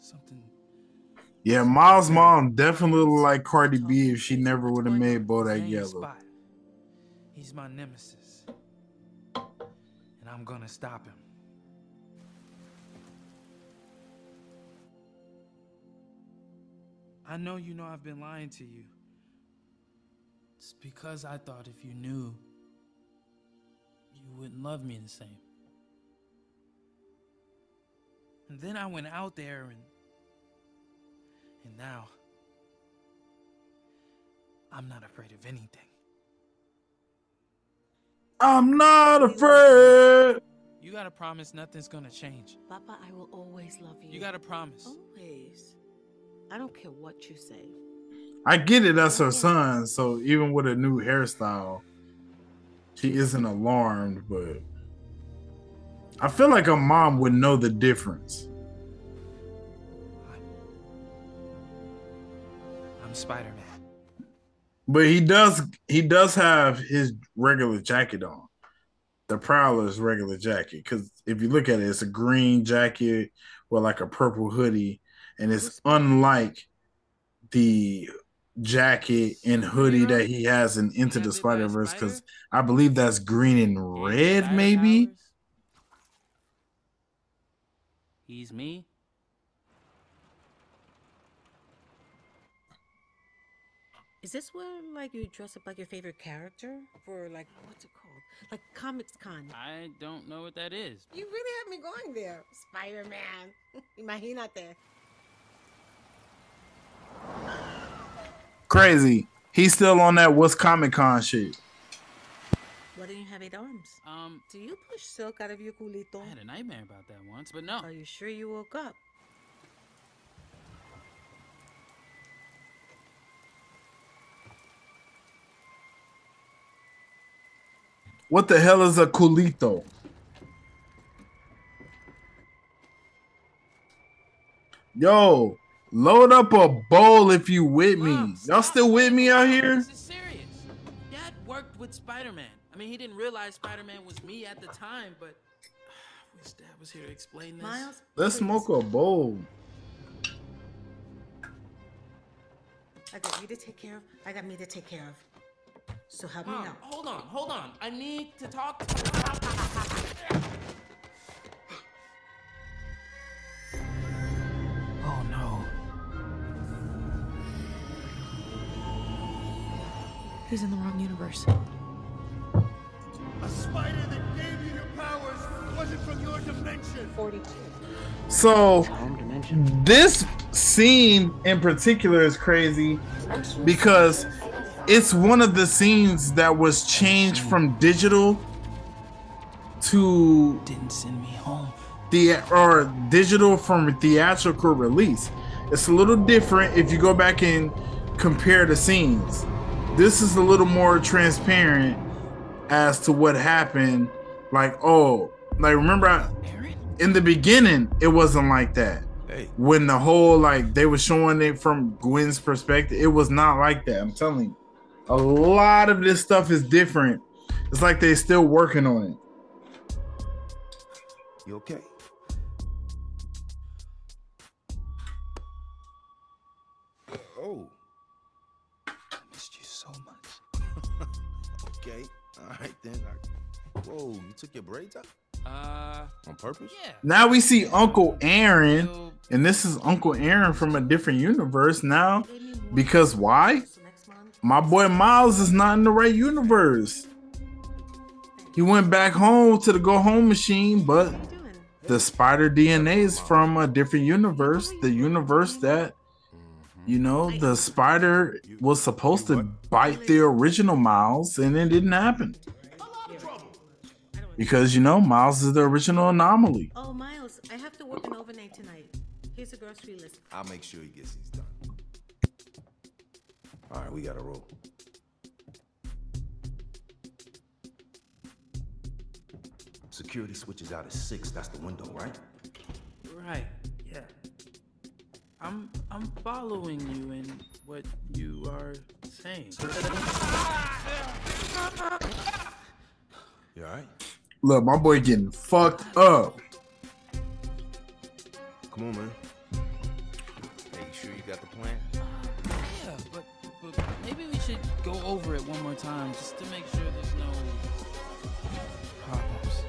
Something Yeah, Miles' mom definitely looked like Cardi B if she never would have made Bodak Yellow. He's my nemesis. And I'm gonna stop him. I know you know I've been lying to you. It's because I thought if you knew, you wouldn't love me the same. And then I went out there and. And now. I'm not afraid of anything. I'm not afraid. You gotta promise nothing's gonna change. Papa, I will always love you. You gotta promise. Always. I don't care what you say. I get it. That's her son. So even with a new hairstyle, she isn't alarmed. But I feel like a mom would know the difference. I'm Spider Man. But he does. He does have his regular jacket on. The Prowler's regular jacket. Because if you look at it, it's a green jacket with like a purple hoodie, and it's unlike the jacket and hoodie that he has in Into the Spider Verse. Because I believe that's green and red, maybe. He's me. Is this where like you dress up like your favorite character for like what's it called? Like Comics Con. I don't know what that is. You really have me going there. Spider Man. *laughs* Imagínate. Crazy. He's still on that what's Comic Con shit. Why don't you have eight arms? Um, Do you push silk out of your culito? I had a nightmare about that once, but no. Are you sure you woke up? What the hell is a culito? Yo, load up a bowl if you with me. Y'all still with me out here? This is serious. Dad worked with Spider Man. I mean, he didn't realize Spider Man was me at the time, but I *sighs* wish Dad was here to explain this. Miles, Let's smoke a bowl. I got you to take care of. I got me to take care of. So help me Mom, out. hold on, hold on. I need to talk. *sighs* oh no. He's in the wrong universe. 42. So this scene in particular is crazy because it's one of the scenes that was changed from digital to didn't send me home. The or digital from theatrical release. It's a little different if you go back and compare the scenes. This is a little more transparent as to what happened. Like, oh, like remember I, in the beginning, it wasn't like that. Hey. When the whole like they were showing it from Gwen's perspective, it was not like that. I'm telling you. A lot of this stuff is different. It's like they're still working on it. You okay? Oh. I missed you so much. *laughs* okay. All right then. Whoa, you took your braids out? Uh, On purpose? Yeah. Now we see Uncle Aaron, and this is Uncle Aaron from a different universe now. Because why? My boy Miles is not in the right universe. He went back home to the go home machine, but the spider DNA is from a different universe. The universe that, you know, the spider was supposed to bite the original Miles, and it didn't happen. Because, you know, Miles is the original anomaly. Oh, Miles, I have to work an overnight tonight. Here's a grocery list. I'll make sure he gets these done. All right, we gotta roll. Security switches out at six. That's the window, right? Right. Yeah. I'm I'm following you in what you are saying. You all right? Look, my boy getting fucked up. Come on, man. Hey, you sure you got the plan? Yeah, but, but maybe we should go over it one more time just to make sure there's no problems.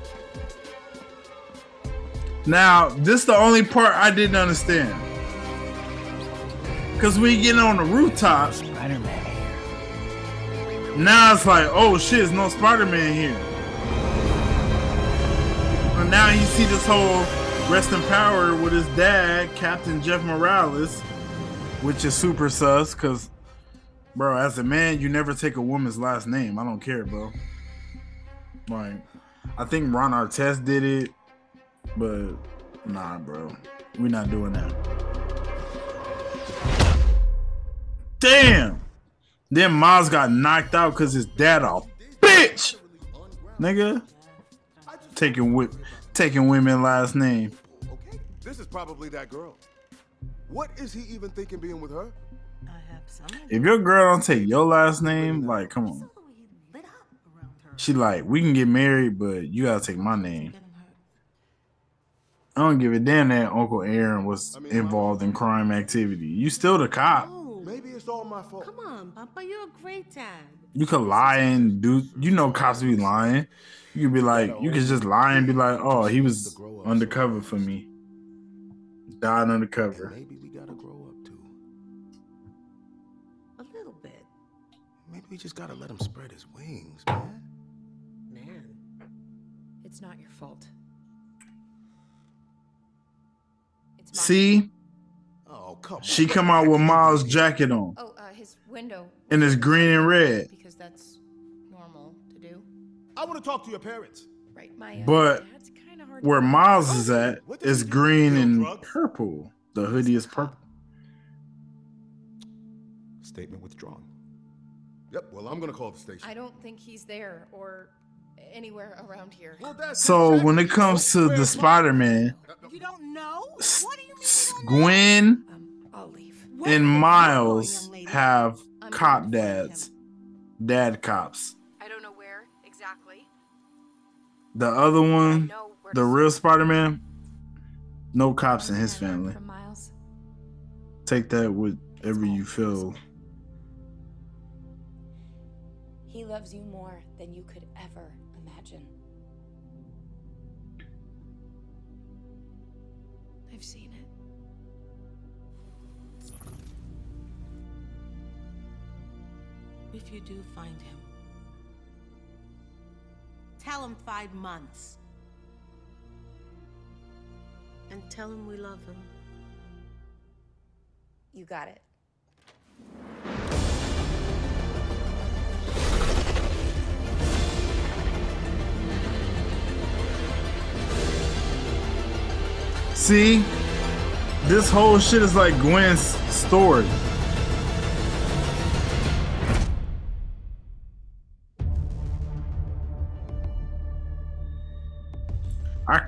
Now, this is the only part I didn't understand. Cause we getting on the rooftop. Spider-Man Now it's like, oh shit, there's no Spider-Man here. Now you see this whole rest in power with his dad, Captain Jeff Morales, which is super sus. Cause, bro, as a man, you never take a woman's last name. I don't care, bro. Like, I think Ron Artest did it, but nah, bro, we not doing that. Damn. Then Miles got knocked out because his dad a bitch. Nigga. Taking whip taking women last name. Okay, This is probably that girl. What is he even thinking being with her? I have some. If your girl don't take your last name, like come on. She like, we can get married, but you gotta take my name. I don't give a damn that Uncle Aaron was involved in crime activity. You still the cop. Maybe it's all my fault. Come on, Papa, you're a great dad. You could lie and do. You know, cops be lying. You could be like, you could just lie and be like, oh, he was undercover for me. Died undercover. Maybe we gotta grow up too. A little bit. Maybe we just gotta let him spread his wings, man. Man. It's not your fault. See, Oh, come on. she come out with Miles' jacket on, Oh, uh, his window. and it's green and red. Because I want to talk to your parents. Right, my. Uh, But dad's kinda hard where Miles is at is green and purple. The hoodie is purple. Statement withdrawn. Yep. Well, I'm gonna call the station. I don't think he's there or anywhere around here. So when it comes to the Spider-Man, You don't know? S- S- Gwen I'll leave. and Miles have cop dads, dad cops. I don't know where exactly. The other one, the real Spider-Man, no cops in his family. Miles. Take that whatever you feel. He loves you more than you could ever imagine. I've seen it. If you do find him, tell him five months. And tell him we love him. You got it. See, this whole shit is like Gwen's story.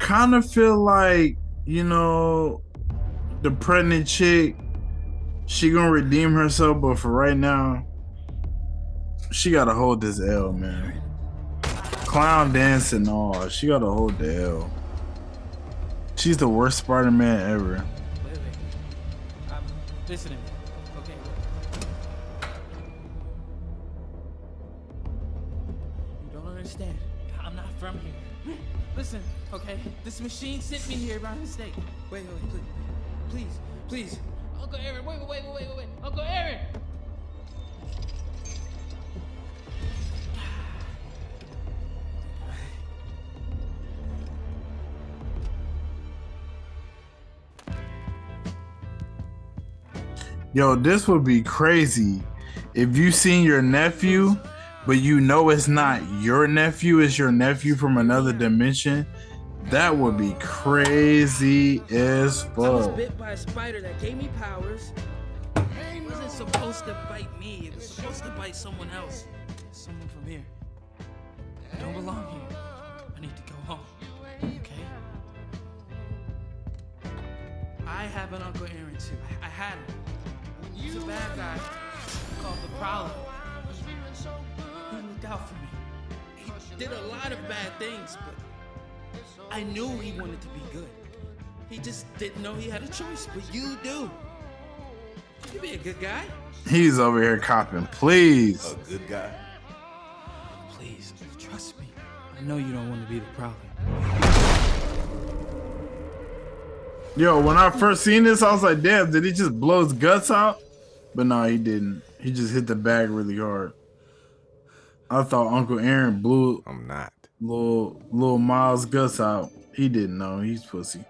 Kind of feel like, you know, the pregnant chick, she gonna redeem herself, but for right now, she gotta hold this L, man. Clown dancing, all she gotta hold the L. She's the worst Spider-Man ever. Wait, wait. Um, listen This machine sent me here by mistake. Wait, wait, wait, please. Please, please. Uncle Aaron, wait, wait, wait, wait, wait, wait. Uncle Aaron! Yo, this would be crazy if you seen your nephew, but you know it's not your nephew, it's your nephew from another dimension. That would be crazy as fuck. I was bit by a spider that gave me powers. It wasn't supposed to bite me. It was supposed to bite someone else. Someone from here. I don't belong here. I need to go home. Okay? I have an Uncle Aaron too. I, I had him. He's a bad guy called the Prowler. He looked out for me. He did a lot of bad things, but I knew he wanted to be good. He just didn't know he had a choice, but you do. You be a good guy. He's over here copping. Please. A good guy. Please, trust me. I know you don't want to be the problem. Yo, when I first seen this, I was like, damn, did he just blow his guts out? But no, he didn't. He just hit the bag really hard. I thought Uncle Aaron blew. It. I'm not. Little little Miles Gus out. He didn't know. He's pussy.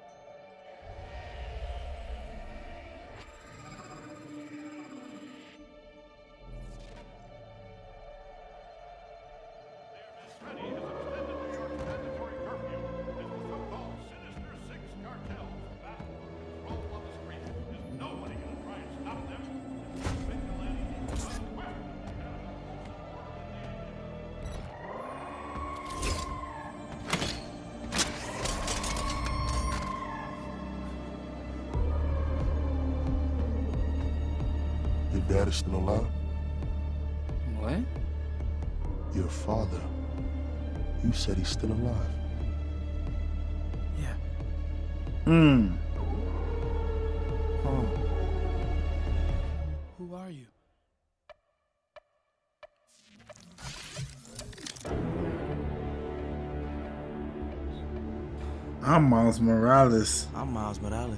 Miles Morales. I'm Miles Morales.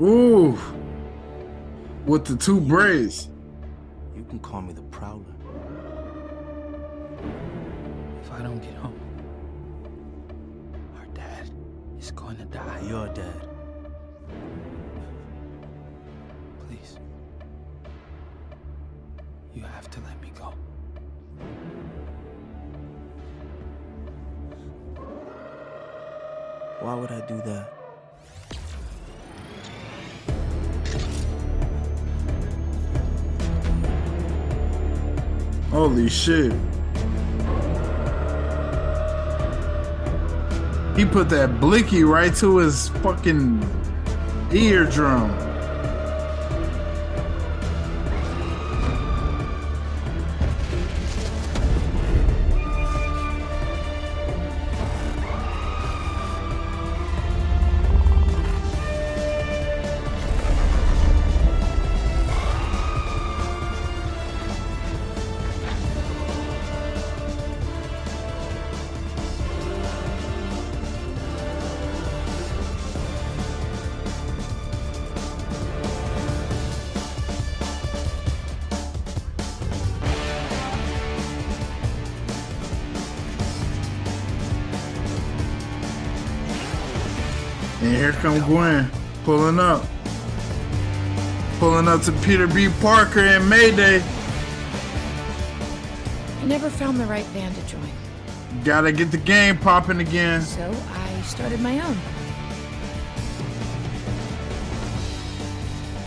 Ooh. With the two braids. You can call me the Prowler. If I don't get home, our dad is going to die. Your dad. Please. You have to let me go. Why would I do that? Holy shit. He put that blicky right to his fucking eardrum. And Gwen pulling up. Pulling up to Peter B. Parker and Mayday. I never found the right band to join, Gotta get the game popping again. so I started my own.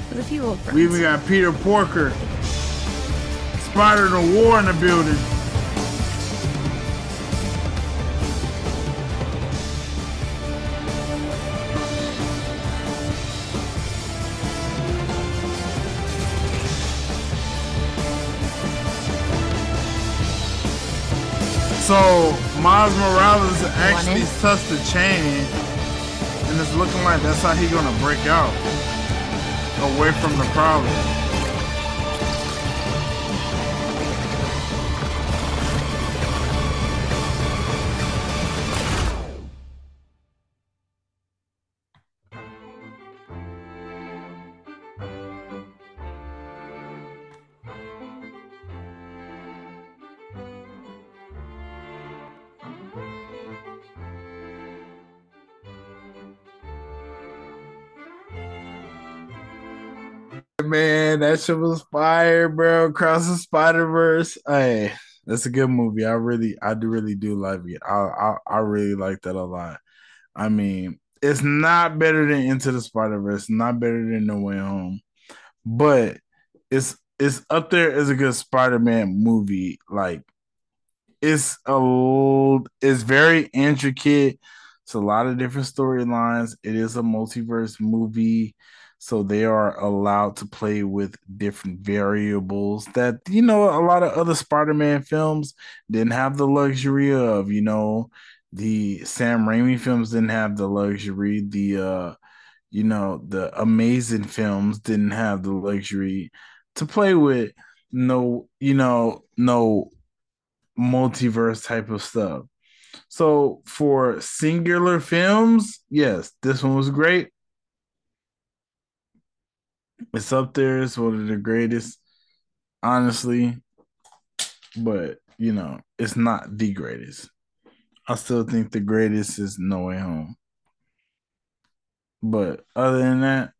With a few old friends. We even got Peter Porker. Spider the War in the building. Morales actually touched the chain, and it's looking like that's how he gonna break out away from the problem. That was fire, bro. Across the Spider Verse. Hey, that's a good movie. I really, I do really do like it. I, I, I really like that a lot. I mean, it's not better than Into the Spider Verse. Not better than No Way Home, but it's it's up there as a good Spider Man movie. Like, it's a, it's very intricate. It's a lot of different storylines. It is a multiverse movie. So they are allowed to play with different variables that, you know, a lot of other Spider Man films didn't have the luxury of, you know, the Sam Raimi films didn't have the luxury. The, uh, you know, the amazing films didn't have the luxury to play with no, you know, no multiverse type of stuff. So for singular films, yes, this one was great. It's up there. It's one of the greatest. honestly, but you know, it's not the greatest. I still think the greatest is No Way Home. But other than that,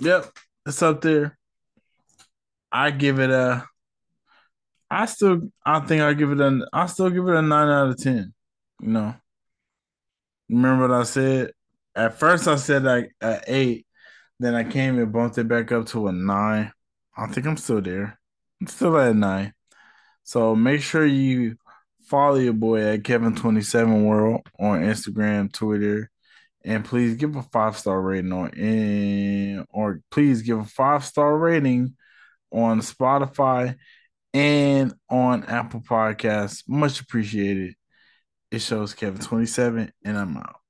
yep, it's up there. I give it a I still I think I give it a I still give it a nine out of ten. You know. Remember what I said? At first I said like a eight, then I came and bumped it back up to a nine. I think I'm still there. I'm still at nine. So make sure you follow your boy at Kevin27 World on Instagram, Twitter, and please give a five star rating on and or please give a five star rating on Spotify and on Apple Podcasts. Much appreciated. It shows Kevin27, and I'm out.